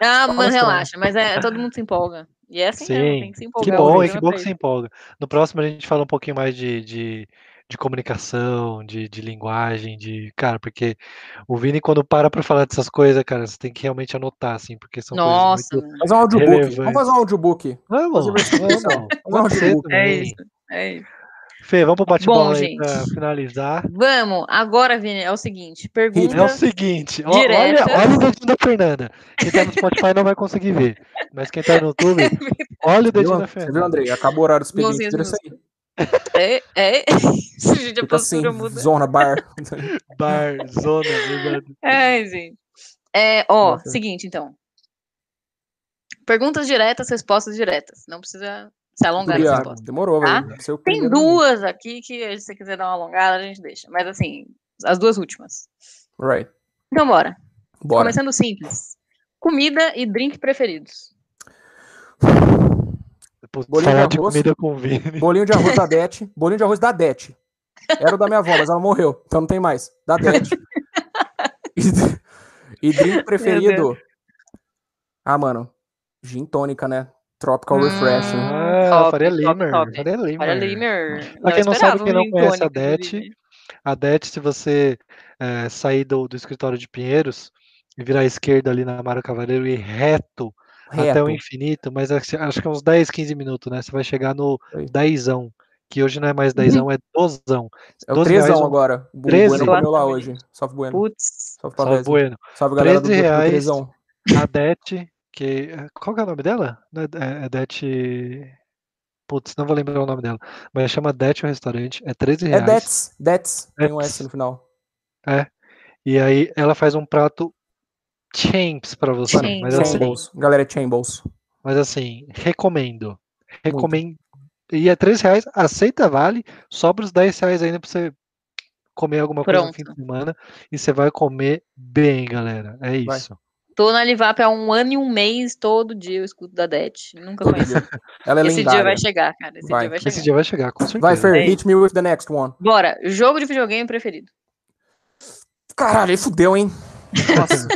Ah, mano, relaxa, mas é, todo mundo se empolga. E é assim mesmo, Sim, tem que se Que empolgar. bom, que bom é que pra se isso. empolga. No próximo a gente fala um pouquinho mais de, de, de comunicação, de, de linguagem, de. Cara, porque o Vini, quando para pra falar dessas coisas, cara, você tem que realmente anotar, assim, porque são Nossa, coisas muito. mano. Fazer um audiobook. Vamos fazer um audiobook. Vamos, vamos. Pode Fazer um audiobook. É também. isso, é isso. Fê, vamos pro bate-bola aí pra gente. finalizar. Vamos, agora, Vini, é o seguinte: É o pergunta. seguinte, olha, olha o dedinho da Fernanda. Quem tá no Spotify não vai conseguir ver. Mas quem tá no YouTube, olha o dedinho da Você viu, Fernanda. Andrei? Acabou o horário do expediente. Mãozinhas Vira isso aí. É, é. gente, a Fica assim, muda. zona, bar. Bar, zona, verdade. Ai, gente. É, ó, Nossa. seguinte, então. Perguntas diretas, respostas diretas. Não precisa se alongar nas Guria, respostas. Demorou, Tá? velho. Tem duas aqui que, se você quiser dar uma alongada, a gente deixa. Mas, assim, as duas últimas. Right. Então, bora. Bora. Começando simples. Comida e drink preferidos. Bolinho falar de de arroz. comida com Vini. Bolinho de arroz da Dete. Bolinho de arroz da Dete. Era o da minha avó, mas ela morreu. Então não tem mais. Da Dete. e, e drink preferido. Ah, mano. Gin tônica, né? Tropical Hum. Refreshing. Ah, Top, Faria Limer. Faria Limer. Olha, Limer. Pra quem não sabe, quem não conhece a tônica, Dete, inclusive. A Det, se você eh, sair do, do escritório de Pinheiros e virar à esquerda ali na Mário Cavaleiro e ir reto, até o infinito, mas acho que é uns 10, 15 minutos, né? Você vai chegar no Aí. dezão, que hoje não é mais dezão, é dozão. É o 12 reais trezão um- agora. O 13? Bueno comeu lá hoje. Salve Bueno. Putz. Salve Salve. Bueno. Salve galera do 13 grupo do reais. trezão. A Det, que. Qual que é o nome dela? É, é, é Det. Putz, não vou lembrar o nome dela. Mas chama Det o restaurante. É 13 É reais. Dets. Dets. Tem um. S no final. E aí ela faz um prato champs pra você. Champs. Mas assim, Chambles. Galera, é Chambles. mas assim, recomendo. Recomendo. E é 13 reais, aceita vale, sobra os 10 reais ainda pra você comer alguma coisa no Pronto. fim de semana. E você vai comer bem, galera. É Vai. isso. Tô na Livap há um ano e um mês, todo dia eu escuto da Det. Nunca conheci. Ela é Esse lendária. dia vai chegar, cara. Esse Vai. dia vai chegar. Esse dia vai chegar, com certeza. Vai, Fer, É hit me with the next one. Bora, jogo de videogame preferido. Caralho, aí fudeu, hein? Nossa.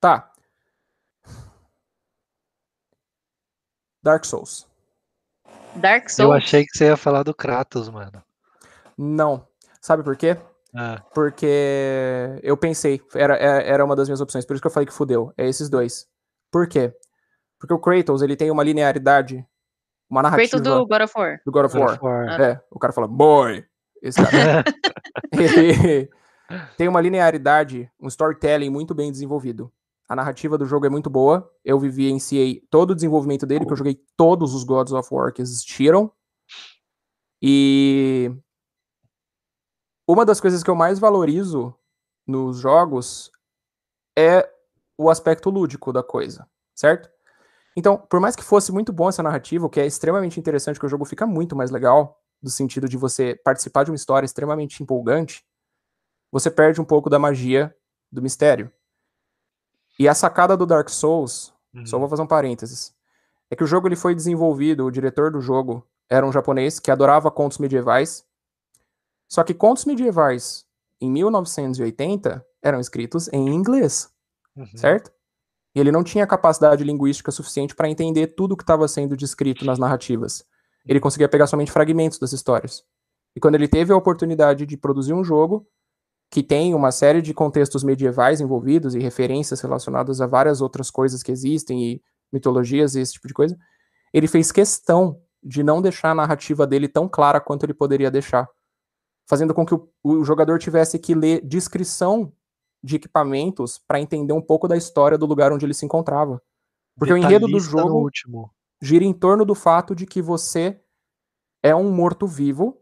Tá. Dark Souls. Dark Souls. Eu achei que você ia falar do Kratos, mano. Não. Sabe por quê? Ah, Porque eu pensei, era, era era uma das minhas opções, por isso que eu falei que fudeu. É esses dois. Por quê? Porque o Kratos, ele tem uma linearidade, uma narrativa Kratos do God of War. do God of God War. of War. Ah. É, o cara fala, boy! Esse cara. ele tem uma linearidade, um storytelling muito bem desenvolvido. A narrativa do jogo é muito boa. Eu vivenciei todo o desenvolvimento dele, que eu joguei todos os Gods of War que existiram. E uma das coisas que eu mais valorizo nos jogos é o aspecto lúdico da coisa, certo? Então, por mais que fosse muito bom essa narrativa, o que é extremamente interessante, que o jogo fica muito mais legal, do sentido de você participar de uma história extremamente empolgante, você perde um pouco da magia do mistério. E a sacada do Dark Souls, só Uhum. vou fazer um parênteses, é que o jogo ele foi desenvolvido, o diretor do jogo era um japonês que adorava contos medievais, só que contos medievais em 1980 eram escritos em inglês Uhum. certo? E ele não tinha capacidade linguística suficiente para entender tudo que estava sendo descrito nas narrativas. Ele conseguia pegar somente fragmentos das histórias. E quando ele teve a oportunidade de produzir um jogo que tem uma série de contextos medievais envolvidos e referências relacionadas a várias outras coisas que existem e mitologias e esse tipo de coisa, ele fez questão de não deixar a narrativa dele tão clara quanto ele poderia deixar, fazendo com que o, o jogador tivesse que ler descrição de equipamentos para entender um pouco da história do lugar onde ele se encontrava. Porque o enredo do jogo gira em torno do fato de que você é um morto-vivo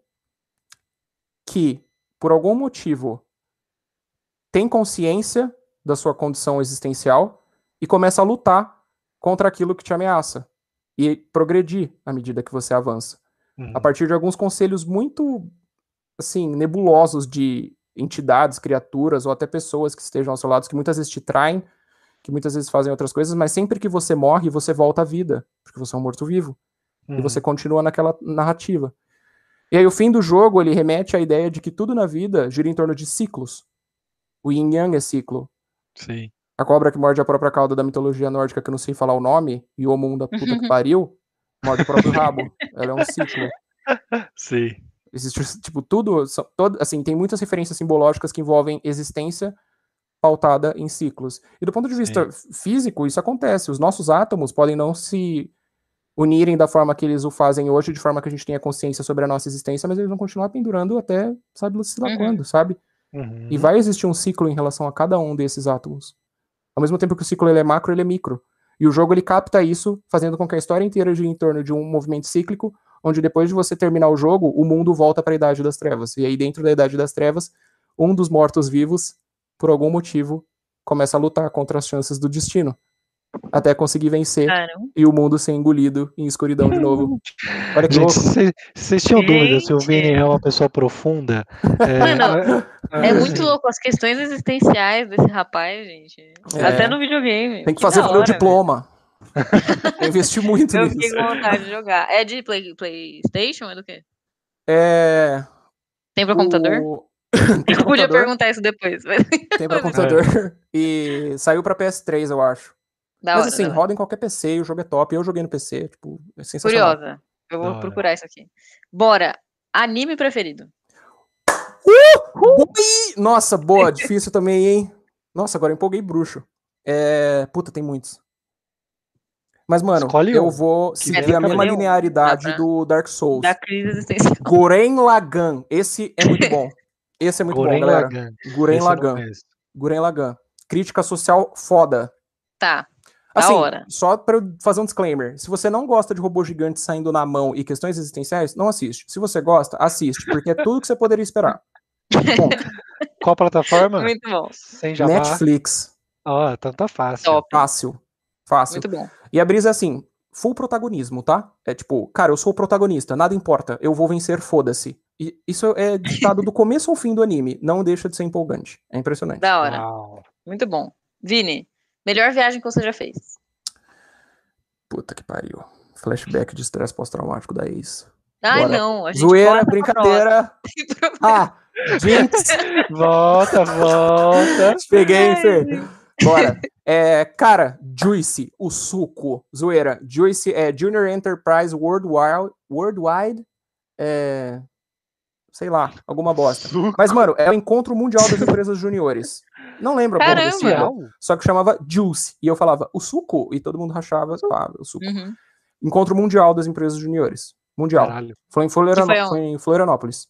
que, por algum motivo, tem consciência da sua condição existencial e começa a lutar contra aquilo que te ameaça e progredir à medida que você avança. Uhum. A partir de alguns conselhos muito assim nebulosos de entidades, criaturas ou até pessoas que estejam ao seu lado que muitas vezes te traem, que muitas vezes fazem outras coisas, mas sempre que você morre, você volta à vida, porque você é um morto-vivo. Uhum. E você continua naquela narrativa. E aí o fim do jogo, ele remete à ideia de que tudo na vida gira em torno de ciclos. O yin yang é ciclo. Sim. A cobra que morde a própria cauda da mitologia nórdica, que eu não sei falar o nome, e o mundo da puta que pariu, morde o próprio rabo. Ela é um ciclo. Sim. Existe, tipo, tudo, todo, assim, tem muitas referências simbológicas que envolvem existência pautada em ciclos. E do ponto de vista Sim. físico, isso acontece. Os nossos átomos podem não se unirem da forma que eles o fazem hoje, de forma que a gente tenha consciência sobre a nossa existência, mas eles vão continuar pendurando até sabe se lá uhum. quando, sabe? Uhum. E vai existir um ciclo em relação a cada um desses átomos. Ao mesmo tempo que o ciclo ele é macro, ele é micro. E o jogo ele capta isso, fazendo com que a história inteira gire em torno de um movimento cíclico, onde depois de você terminar o jogo, o mundo volta para a Idade das Trevas. E aí dentro da Idade das Trevas, um dos mortos-vivos, por algum motivo, começa a lutar contra as chances do destino até conseguir vencer Caramba. e o mundo ser engolido em escuridão de novo. Olha que Gente, louco. Vocês tinham dúvida se o Vini é uma pessoa profunda? É, Mano, é, é muito louco as questões existenciais desse rapaz, gente. É. Até no videogame. Tem que, que fazer o meu diploma. Eu investi muito Eu nisso. Eu fiquei com vontade de jogar. É de play, PlayStation? É do quê? É. Tem pra computador? O... Tem podia perguntar isso depois. Mas... Tem pra computador. E saiu pra PS3, eu acho. Da Mas hora, assim, roda em qualquer PC, o jogo é top. Eu joguei no PC, tipo, é sensacional. Curiosa. Eu vou procurar isso aqui. Bora. Anime preferido. Uh! Nossa, boa. Difícil também, hein? Nossa, agora empolguei bruxo. É... Puta, tem muitos. Mas, mano, Escolhe eu um. vou seguir a mesma linearidade do Dark Souls. Da crise existencial. Guren Lagan. Esse é muito bom. Esse é muito Guren bom, galera. Lagan. Guren Lagan. Guren Lagan. Crítica social foda. Tá. Assim, da hora. só para fazer um disclaimer, se você não gosta de robô gigante saindo na mão e questões existenciais, não assiste. Se você gosta, assiste, porque é tudo que você poderia esperar. Bom, Qual plataforma? Muito bom. Sem jabá. Netflix. Ó, oh, então tá fácil. Top. Fácil. Fácil. Muito bom. E a brisa é assim, full protagonismo, tá? É tipo, cara, eu sou o protagonista, nada importa, eu vou vencer, foda-se. E isso é ditado do começo ao fim do anime, não deixa de ser empolgante. É impressionante. Da hora. Uau. Muito bom. Vini, Melhor viagem que você já fez? Puta que pariu. Flashback de estresse pós-traumático da ex. Ai, Bora. não. A gente Zoeira, brincadeira. ah, Jinx. volta, volta. Peguei, Fê. Bora. É, cara, Juice, o suco. Zoeira. Juice é Junior Enterprise Worldwide. Worldwide é, sei lá, alguma bosta. Mas, mano, é o encontro mundial das empresas juniores. Não lembro a porra desse ano, só que chamava Juice. E eu falava, o suco? E todo mundo rachava, ah, o suco. Uhum. Encontro Mundial das Empresas Juniores. Mundial. Foi em, Florianópolis, foi em Florianópolis.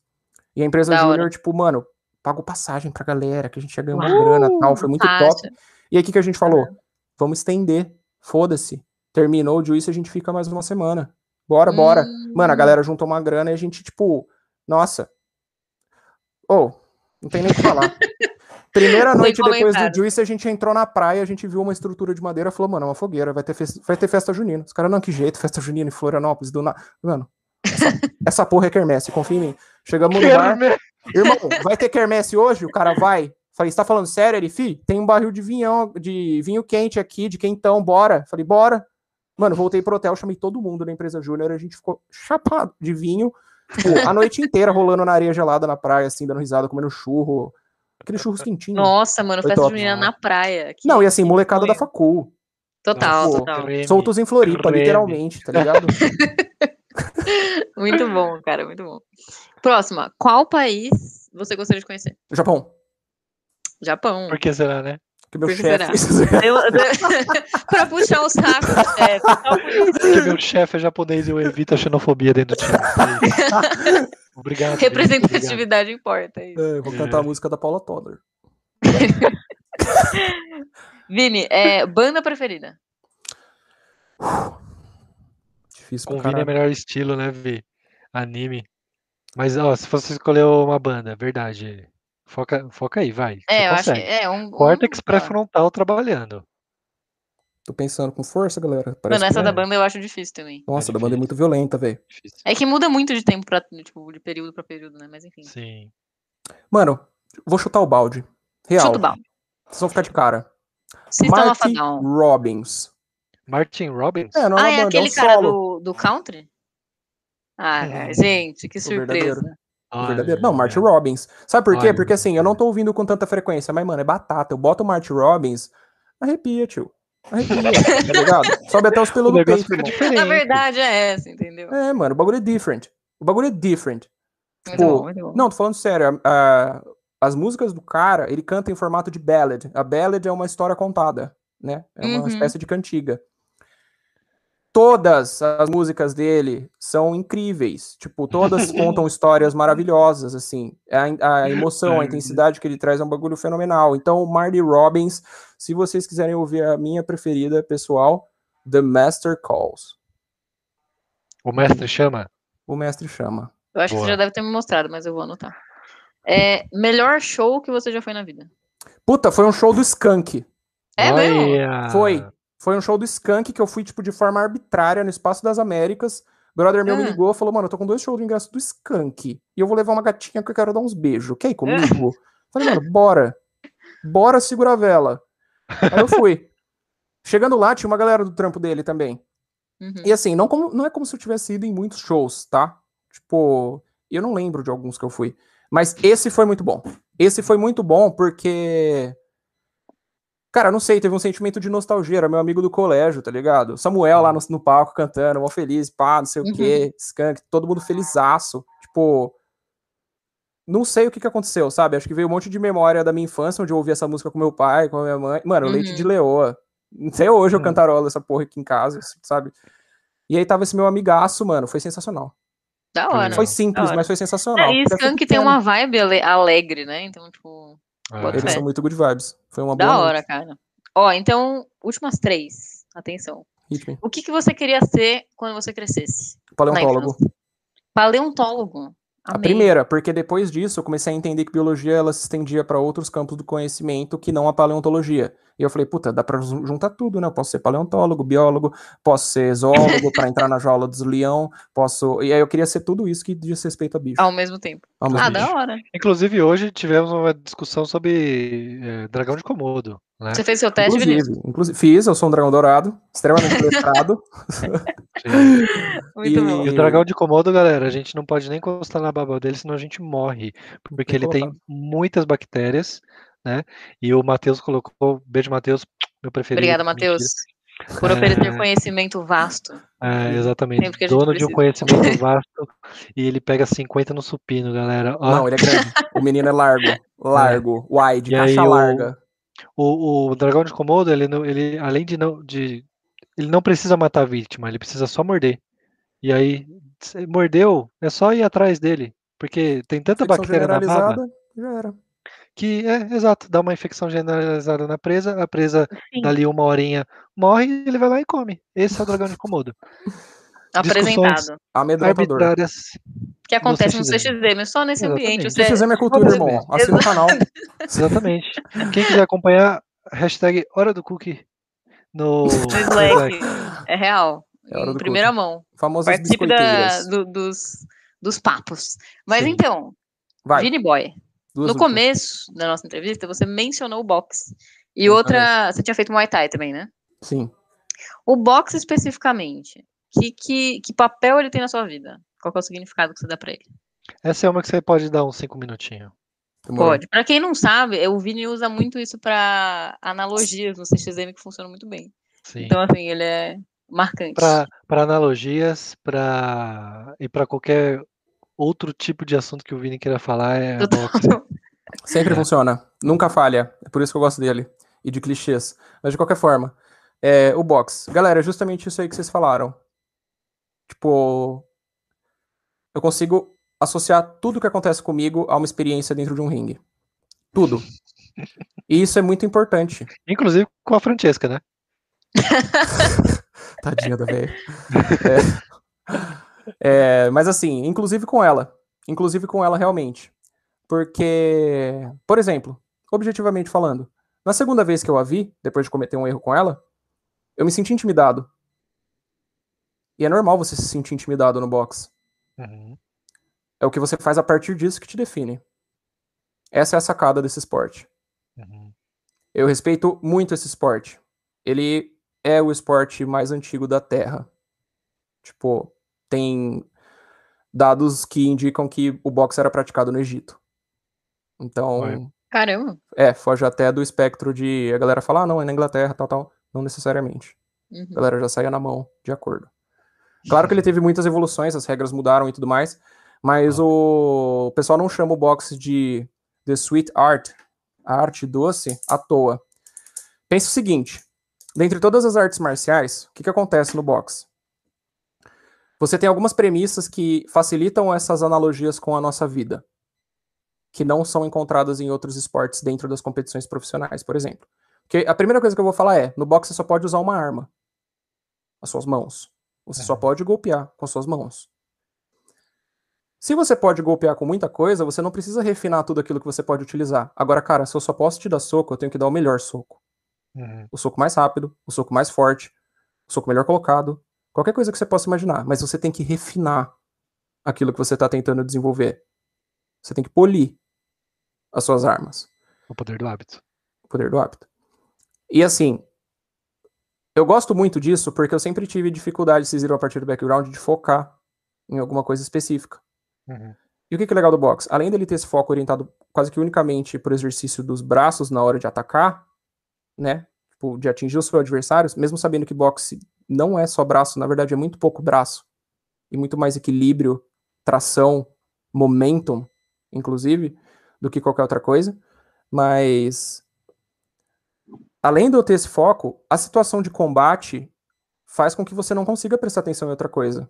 E a empresa da júnior, hora. tipo, mano, pagou passagem pra galera, que a gente ia ganhar uma Uau, grana e tal. Foi muito top. E aí, o que, que a gente falou? Uhum. Vamos estender. Foda-se. Terminou o Juice, a gente fica mais uma semana. Bora, hum. bora. Mano, a galera juntou uma grana e a gente, tipo, nossa. Ou, oh, não tem nem o que falar. Primeira noite depois do Juice, a gente entrou na praia, a gente viu uma estrutura de madeira, falou, mano, é uma fogueira, vai ter, festa, vai ter festa junina. Os caras, não, que jeito, festa junina em Florianópolis, do nada. Mano, essa, essa, porra é quermesse, confia em mim. Chegamos no bar, irmão, vai ter quermesse hoje? O cara vai. Falei, você tá falando sério? Ele, fi, tem um barril de vinho, de vinho quente aqui, de quentão, bora. Falei, bora. Mano, voltei pro hotel, chamei todo mundo da empresa Júnior, a gente ficou chapado de vinho, tipo, a noite inteira rolando na areia gelada na praia, assim, dando risada, comendo churro, Aquele churros quentinho. Nossa, mano, Foi festa top. junina na praia. Que não, e assim, molecada da facul. Total, Pô, total. Soltos em Floripa, Creme. literalmente, tá ligado? muito bom, cara, muito bom. Próxima. Qual país você gostaria de conhecer? Japão. Japão. Por que será, né? Que meu chefe. Pra puxar o saco do chefe. isso. Porque meu chefe é japonês e eu evito a xenofobia dentro do time. É isso. Obrigado. Vini, obrigado. Representatividade importa. é isso. É, eu vou cantar a música da Paula Toller. Vini, é, banda preferida? Difícil Com Vini é melhor estilo, né, Vi? Anime. Mas, ó, se fosse escolher uma banda, verdade. Foca, foca aí, vai. É, eu acho que consegue. é um. um Cortex sei lá. pré-frontal trabalhando. Tô pensando com força, galera. Mano, Parece que essa é. da banda eu acho difícil também. Nossa, É da banda é muito violenta, velho. Difícil. É que muda muito de tempo pra, tipo, de período pra período, né? Mas enfim. Sim. Mano, vou chutar o balde. Real. Chuta o balde. Vocês vão ficar de cara. Marty Down. Robbins. Martin Robbins? É, não é Ah, é banda, aquele é um cara solo. do, do country? Ah, Hum. gente, que surpresa. Ah, verdadeiro. Não, é. Marty Robbins. Sabe por quê? Olha, Porque assim, eu não tô ouvindo com tanta frequência, mas, mano, é batata. Eu boto o Marty Robbins, arrepia, tio. Arrepia, tá ligado? Sobe até os pelos do peito. A verdade é essa, entendeu? É, mano, o bagulho é different. O bagulho é different. Muito Pô, bom, muito bom. Não, tô falando sério. a- a- as músicas do cara, ele canta em formato de ballad. A ballad é uma história contada, né? É uma Uhum. espécie de cantiga. Todas as músicas dele são incríveis. Tipo, todas contam histórias maravilhosas, assim. A, a emoção, a intensidade que ele traz é um bagulho fenomenal. Então, Marty Robbins, se vocês quiserem ouvir a minha preferida, pessoal, The Master Calls. O mestre chama? O mestre chama. Eu acho que Boa. você já deve ter me mostrado, mas eu vou anotar. É, melhor show que você já foi na vida? Puta, foi um show do Skank. É mesmo? Olha! Foi. Foi um show do Skank que eu fui, tipo, de forma arbitrária no Espaço das Américas. Brother meu me Ah. ligou e falou, mano, eu tô com dois shows de ingresso do Skank. E eu vou levar uma gatinha que eu quero dar uns beijos. Quer ir comigo? Falei, mano, bora. Bora segurar a vela. Aí eu fui. Chegando lá, tinha uma galera do trampo dele também. Uhum. E assim, não, como- não é como se eu tivesse ido em muitos shows, tá? Tipo, eu não lembro de alguns que eu fui. Mas esse foi muito bom. Esse foi muito bom porque. Cara, não sei, teve um sentimento de nostalgia. Era meu amigo do colégio, tá ligado? Samuel lá no, no palco cantando, mó feliz, pá, não sei Uhum. o quê, skunk, todo mundo felizaço. Tipo. Não sei o que, que aconteceu, sabe? Acho que veio um monte de memória da minha infância, onde eu ouvi essa música com meu pai, com a minha mãe. Mano, Uhum. leite de leoa. Até hoje eu Hum. cantarolo essa porra aqui em casa, sabe? E aí tava esse meu amigaço, mano. Foi sensacional. Da hora. Foi simples, hora. mas foi sensacional. É, e Skunk tem uma vibe ale- alegre, né? Então, tipo, Eles são muito good vibes. Foi uma da boa hora, noite. cara. Ó, então, últimas três. Atenção. O que, que você queria ser quando você crescesse? Paleontólogo. Paleontólogo. A Amei. primeira, porque depois disso eu comecei a entender que biologia ela se estendia para outros campos do conhecimento que não a paleontologia. E eu falei, puta, dá pra jun- juntar tudo, né? Eu posso ser paleontólogo, biólogo, posso ser zoólogo para entrar na jaula dos leão, posso. E aí eu queria ser tudo isso que diz respeito a bicho. Ao mesmo tempo. Ao mesmo Ah, tempo. da hora. Inclusive, hoje tivemos uma discussão sobre eh, dragão de Komodo. Né? Você fez seu teste, Vinícius? Inclusive, inclusive, fiz, eu sou um dragão dourado, extremamente. Muito E- bom. E o dragão de Komodo, galera, a gente não pode nem encostar na baba dele, senão a gente morre. Porque ele tem muitas bactérias, né? E o Matheus colocou. Beijo, Matheus, meu preferido. Obrigada. Matheus. Por oferecer É. conhecimento vasto. É, exatamente. Dono de um precisa. conhecimento vasto e ele pega 50 no supino, galera. Ó, Não, ele é grande. O menino é largo. Largo, wide, E aí caixa o- larga. o, o dragão de Komodo, ele, não- ele além de não. De, ele não precisa matar a vítima, ele precisa só morder. E aí, mordeu, é só ir atrás dele. Porque tem tanta Infecção bactéria na baba já era. Que é exato, dá uma infecção generalizada na presa, a presa Sim. dali uma horinha morre e ele vai lá e come. Esse é o dragão de Komodo. Apresentado. Amedrontador. Que acontece no CXM. Só nesse Exatamente. ambiente. Você... CXM é cultura, irmão. Assina o canal. Exatamente. Quem quiser acompanhar, hashtag Hora do Cookie no, No Slack. É real. É hora em do primeira cookie. mão. Famosas Participe da, do- dos, dos papos. Mas Sim. então, Vai. Vini Boy, duas no começo da nossa entrevista, você mencionou o boxe. E outra, você tinha feito Muay Thai também, né? Sim. O boxe especificamente, que, que, que papel ele tem na sua vida? Qual que é o significado que você dá pra ele? Essa é uma que você pode dar uns 5 minutinhos. Demorou. Pode. Pra quem não sabe, o Vini usa muito isso pra analogias no CXM que funciona muito bem. Sim. Então, assim, ele é marcante. para analogias, para e para qualquer outro tipo de assunto que o Vini queira falar é. Sempre É. funciona. Nunca falha. É por isso que eu gosto dele. e de clichês. Mas de qualquer forma, é, o box. Galera, é justamente isso aí que vocês falaram. Tipo, eu consigo associar tudo que acontece comigo a uma experiência dentro de um ringue. Tudo. E isso é muito importante. Inclusive com a Francesca, né? Tadinha da velha. É, é, mas assim, inclusive com ela. Inclusive com ela realmente. Porque, por exemplo, objetivamente falando, na segunda vez que eu a vi, depois de cometer um erro com ela, eu me senti intimidado. E é normal você se sentir intimidado no box. Uhum. É o que você faz a partir disso que te define. Essa é a sacada desse esporte. Uhum. Eu respeito muito esse esporte. Ele é o esporte mais antigo da Terra. Tipo, tem dados que indicam que o boxe era praticado no Egito. Então. Caramba! É, foge até do espectro de a galera falar, ah, não, é na Inglaterra, tal, tal. Não necessariamente. Uhum. A galera já saía na mão, de acordo. Claro que ele teve muitas evoluções, as regras mudaram e tudo mais, mas o, o pessoal não chama o boxe de The Sweet Art, a arte doce, à toa. Pensa o seguinte: dentre todas as artes marciais, o que, que acontece no boxe? Você tem algumas premissas que facilitam essas analogias com a nossa vida, que não são encontradas em outros esportes dentro das competições profissionais, por exemplo. Porque a primeira coisa que eu vou falar é: no boxe você só pode usar uma arma, as suas mãos. Você é. só pode golpear com as suas mãos. Se você pode golpear com muita coisa, você não precisa refinar tudo aquilo que você pode utilizar. Agora, cara, se eu só posso te dar soco, eu tenho que dar o melhor soco. Uhum. O soco mais rápido, o soco mais forte, o soco melhor colocado, qualquer coisa que você possa imaginar. Mas você tem que refinar aquilo que você está tentando desenvolver. Você tem que polir as suas armas. O poder do hábito. O poder do hábito. E assim, eu gosto muito disso porque eu sempre tive dificuldade, vocês viram a partir do background, de focar em alguma coisa específica. Uhum. E o que, é legal do box? Além dele ter esse foco orientado quase que unicamente para o exercício dos braços na hora de atacar, né? Tipo, de atingir os seus adversários, mesmo sabendo que boxe não é só braço, na verdade é muito pouco braço. E muito mais equilíbrio, tração, momentum, inclusive, do que qualquer outra coisa. Mas, além de eu ter esse foco, a situação de combate faz com que você não consiga prestar atenção em outra coisa.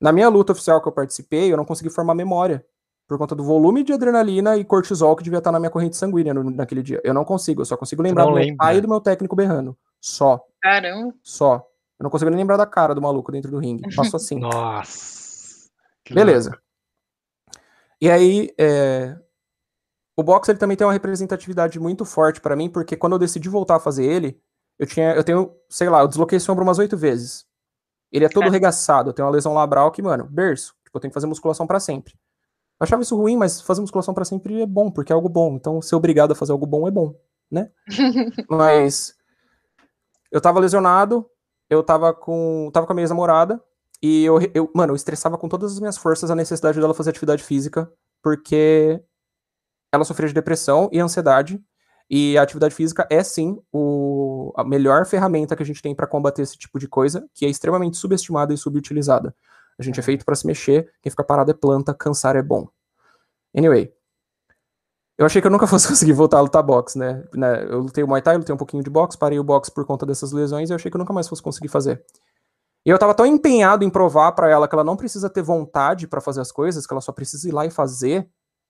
Na minha luta oficial que eu participei, eu não consegui formar memória. Por conta do volume de adrenalina e cortisol que devia estar na minha corrente sanguínea no, naquele dia. Eu não consigo, eu só consigo lembrar do meu pai e do meu técnico berrando. Só. Caramba. Só. Eu não consigo nem lembrar da cara do maluco dentro do ringue. Passou assim. Nossa. Beleza. Louco. E aí, é... o boxe ele também tem uma representatividade muito forte para mim, porque quando eu decidi voltar a fazer ele, eu tinha, eu tenho, sei lá, eu desloquei esse ombro umas oito vezes. Ele é todo é. regaçado. Eu tenho uma lesão labral que, mano, berço. Tipo, eu tenho que fazer musculação para sempre. Eu achava isso ruim, mas fazer musculação para sempre é bom, porque é algo bom. Então, ser obrigado a fazer algo bom é bom, né? mas eu tava lesionado, eu tava com, tava com a minha ex-namorada, e eu, eu, mano, eu estressava com todas as minhas forças a necessidade dela fazer atividade física, porque ela sofria de depressão e ansiedade, e a atividade física é sim o, a melhor ferramenta que a gente tem para combater esse tipo de coisa, que é extremamente subestimada e subutilizada. A gente é feito para se mexer, quem fica parado é planta, cansar é bom. Anyway, eu achei que eu nunca fosse conseguir voltar a lutar boxe, né? né? Eu lutei o Muay Thai, lutei um pouquinho de boxe, parei o boxe por conta dessas lesões e eu achei que eu nunca mais fosse conseguir fazer. E eu tava tão empenhado em provar para ela que ela não precisa ter vontade para fazer as coisas, que ela só precisa ir lá e fazer.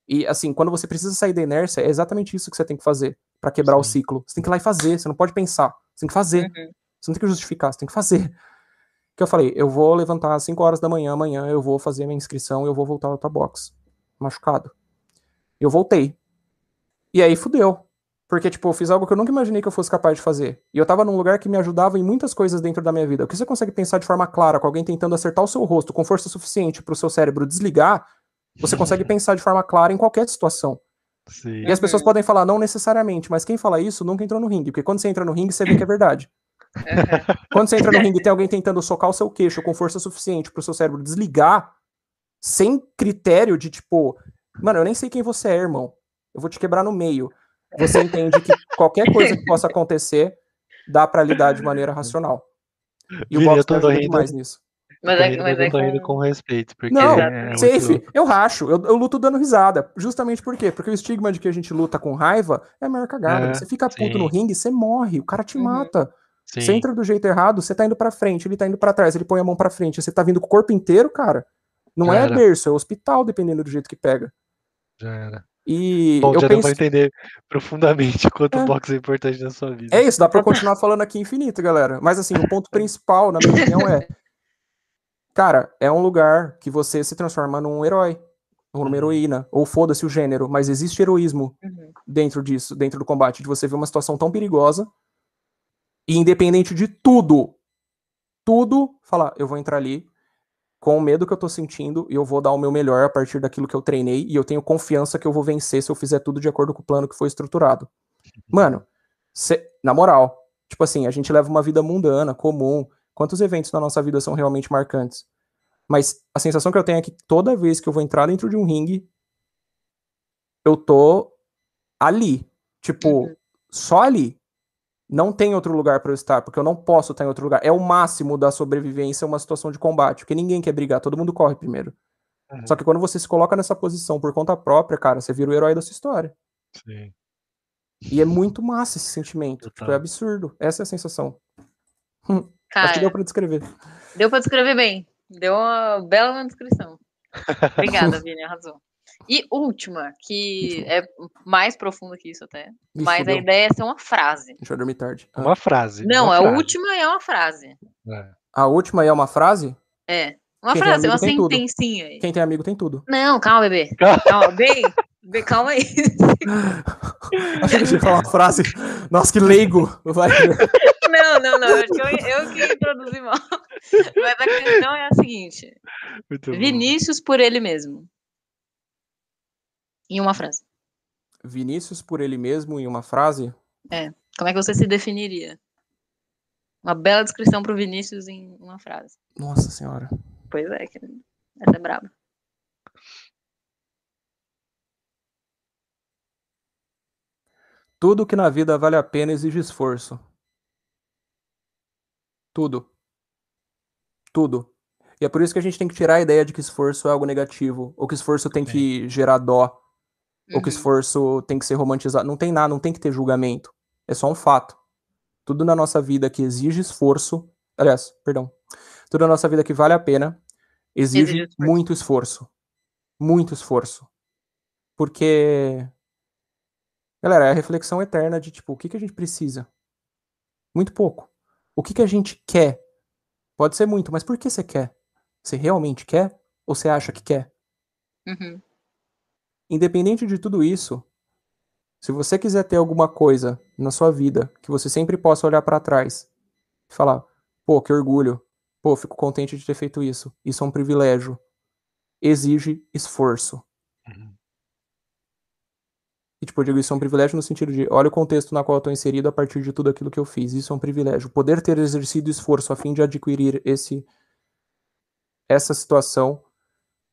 E assim, quando você precisa sair da inércia, é exatamente isso que você tem que fazer para quebrar Sim. o ciclo. Você tem que ir lá e fazer, você não pode pensar. Você tem que fazer. Uhum. Você não tem que justificar, você tem que fazer. Que eu falei, eu vou levantar às 5 horas da manhã, amanhã eu vou fazer minha inscrição e eu vou voltar ao box machucado. Eu voltei. E aí fudeu. Porque, tipo, eu fiz algo que eu nunca imaginei que eu fosse capaz de fazer. E eu tava num lugar que me ajudava em muitas coisas dentro da minha vida. O que você consegue pensar de forma clara, com alguém tentando acertar o seu rosto com força suficiente para o seu cérebro desligar, você consegue pensar de forma clara em qualquer situação. Sim. E as pessoas podem falar, não necessariamente, mas quem fala isso nunca entrou no ringue, porque quando você entra no ringue, você vê que é verdade. quando você entra no ringue e tem alguém tentando socar o seu queixo com força suficiente pro seu cérebro desligar, sem critério de tipo, mano, eu nem sei quem você é, irmão. Eu vou te quebrar no meio. Você entende que qualquer coisa que possa acontecer dá para lidar de maneira racional. E o boxe ajuda muito mais nisso. Mas Tô é, rindo, mas mas eu é tô rindo com... com respeito, porque Não, é Safe, eu racho, eu, eu luto dando risada. Justamente por quê? Porque o estigma de que a gente luta com raiva é a maior cagada. É, você fica puto sim. no ringue, você morre, o cara te Uhum. mata. Você Sim, entra do jeito errado, você tá indo pra frente, ele tá indo pra trás, ele põe a mão pra frente, você tá vindo com o corpo inteiro, cara. Não Já é era. berço, é hospital, dependendo do jeito que pega. já era. E Bom, eu já deu penso. pra entender profundamente quanto É. o boxe é importante na sua vida. É isso, dá pra eu continuar falando aqui infinito, galera. Mas assim, o ponto principal, na minha opinião, é. Cara, é um lugar que você se transforma num herói, ou numa Uhum. heroína, ou foda-se o gênero, mas existe heroísmo Uhum. dentro disso, dentro do combate, de você ver uma situação tão perigosa e independente de tudo, tudo, falar, eu vou entrar ali com o medo que eu tô sentindo e eu vou dar o meu melhor a partir daquilo que eu treinei e eu tenho confiança que eu vou vencer se eu fizer tudo de acordo com o plano que foi estruturado. Mano, cê- na moral, tipo assim, a gente leva uma vida mundana, comum. Quantos eventos na nossa vida são realmente marcantes? Mas a sensação que eu tenho é que toda vez que eu vou entrar dentro de um ringue, eu tô ali. Tipo, Uhum. só ali. Não tem outro lugar pra eu estar, porque eu não posso estar em outro lugar. É o máximo da sobrevivência uma situação de combate, porque ninguém quer brigar, todo mundo corre primeiro. Uhum. Só que quando você se coloca nessa posição por conta própria, cara, você vira o herói da sua história. Sim. E é muito massa esse sentimento. Tipo, é absurdo. Essa é a sensação. Acho que Cara, deu pra descrever. deu pra descrever bem. Deu uma bela descrição. Obrigada, Vini, arrasou. E última, que é mais profunda que isso até. Vixe, mas a fudeu. ideia é ser uma frase. Deixa eu dormir tarde. Ah. Uma frase. Não, uma a frase. última é uma frase. É. A última é uma frase? É. Uma Quem frase, uma sentencinha aí. Quem tem amigo tem tudo. Não, calma, bebê. Calma, bem. bem, Calma aí. Achei que eu ia falar uma frase. Nossa, que leigo. Vai. Não, não, não. Acho que eu, eu que introduzi mal. Mas a questão é a seguinte: Muito bom. Vinícius por ele mesmo. Em uma frase. Vinícius por ele mesmo em uma frase? Como é que você se definiria? Uma bela descrição pro Vinícius em uma frase. Nossa senhora. Pois é, querido. Essa é braba. Tudo que na vida vale a pena exige esforço. Tudo. Tudo. E é por isso que a gente tem que tirar a ideia de que esforço é algo negativo, ou que esforço tem que gerar dó, ou que Uhum. esforço tem que ser romantizado. Não tem nada, não tem que ter julgamento. É só um fato. Tudo na nossa vida que exige esforço, aliás, perdão, tudo na nossa vida que vale a pena exige, Exige esforço. muito esforço. Muito esforço. Porque, galera, é a reflexão eterna de tipo, o que, que a gente precisa? Muito pouco. O que, que a gente quer? Pode ser muito, mas por que você quer? Você realmente quer? Ou você acha que quer? Uhum. Independente de tudo isso, se você quiser ter alguma coisa na sua vida que você sempre possa olhar pra trás e falar, pô, que orgulho, pô, fico contente de ter feito isso, isso é um privilégio, exige esforço. Uhum. E tipo, eu digo isso é um privilégio no sentido de, olha o contexto na qual eu tô inserido a partir de tudo aquilo que eu fiz, isso é um privilégio. Poder ter exercido esforço a fim de adquirir esse essa situação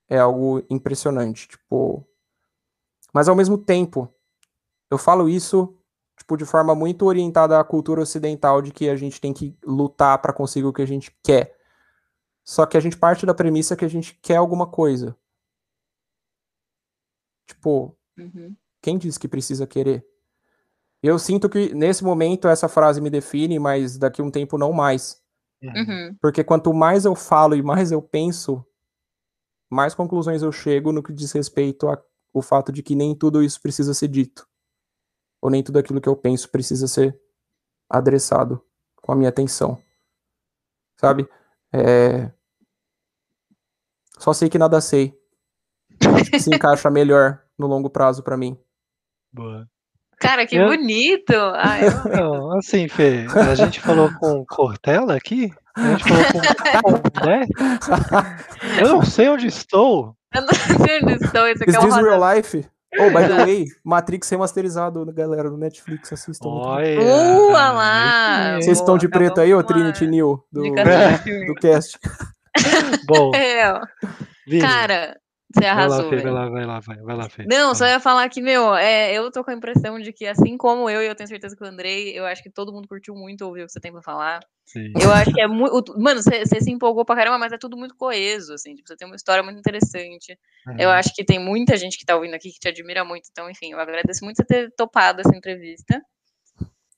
é algo impressionante, tipo, mas ao mesmo tempo, eu falo isso tipo de forma muito orientada à cultura ocidental de que a gente tem que lutar para conseguir o que a gente quer. Só que a gente parte da premissa que a gente quer alguma coisa. Tipo, Uhum. quem diz que precisa querer? Eu sinto que nesse momento essa frase me define, mas daqui a um tempo não mais. Uhum. Uhum. Porque quanto mais eu falo e mais eu penso, mais conclusões eu chego no que diz respeito ao fato de que nem tudo isso precisa ser dito. Ou nem tudo aquilo que eu penso precisa ser adressado com a minha atenção. Sabe? É... Só sei que nada sei. Acho que se encaixa melhor no longo prazo pra mim. Boa. Cara, que Eu- bonito! Ah, eu. Não, assim, Fê, a gente falou com Cortella aqui, a gente falou com Pondé. Eu não sei onde estou. Is é this uma real life? Oh, by the way, Matrix remasterizado, galera, no Netflix, assistam. Olha. Uh, lá! Vocês estão de Boa, preto aí, ô Trinity New, do, do cast? Bom, É, Cara, Você Vai lá, arrasou, Fê, vai lá, vai lá, vai, lá, Fê. Não, só ia falar que, meu, é, eu tô com a impressão de que, assim como eu, e eu tenho certeza que o Andrei, eu acho que todo mundo curtiu muito ouvir o que você tem pra falar. Sim. Eu acho que é muito. Mano, você se empolgou pra caramba, mas é tudo muito coeso, assim. Tipo, você tem uma história muito interessante. Eu Uhum. acho que tem muita gente que tá ouvindo aqui que te admira muito. Então, enfim, eu agradeço muito você ter topado essa entrevista.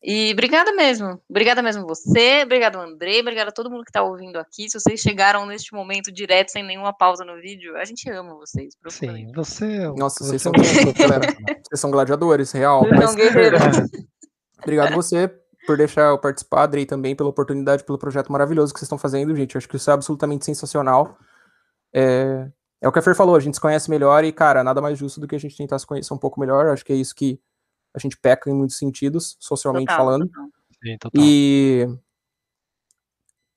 E obrigada mesmo. Obrigada mesmo você, obrigado Andrei, obrigada a todo mundo que tá ouvindo aqui. Se vocês chegaram neste momento direto, sem nenhuma pausa no vídeo, a gente ama vocês. Sim, você é um- Nossa, vocês você são, é galera, vocês são gladiadores, real. Vocês Mas são guerreiros. obrigado você por deixar eu participar, Adri, também pela oportunidade, pelo projeto maravilhoso que vocês estão fazendo, gente. Eu acho que isso é absolutamente sensacional. É, é o que a Fer falou, a gente se conhece melhor e, cara, nada mais justo do que a gente tentar se conhecer um pouco melhor. Acho que é isso que a gente peca em muitos sentidos, socialmente Total, falando. total. Sim, total. E.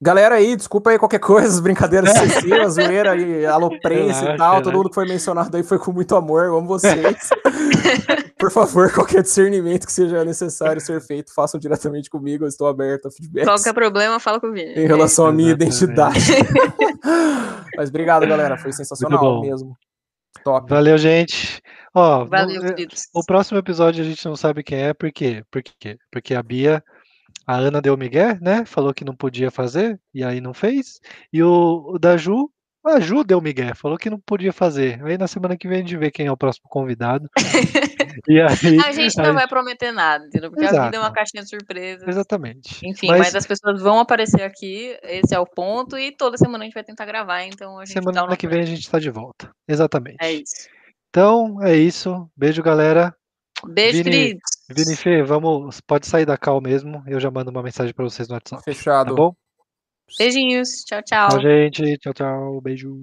Galera aí, desculpa aí qualquer coisa, as brincadeiras excessivas, zoeira e aloprense e tal. Todo mundo que foi mencionado aí foi com muito amor, eu amo vocês. Por favor, qualquer discernimento que seja necessário ser feito, façam diretamente comigo, eu estou aberto a feedbacks Qualquer problema, fala com o Vini. em relação à minha identidade. Mas obrigado, galera, foi sensacional mesmo. Top. Valeu, gente. Ó, Valeu, no- queridos. o próximo episódio a gente não sabe quem é, por quê? Por quê? Porque a Bia, a Ana deu migué, né? Falou que não podia fazer, e aí não fez. E o, o da Ju, a Ju deu migué, falou que não podia fazer. Aí na semana que vem a gente vê quem é o próximo convidado. e aí, A gente não aí- vai prometer nada, entendeu? Porque a Exato. vida é uma caixinha de surpresas. Exatamente. Enfim, Mas mas... as pessoas vão aparecer aqui, esse é o ponto, e toda semana a gente vai tentar gravar, então a gente semana nosso que vem a gente está de volta. Exatamente. É isso. Então, é isso. Beijo, galera. Beijo, Vini, queridos. Vini Fê, vamos, pode sair da cal mesmo. Eu já mando uma mensagem para vocês no WhatsApp. Fechado. Tá bom? Beijinhos. Tchau, tchau. Tchau, gente. Tchau, tchau. Beijo.